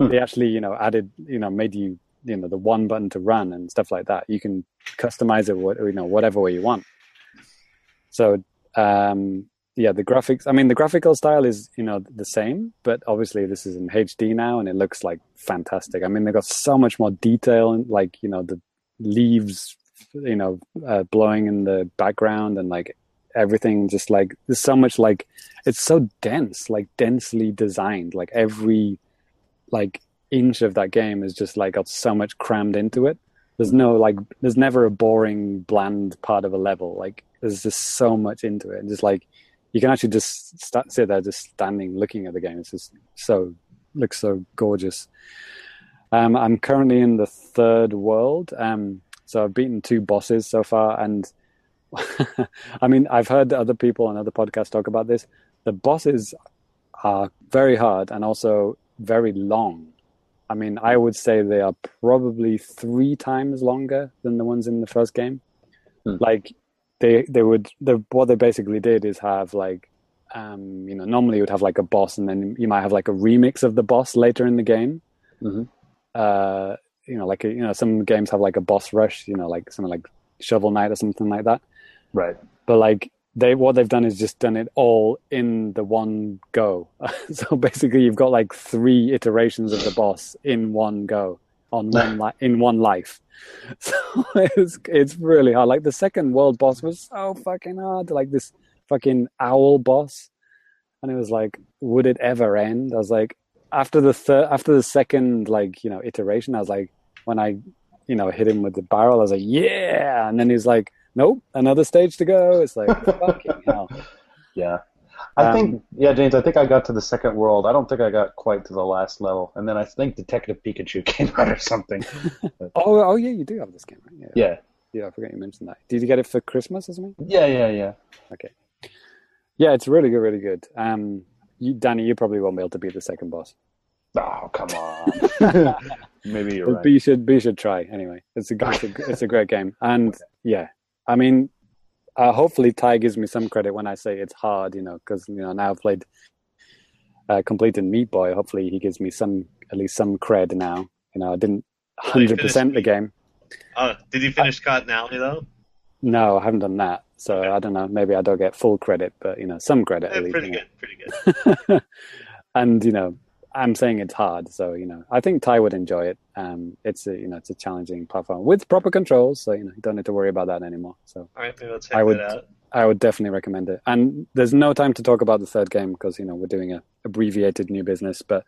Hmm. They actually, you know, added, you know, made you, you know, the one button to run and stuff like that. You can customize it, you know, whatever way you want. So, um, yeah, the graphics. I mean, the graphical style is, you know, the same, but obviously this is in HD now, and it looks like fantastic. I mean, they got so much more detail, and like, you know, the leaves, you know, uh, blowing in the background, and like everything just like there's so much like it's so dense like densely designed like every like inch of that game is just like got so much crammed into it. There's no like there's never a boring, bland part of a level. Like there's just so much into it. And just like you can actually just st- sit there just standing looking at the game. It's just so looks so gorgeous. Um, I'm currently in the third world. Um, so I've beaten two bosses so far, and I mean I've heard other people on other podcasts talk about this. The bosses are very hard, and also very long. I mean, I would say they are probably three times longer than the ones in the first game. Hmm. Like they they would the what they basically did is have like um, you know normally you would have like a boss and then you might have like a remix of the boss later in the game. Mm-hmm. Uh, you know, like you know some games have like a boss rush. You know, like something like Shovel Knight or something like that. Right. But like they what they've done is just done it all in the one go. so basically, you've got like three iterations of the boss in one go on one li- in one life. So it's it's really hard. Like the second world boss was so fucking hard. Like this fucking owl boss, and it was like, would it ever end? I was like, after the third, after the second like you know iteration, I was like, when I you know hit him with the barrel, I was like, yeah, and then he's like nope, another stage to go. It's like fucking hell. Yeah. I um, think, yeah, James. I think I got to the second world. I don't think I got quite to the last level, and then I think Detective Pikachu came out or something. oh, oh yeah, you do have this game, right? Yeah. yeah, Yeah, I forgot you mentioned that. Did you get it for Christmas or something? Yeah, yeah, yeah. Okay. Yeah, it's really good, really good. Um, you, Danny, you probably won't be able to beat the second boss. Oh, come on. Maybe you're right. But you should, but you should try anyway. It's a, it's a, it's a great game, and yeah, I mean, uh, hopefully Ty gives me some credit when I say it's hard, you know, because you know now I've played, uh, completed Meat Boy. Hopefully he gives me some at least some cred now. You know, I didn't hundred percent the game. Oh, did you finish Cotton Alley though? No, I haven't done that. So Okay. I don't know. Maybe I don't get full credit, but you know, some credit Eh, at least. pretty you know. good, pretty good. and you know, I'm saying it's hard, so you know, I think Ty would enjoy it. Um, it's a you know, it's a challenging platform with proper controls, so you know, you don't need to worry about that anymore. So All right, maybe I'll check I would- out. I would definitely recommend it. And there's no time to talk about the third game because you know we're doing a abbreviated new business. But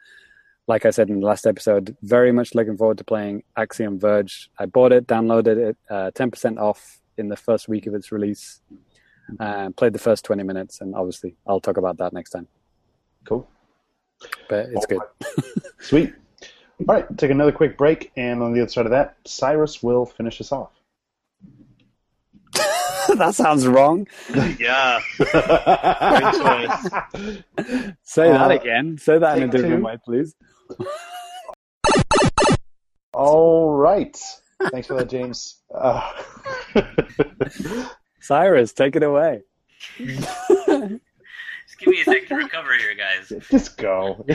like I said in the last episode, very much looking forward to playing Axiom Verge. I bought it, downloaded it, uh, ten percent off in the first week of its release. Uh, played the first twenty minutes, and obviously I'll talk about that next time. Cool. But it's good. Sweet. All right, take another quick break, and on the other side of that, Cyrus will finish us off. that sounds wrong. Yeah, Say that Uh, again. Say that in a different two. way, please. All right. Thanks for that, James. Uh, Cyrus, take it away. Just give me a second to recover here, guys. just go.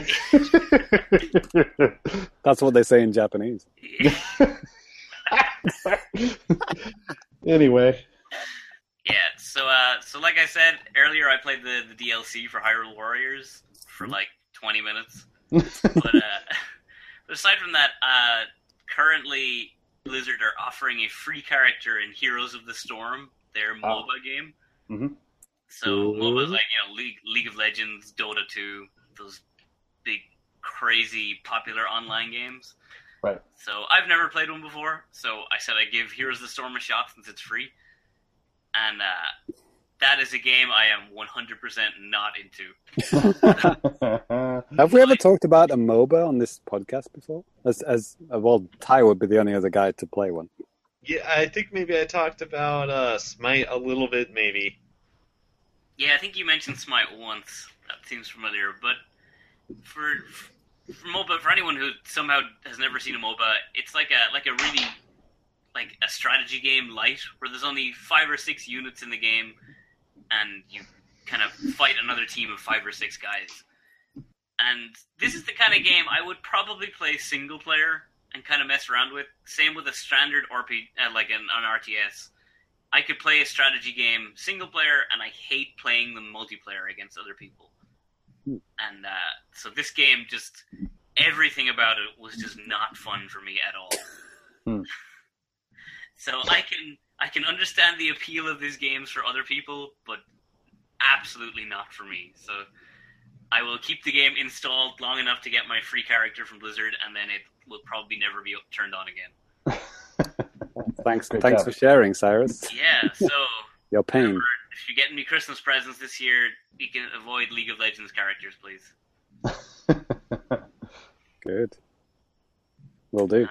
That's what they say in Japanese. anyway, Yeah, so uh, so like I said earlier, I played the, the DLC for Hyrule Warriors for like 20 minutes. But, uh, but aside from that, uh, currently Blizzard are offering a free character in Heroes of the Storm, their Oh. MOBA game. Mhm. So MOBAs like you know League League of Legends, Dota 2, those big crazy popular online games. Right. So I've never played one before, so I said I'd give Heroes of the Storm a shot since it's free. And uh, that is a game I am 100% not into. Have we ever talked about a MOBA on this podcast before? As, as uh, well, Ty would be the only other guy to play one. yeah. I think maybe I talked about uh, Smite a little bit, maybe. Yeah, I think you mentioned Smite once. That seems familiar, but for for MOBA, for anyone who somehow has never seen a MOBA, it's like a like a really like a strategy game light, where there's only five or six units in the game, and you kind of fight another team of five or six guys. And this is the kind of game I would probably play single player and kind of mess around with. Same with a standard RP, uh, like an, an RTS. I could play a strategy game single player, and I hate playing them multiplayer against other people. Hmm. And uh, so this game, just everything about it was just not fun for me at all. Hmm. So I can I can understand the appeal of these games for other people, but absolutely not for me. So I will keep the game installed long enough to get my free character from Blizzard, and then it will probably never be turned on again. Thanks, Great thanks job. for sharing, Cyrus. Yeah. So. Your pain. if you're getting me Christmas presents this year, you can avoid League of Legends characters, please. Good. Will do. Um,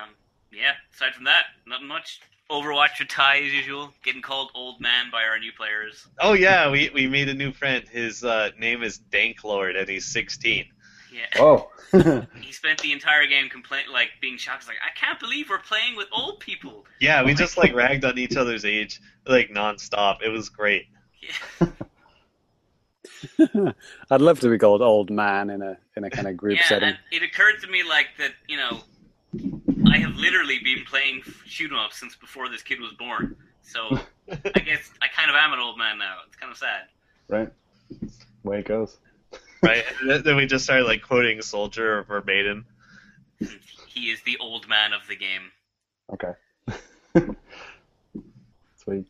yeah. Aside from that, not much. Overwatch with Ty as usual. Getting called old man by our new players. Oh yeah, we we made a new friend. His uh, name is Danklord, and he's 16. Yeah. oh. He spent the entire game complain like being shocked. He's like, I can't believe we're playing with old people. Yeah, we just like ragged on each other's age like nonstop. It was great. Yeah. I'd love to be called old man in a in a kind of group yeah, setting. and it occurred to me like that. You know, I have literally been playing shoot 'em up since before this kid was born. So I guess I kind of am an old man now. It's kind of sad. right. Way it goes. Right? And then- then we just started like quoting Soldier verbatim. He is the old man of the game. Okay. Sweet.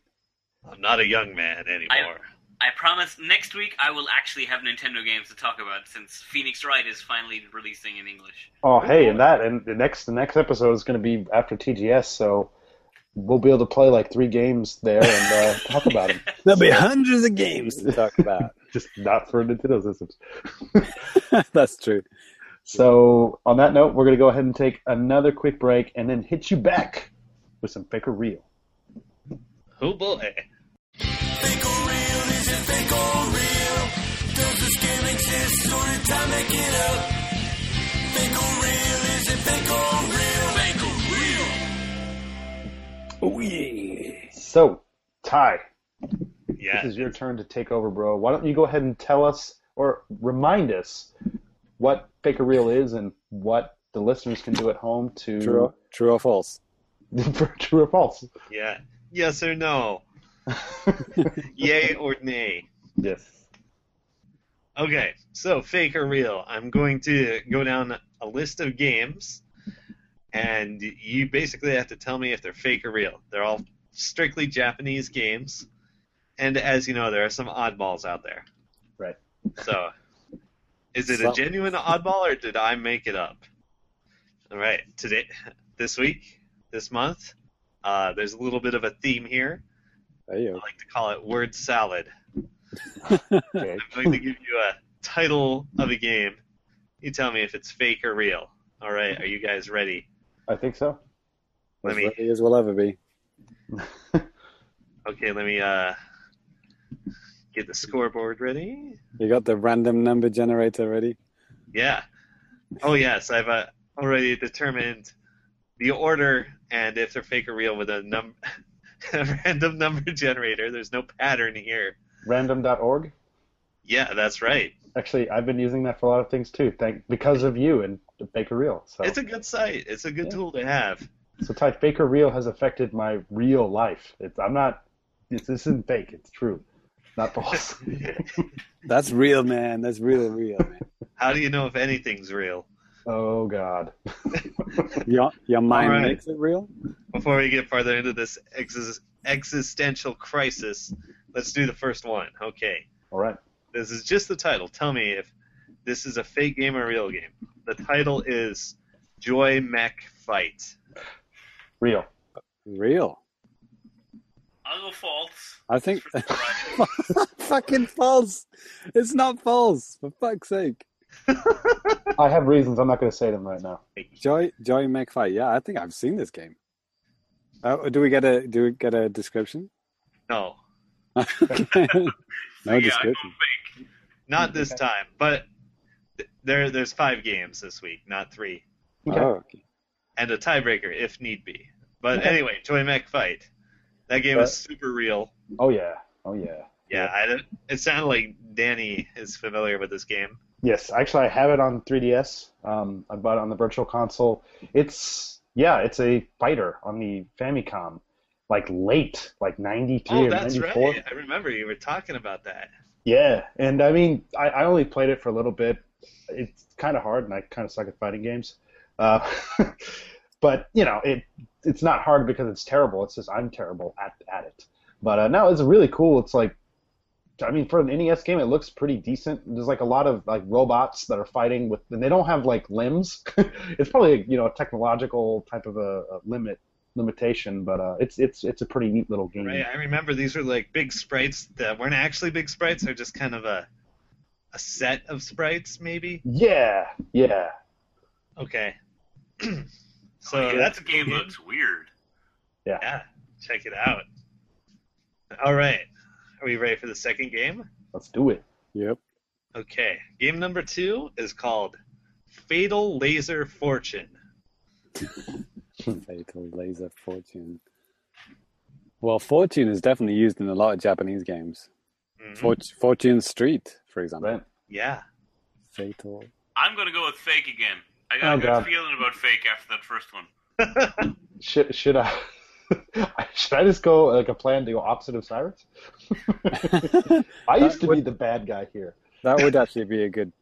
I'm not a young man anymore. I promise next week I will actually have Nintendo games to talk about since Phoenix Wright is finally releasing in English. Oh, hey, and that, and the next, the next episode is going to be after TGS, so we'll be able to play like three games there and uh, talk about them. There'll be hundreds of games to talk about. Just not for Nintendo systems. That's true. So, on that note, we're going to go ahead and take another quick break and then hit you back with some fake or real. Oh boy. Fake or real? Is it fake or real? Does this game exist or did time make it up? Fake or real? Is it fake or real? Fake or real? Oh yeah. So, Ty, Yeah. this is your turn to take over, bro. Why don't you go ahead and tell us or remind us what fake or real is and what the listeners can do at home to True, true or false? true or false. Yeah. Yes or no? Yay or nay? Yes. Okay, so fake or real? I'm going to go down a list of games, and you basically have to tell me if they're fake or real. They're all strictly Japanese games, and as you know, there are some oddballs out there. Right. So, is it a genuine oddball or did I make it up? All right, today, this week, this month, uh, there's a little bit of a theme here. You I like to call it word salad. Okay. I'm going to give you a title of a game. You tell me if it's fake or real. All right, are you guys ready? I think so. Let As me ready as we'll ever be. okay. Let me uh get the scoreboard ready. You got the random number generator ready? Yeah. Oh yes, I've uh, already determined the order and if they're fake or real with a num a random number generator. There's no pattern here. Random.org. Yeah, that's right. Actually, I've been using that for a lot of things too. Thank because of you and Fake or Real. So, It's a good site. It's a good Yeah. tool to have. so Ty, Fake or Real has affected my real life. It's I'm not. It's, this isn't fake. It's true, not false. That's real, man. That's really real, man. How do you know if anything's real? oh God. Your, your mind All right. makes it real? Before we get farther into this exis- existential crisis, let's do the first one. Okay. All right. This is just the title. Tell me if this is a fake game or real game. The title is Joy Mech Fight. Real. Real. I'll go false. I think. Just for variety. Fucking false. It's not false, for fuck's sake. I have reasons. I'm not going to say them right now. Joy Joy McFly. Yeah, I think I've seen this game. Uh, do we get a do we get a description? No, no yeah, description. not this time. But th- there, there's five games this week, not three, Okay. Oh, okay. and a tiebreaker if need be. But Okay. anyway, Joy Mech Fight. That game But- is super real. Oh yeah. Oh yeah. Yeah, I don't, it sounded like Danny is familiar with this game. Yes, actually, I have it on 3DS. Um, I bought it on the Virtual Console. It's yeah, it's a fighter on the Famicom, like late, like 93 Oh, or that's 94. right. I remember you were talking about that. Yeah, and I mean, I, I only played it for a little bit. It's kind of hard, and I kind of suck at fighting games. Uh, but you know, it it's not hard because it's terrible. It's just I'm terrible at at it. But uh, no, it's really cool. It's like, I mean, for an NES game, it looks pretty decent. There's like a lot of like robots that are fighting with, and they don't have like limbs. it's probably you know a technological type of a, a limit limitation, but uh, it's it's it's a pretty neat little game. Right, I remember these were like big sprites that weren't actually big sprites. They're just kind of a a set of sprites, maybe. Yeah, yeah. Okay. so Oh, yeah, that's this game looks weird. yeah. Yeah. Check it out. All right, are we ready for the second game? Let's do it. Yep. Okay, game number two is called Fatal Laser Fortune. Fatal Laser Fortune. Well, Fortune is definitely used in a lot of Japanese games. Mhm. Fort- Fortune Street, for example. Right. Yeah. Fatal. I'm gonna go with fake again. I got Oh, a good God. feeling about fake after that first one. Should should I should I just go like a plan to go opposite of Cyrus? I used to be the bad guy here. That would actually be a good.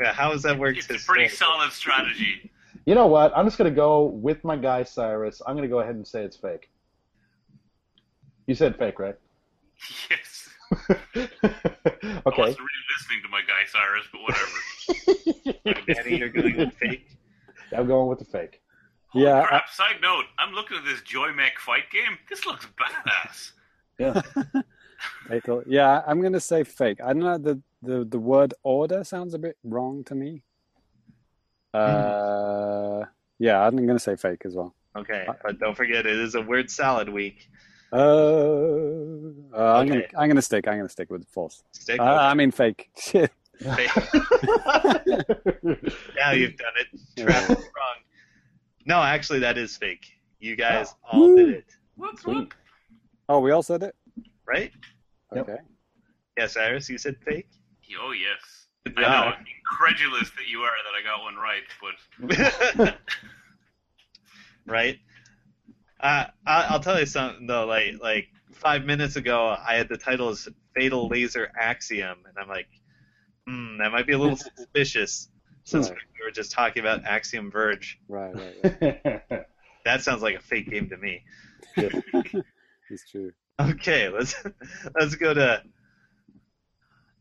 yeah. How has that worked? It's a pretty historically? solid strategy. You know what? I'm just gonna go with my guy Cyrus. I'm gonna go ahead and say it's fake. You said fake, right? Yes. okay. I okay. wasn't really listening to my guy Cyrus, but whatever. Danny, you're going with fake. I'm going with the fake. Holy Yeah, crap! Side note: I'm looking at this Joy Mech fight game. This looks badass. Yeah. Fatal. Yeah, I'm gonna say fake. I don't know. The the the word order sounds a bit wrong to me. Uh, yeah, I'm gonna say fake as well. Okay, but don't forget it is a word salad week. Uh, uh, I'm gonna Okay. I'm gonna stick. I'm gonna stick with false. Stick. Uh, I mean fake. Shit. Okay. now you've done it. Travis wrong. No, actually, that is fake. You guys all did it, Whoop, Sweet. Oh, we all said it. right? Yep. Okay. Yes, Cyrus, you said fake. Oh yes. I know, job. incredulous that you are that I got one right, but right? Uh, I, I'll tell you something though. Like like five minutes ago, I had the title as Fatal Laser Axiom, and I'm like, hmm, that might be a little suspicious since Right. we were just talking about Axiom Verge. Right. Right. right. That sounds like a fake game to me. it's true. Okay, let's let's go to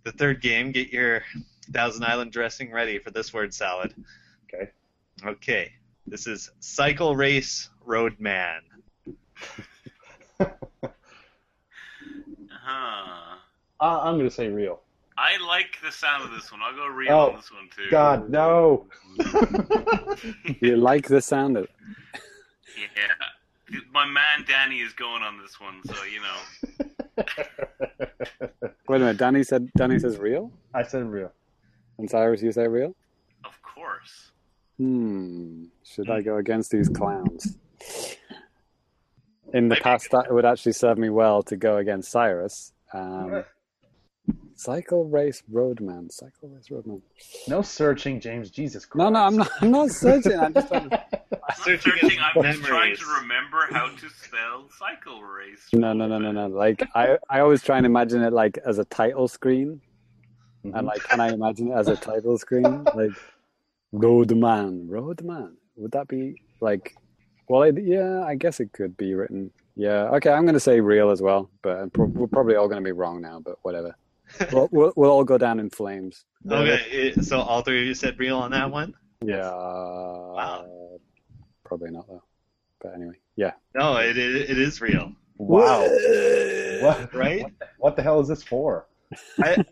the third game. Get your Thousand Island dressing ready for this word salad. Okay. Okay. This is Cycle Race Roadman. huh. Uh, I'm gonna say real. I like the sound of this one. I'll go real Oh, on this one too. God, no. You like the sound of it? Yeah. My man Danny is going on this one, so you know. Wait a minute. Danny said. Danny says real. I said real. And Cyrus, you say real. Of course. Hmm. Should I go against these clowns? In the past, that would actually serve me well to go against Cyrus. Um, cycle race roadman. Cycle race roadman. No searching, James. Jesus Christ. No, no, I'm not. I'm not searching. I'm just trying to. I'm Searching searching. I'm just trying to remember how to spell cycle race. No, no, no, no, no. Like I, I always try and imagine it like as a title screen, Mhm. and like, can I imagine it as a title screen? Like, Roadman, Roadman. Would that be like? Well, it, yeah, I guess it could be written. Yeah, okay. I'm going to say real as well, but pro- we're probably all going to be wrong now. But whatever. we'll, we'll, we'll all go down in flames. Okay, so all three of you said real on that one? Yeah. Wow. Probably not though. But anyway, yeah. No, it, it, it is real. Wow. What, Right? What the, what the hell is this for? I,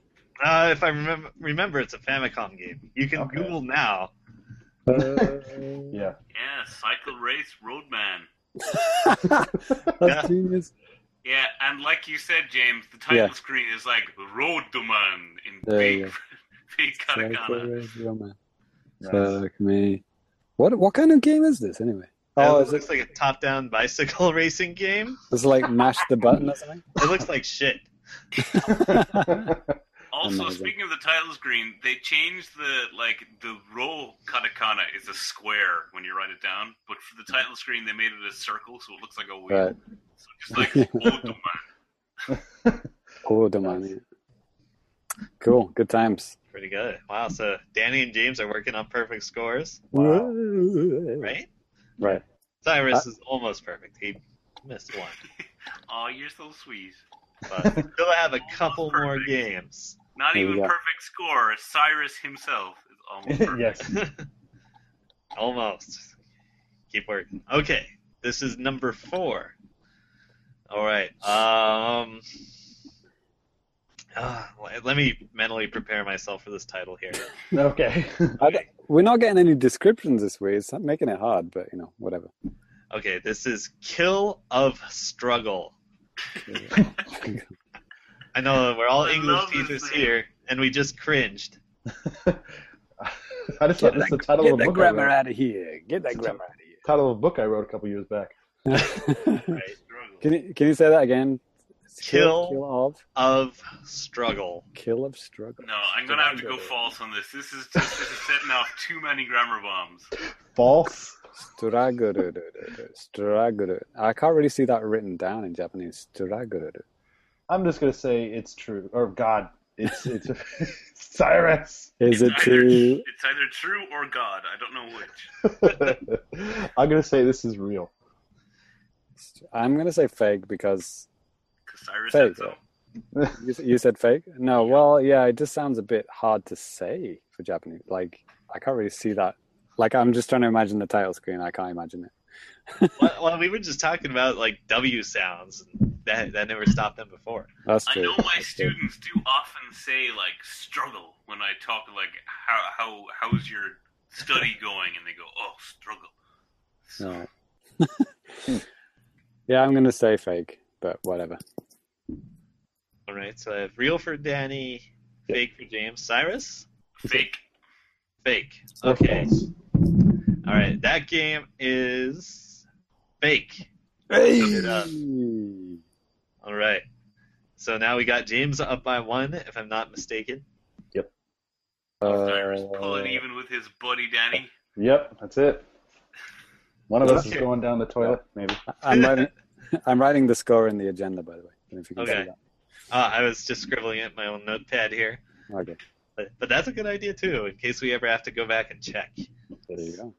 uh, if I remember, remember, it's a Famicom game. You can Okay. Google now. Yeah. Yeah, cycle race roadman. That's genius. Yeah, and like you said, James, the title Yeah. screen is like Roadman in There you big, big katakana. Cycle race roadman. Nice. Fuck me. What what kind of game is this anyway? Oh, it looks it? like a top-down bicycle racing game. It's like mash the button or something. It looks like shit. Also, Amazing. speaking of the title screen, they changed the like the roll katakana is a square when you write it down, but for the title screen they made it a circle, so it looks like a wheel. Right. So just like Roadman. Oh, the. Cool. Good times. Pretty good. Wow. So Danny and James are working on perfect scores, Wow. right? Right. Cyrus is almost perfect. He missed one, Oh, you're so sweet. but still have a couple more games. Not There even perfect score. Cyrus himself is almost perfect. yes. Almost. Keep working. Okay, this is number four. All right. Um. ah, let- let me mentally prepare myself for this title here. Okay. I we're not getting any descriptions this way. It's not making it hard, but you know, whatever. Okay, this is Kill of Struggle. I know we're all I English teachers here, and we just cringed. I just thought this is the title get of a that book. I grammar out of here. Get that grammar out of here. Title of a book I wrote a couple years back. Right. can you can you say that again? Kill. kill of Of Struggle. kill of struggle. No, I'm gonna have to go false on this. This is just this is setting off too many grammar bombs. False. Straguru. Straguru. I can't really see that written down in Japanese. Straguru. I'm just gonna say it's true. Or God, it's it's Cyrus. Is it either- true? It's either true or God. I don't know which. I'm gonna say this is real. I'm gonna say fake because Because Cyrus Fake, said so. you, you said fake. No, well, yeah, it just sounds a bit hard to say for Japanese. Like I can't really see that. Like I'm just trying to imagine the title screen. I can't imagine it. well, well, we were just talking about like W sounds. And that that never stopped them before. That's I know my That's true. students do often say like struggle when I talk like how how how's your study going, and they go oh struggle. So, Alright. yeah, I'm gonna say fake. but whatever. All right, so I have real for Danny, fake for James. Cyrus? Fake. Fake. Oh, okay. All right, that game is fake. Hey! it up. All right. So now we got James up by one, if I'm not mistaken. Cyrus Uh, pulling even with his buddy Danny. Yep, that's it. One of us is going down the toilet, maybe. I'm writing. I'm writing the score in the agenda, by the way. If you can Okay. see that. Uh, I was just scribbling it in my own notepad here. Okay. But, but that's a good idea, too, in case we ever have to go back and check. There you go.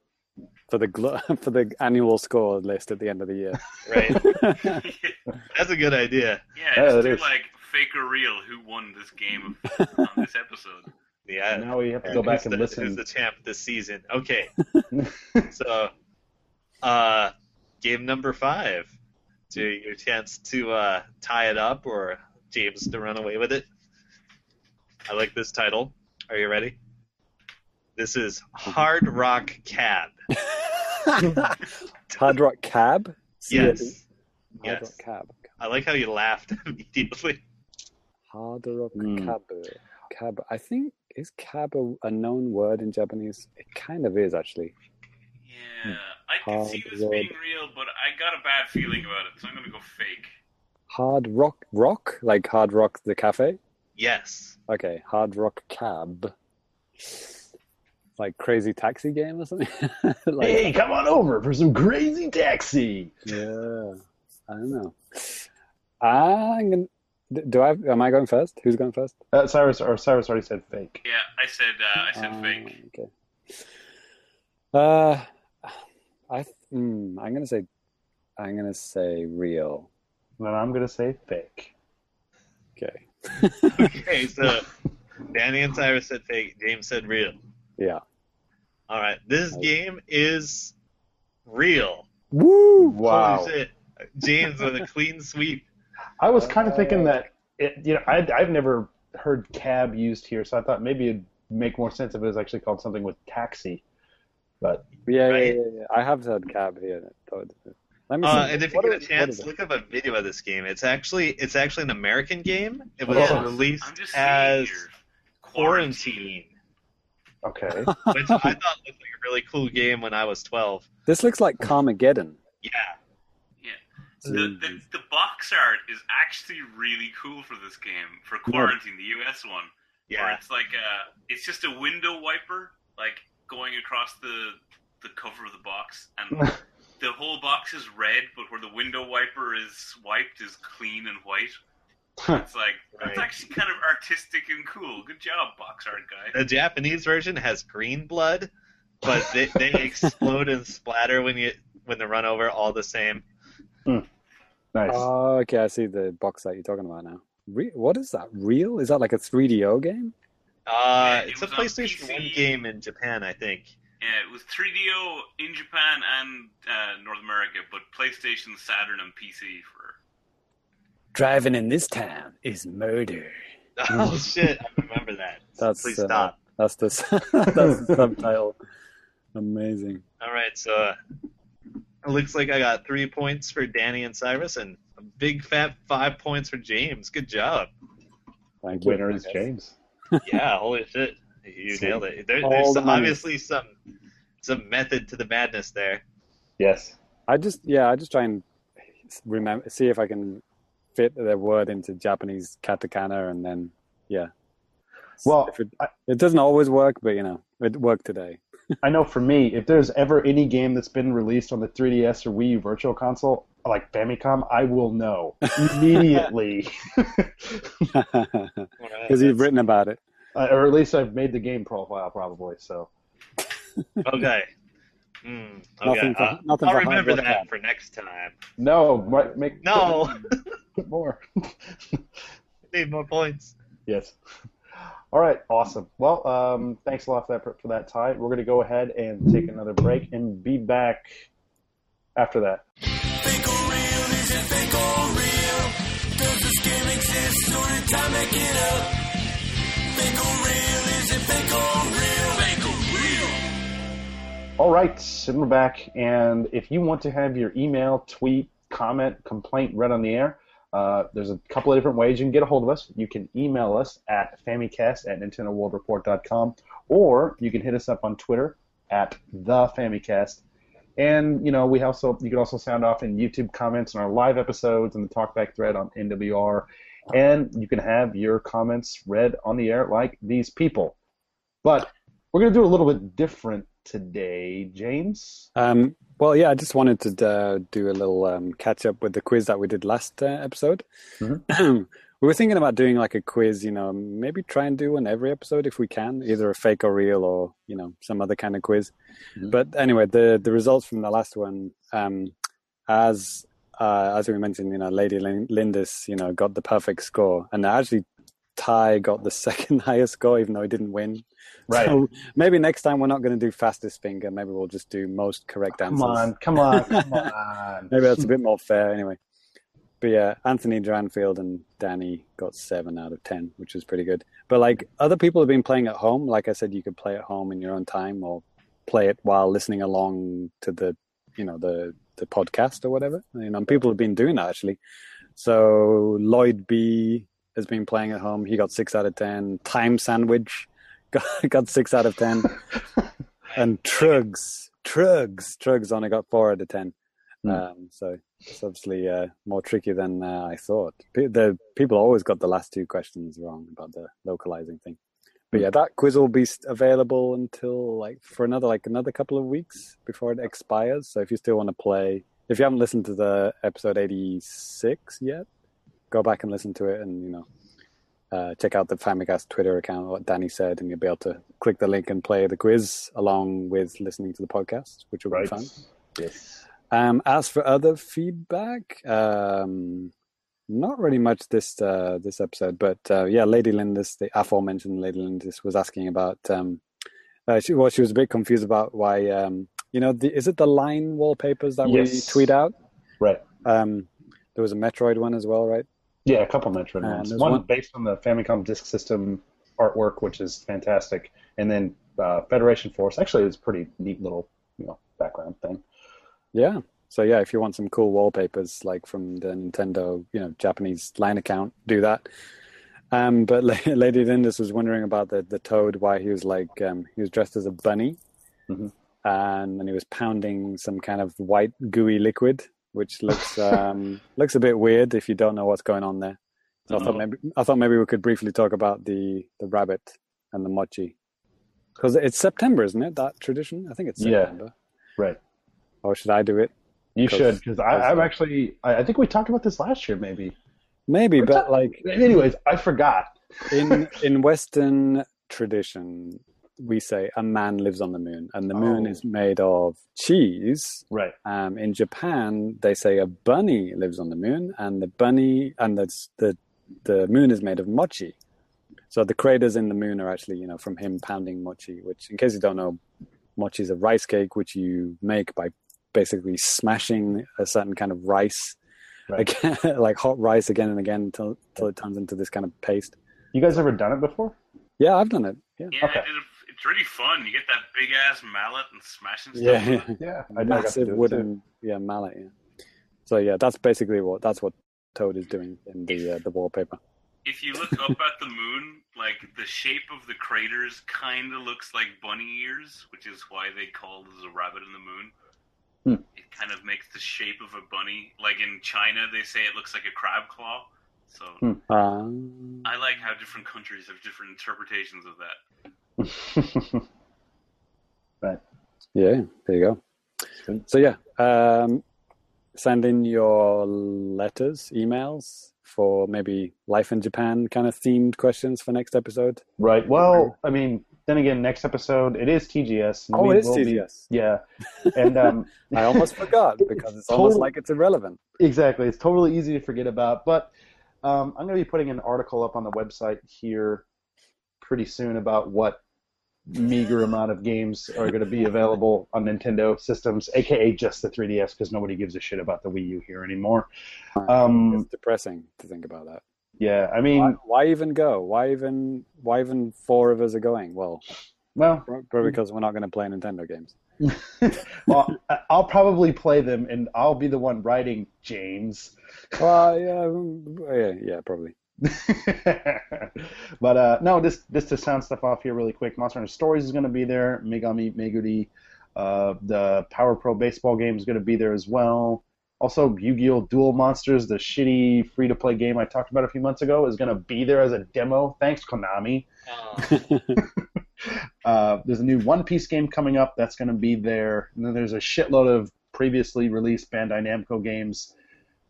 For the glo- for the annual score list at the end of the year. Right? That's a good idea. Yeah, Yeah, just do is. like fake or real. Who won this game of, on this episode? Yeah. Now we have to go back and the, listen. Who's the champ this season? Okay. so, uh, game number five. To your chance to uh, tie it up or James to run away with it. I like this title. Are you ready? This is Hard Rock Cab. Hard Rock Cab. Yes. Hard Yes. Rock Cab. I like how you laughed immediately. Hard Rock Mm. Cab. Cab. I think is cab a, a known word in Japanese? It kind of is actually. Yeah, I can see Hard this road. being real, but I got a bad feeling about it, so I'm gonna go fake. Hard Rock Rock like Hard Rock the cafe. Yes. Okay, Hard Rock Cab. Like crazy taxi game or something. like, hey, come on over for some crazy taxi. Yeah, I don't know. I'm gonna. Do I? Am I going first? Who's going first? Uh, Cyrus or Cyrus already said fake. Yeah, I said uh, I said Uh, fake. Okay. Uh, I. Mm, I'm gonna say. I'm gonna say real. Then I'm gonna say fake. Okay. Okay, so Danny and Cyrus said fake. James said real. Yeah. All right. This game is real. Woo! Wow. Holy shit. James with a clean sweep. I was kind of thinking that it, you know, I, I've never heard cab used here, so I thought maybe it'd make more sense if it was actually called something with taxi. But Yeah, Right? yeah, yeah, yeah. I have heard cab here. Let me Uh, see. and if you What get a is- what chance, it? look up a video of this game. It's actually it's actually an American game. It was Oh. released I'm just saying as here. Quarantine, okay, which I thought looked like a really cool game when I was 12. This looks like Carmageddon. Yeah. Yeah. The, the mm. the box art is actually really cool for this game for quarantine, the US one. Where Yeah. it's like a, it's just a window wiper, like going across the the cover of the box, and the whole box is red, but where the window wiper is wiped is clean and white. It's like that's actually kind of artistic and cool. Good job, box art guy. The Japanese version has green blood, but they, they explode and splatter when you when they run over all the same. nice. Oh, okay. I see the box that you're talking about now. Re- what is that? Real? Is that like a 3DO game? Uh, Yeah, it it's a PlayStation PC. 1 game in Japan, I think. Yeah, it was 3DO in Japan and uh, North America, but PlayStation, Saturn, and PC for. Driving in this town is murder. Oh shit! I remember that. That's Please uh, stop. That's the that's the subtitle. Amazing. All right, so uh, it looks like I got three points for Danny and Cyrus, and a big fat five points for James. Good job. Thank you. Winner is James. Yeah, holy shit, you Sweet. nailed it. There, there's some, money. obviously some some method to the madness there. Yes. I just yeah, I just try and remember see if I can fit their word into Japanese katakana and then yeah. Well, If it, I- it doesn't always work, but you know, it worked today. I know for me, if there's ever any game that's been released on the 3DS or Wii U Virtual Console, like Famicom, I will know immediately. Because you've written about it. Uh, or at least I've made the game profile, probably. So Okay. Hmm, okay. Nothing for- uh, nothing I'll for remember that Dad. for next time. no, might make No, put more. need more points. yes. All right, awesome. Well, um, thanks a lot for that for that Ty. We're going to go ahead and take another break and be back after that. Fake All right, and we're back. And if you want to have your email, tweet, comment, complaint read on the air, Uh, there's a couple of different ways you can get a hold of us. You can email us at famicast at nintendoworldreport.com, or you can hit us up on Twitter at the Famicast. And you know, we also you can also sound off in YouTube comments on our live episodes and the talkback thread on NWR, and you can have your comments read on the air like these people. But we're gonna do a little bit different today, James. Um, well, yeah, I just wanted to uh, do a little um, catch up with the quiz that we did last uh, episode. Mhm. we were thinking about doing like a quiz, you know, maybe try and do one every episode if we can, either a fake or real or you know some other kind of quiz. Mhm. But anyway, the the results from the last one, um, as uh, as we mentioned, you know, Lady Lin- Lindis, you know, got the perfect score, and actually Ty got the second highest score, even though he didn't win. Right. So maybe next time we're not going to do fastest finger. Maybe we'll just do most correct answers. Come on, come on, come on. Maybe that's a bit more fair anyway. But yeah, Anthony Dranfield and Danny got seven out of ten, which is pretty good. But like other people have been playing at home, like I said, you could play at home in your own time or play it while listening along to the you know, the the podcast or whatever. You know, people have been doing that actually. So Lloyd B has been playing at home. He got six out of ten. Time Sandwich got, got six out of ten. and Trugs, Trugs, Trugs only got four out of ten. Hmm. Um, so it's obviously uh, more tricky than uh, I thought. Pe- The people always got the last two questions wrong about the localizing thing. But yeah, that quiz will be available until like for another like another couple of weeks before it expires. So if you still want to play, if you haven't listened to the episode eighty six yet, go back and listen to it, and you know, uh, check out the Famicast Twitter account, what Danny said, and you'll be able to click the link and play the quiz along with listening to the podcast, which will Right. be fun. Yes. Um, as for other feedback, um, not really much this uh, this episode, but uh, yeah, Lady Lindis, the aforementioned Lady Lindis, was asking about. Um, uh, she, well, she was a bit confused about why. Um, you know, the, is it the line wallpapers that we tweet out? Right. Um, there was a Metroid one as well, right? Yeah, a couple Metroid Uh, ones. One, one- based on the Famicom Disk System artwork, which is fantastic, and then uh, Federation Force. Actually, it's a pretty neat little you know background thing. Yeah. So yeah, if you want some cool wallpapers like from the Nintendo, you know, Japanese line account, do that. Um, but Lady Lindis was wondering about the the Toad, why he was like um, he was dressed as a bunny, Mhm. and then he was pounding some kind of white gooey liquid, which looks um, looks a bit weird if you don't know what's going on there. So I thought maybe I thought maybe we could briefly talk about the the rabbit and the mochi, because it's September, isn't it? That tradition? I think it's Yeah. September. Right. Or should I do it? You 'Cause- should, because I'm actually. I, I think we talked about this last year, maybe. Maybe, We're but like Anyways, I forgot. in in Western tradition, we say a man lives on the moon, and the moon Oh. is made of cheese. Right. Um, in Japan, they say a bunny lives on the moon, and the bunny and that's the the moon is made of mochi. So the craters in the moon are actually, you know, from him pounding mochi. Which, in case you don't know, mochi is a rice cake which you make by basically smashing a certain kind of rice, Right. again, like hot rice again and again until, until it turns into this kind of paste. You guys ever done it before? Yeah, I've done it. Yeah. Yeah, Okay. I did it. It's really fun. You get that big ass mallet and smashing stuff. Yeah. Yeah, I, I got to massive wooden yeah mallet. Yeah. So yeah, that's basically what that's what Toad is doing in the uh, the wallpaper. If you look up at the moon, like the shape of the craters kind of looks like bunny ears, which is why they call this a rabbit in the moon. Hmm. It kind of makes the shape of a bunny. Like in China, they say it looks like a crab claw. So Hmm. Um, I like how different countries have different interpretations of that. right. yeah, there you go. So yeah, um, send in your letters, emails for maybe life in Japan kind of themed questions for next episode. Right. Well, I mean, then again, next episode it is TGS. and Oh, we it is will be- TGS. yeah, and um, I almost forgot because it's almost like it's irrelevant. Exactly. It's totally easy to forget about. But um, I'm going to be putting an article up on the website here pretty soon about what meager amount of games are going to be available on Nintendo systems, aka just the 3DS, because nobody gives a shit about the Wii U here anymore. Um, it's depressing to think about that. yeah, I mean, Why, why even go? Why even why even four of us are going? Well, Well, Probably because we're not going to play Nintendo games. well, I'll probably play them, and I'll be the one writing James. Well, yeah, yeah, yeah, probably. but uh, no, just just to sound stuff off here really quick. Monster Hunter Stories is going to be there. Megami Meguri, uh, the Power Pro baseball game is going to be there as well. Also, Yu-Gi-Oh! Duel Monsters, the shitty free-to-play game I talked about a few months ago, is going to be there as a demo. Thanks, Konami. Uh, there's a new One Piece game coming up that's going to be there. And then there's a shitload of previously released Bandai Namco games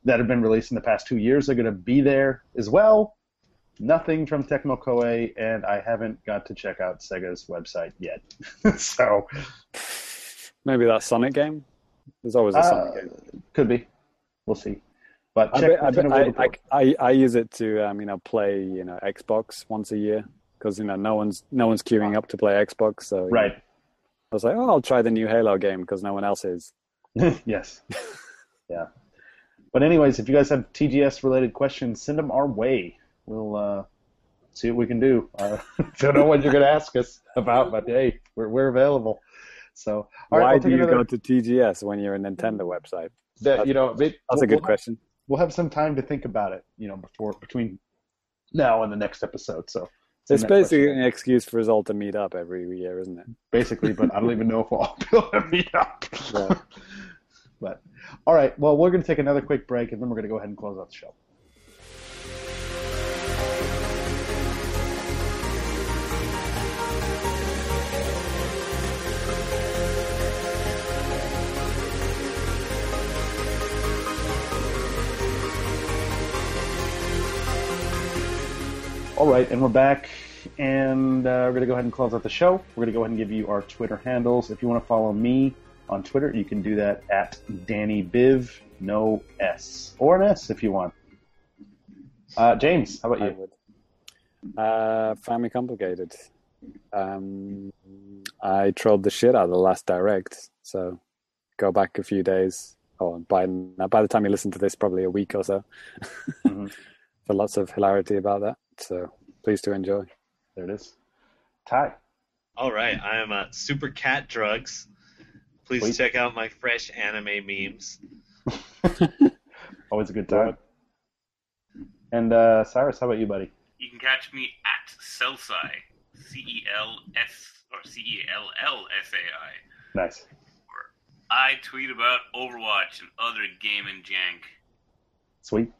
that have been released in the past two years are going to be there as well. Nothing from Tecmo Koei, and I haven't got to check out Sega's website yet. so, Maybe that Sonic game. There's always a uh, Sonic game. could be. We'll see. But I, check bet, I, bet, I, World I, I, I use it to um, you know play you know Xbox once a year because you know no one's no one's queuing up to play Xbox. So you know, Right. I was like, oh, I'll try the new Halo game because no one else is. yes. yeah. But anyways, if you guys have TGS related questions, send them our way. We'll uh, see what we can do. Uh, don't know what you're going to ask us about, but hey, we're we're available. So, all right, Why I'll do you another- go to TGS when you're a Nintendo website? that, you know, That's we'll- a good we'll, question. We'll have some time to think about it, you know, before between now and the next episode. So It's basically question. an excuse for us all to meet up every year, isn't it? basically, but I don't even know if we'll all be able to meet up. Yeah. but all right, well, we're going to take another quick break, and then we're going to go ahead and close out the show. All right, and we're back, and uh, we're going to go ahead and close out the show. We're going to go ahead and give you our Twitter handles. If you want to follow me on Twitter, you can do that at Danny Biv, no S, or an S if you want. Uh, James, how about you? Uh, Family Complicated. Um, I trolled the shit out of the last direct, so go back a few days. Oh, by by the time you listen to this, probably a week or so, Mhm. for lots of hilarity about that. So please do enjoy. There it is. Ty. All right, I am uh, Super Cat Drugs. Please Sweet. check out my fresh anime memes. Always a good time. And uh, Cyrus, how about you, buddy? You can catch me at Celsai, C E L S or C E L L S A I. Nice. I tweet about Overwatch and other gaming jank. Sweet.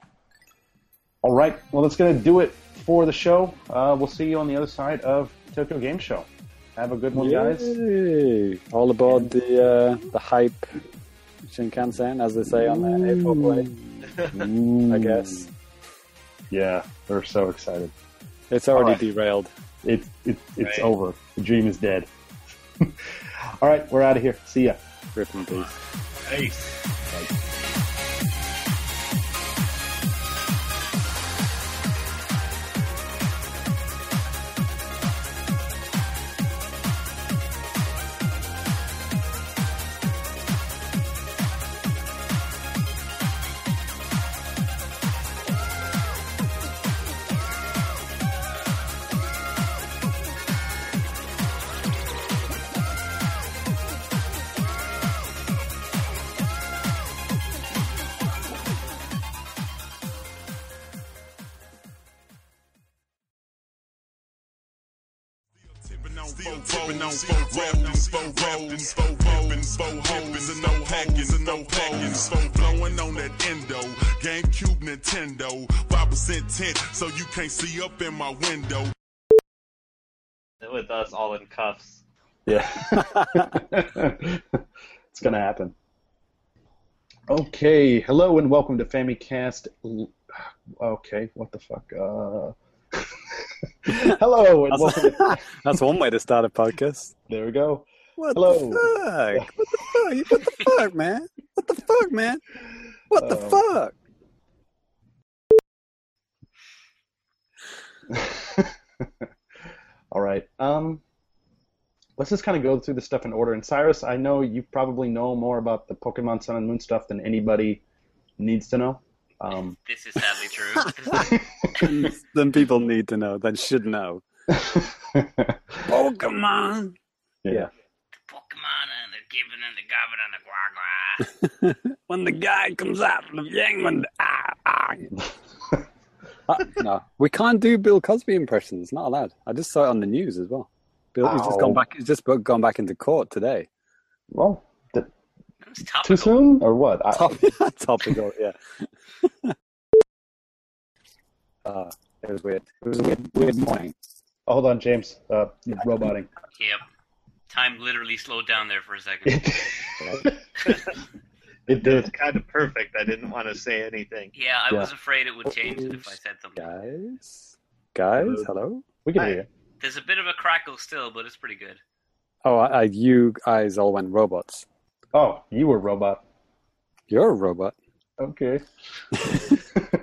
All right. Well, that's going to do it for the show. Uh, we'll see you on the other side of Tokyo Game Show. Have a good one, guys. All aboard the uh, the hype Shinkansen, as they say on the A4 play. I guess Yeah, they're so excited. it's already All right. derailed. It, it, it's Right. over. The dream is dead. All right, we're out of here. See ya. Rip in peace. Peace. Rapping, four rapping, four hoes, and no hackings, and no hackings, four blowing on that endo, GameCube, Nintendo, 5% tint, so you can't see up in my window. With us all in cuffs. Yeah. it's going to happen. Okay. Hello and welcome to Famicast. Okay, what the fuck? Uh... Hello and welcome to... That's one way to start a podcast. There we go. What Hello. the fuck? What the fuck? What the fuck, man? What the fuck, man? What the Um, fuck? All right. Um, let's just kind of go through the stuff in order. And Cyrus, I know you probably know more about the Pokemon Sun and Moon stuff than anybody needs to know. Um, This is sadly true. then people need to know, then should know. Pokemon. Yeah. Pokemon and they're giving and the gobbing and the guagua. when the guy comes out of the yang, when the, ah, ah. Uh, no, we can't do Bill Cosby impressions. Not allowed. I just saw it on the news as well. Bill, he's just gone back. He's just gone back into court today. Well, th- It's too soon or what? I, Top, topical, yeah. uh, it was weird. It was a weird, weird morning. oh, hold on, James. Uh, you're roboting. Yep. Time literally slowed down there for a second. it It did. was kind of perfect. I didn't want to say anything. Yeah, I Yeah. was afraid it would change it if I said something. Guys, guys, hello. We can Hi. hear you. There's a bit of a crackle still, but it's pretty good. Oh, I, I, you guys all went robots. Oh, you were robot. You're a robot. Okay.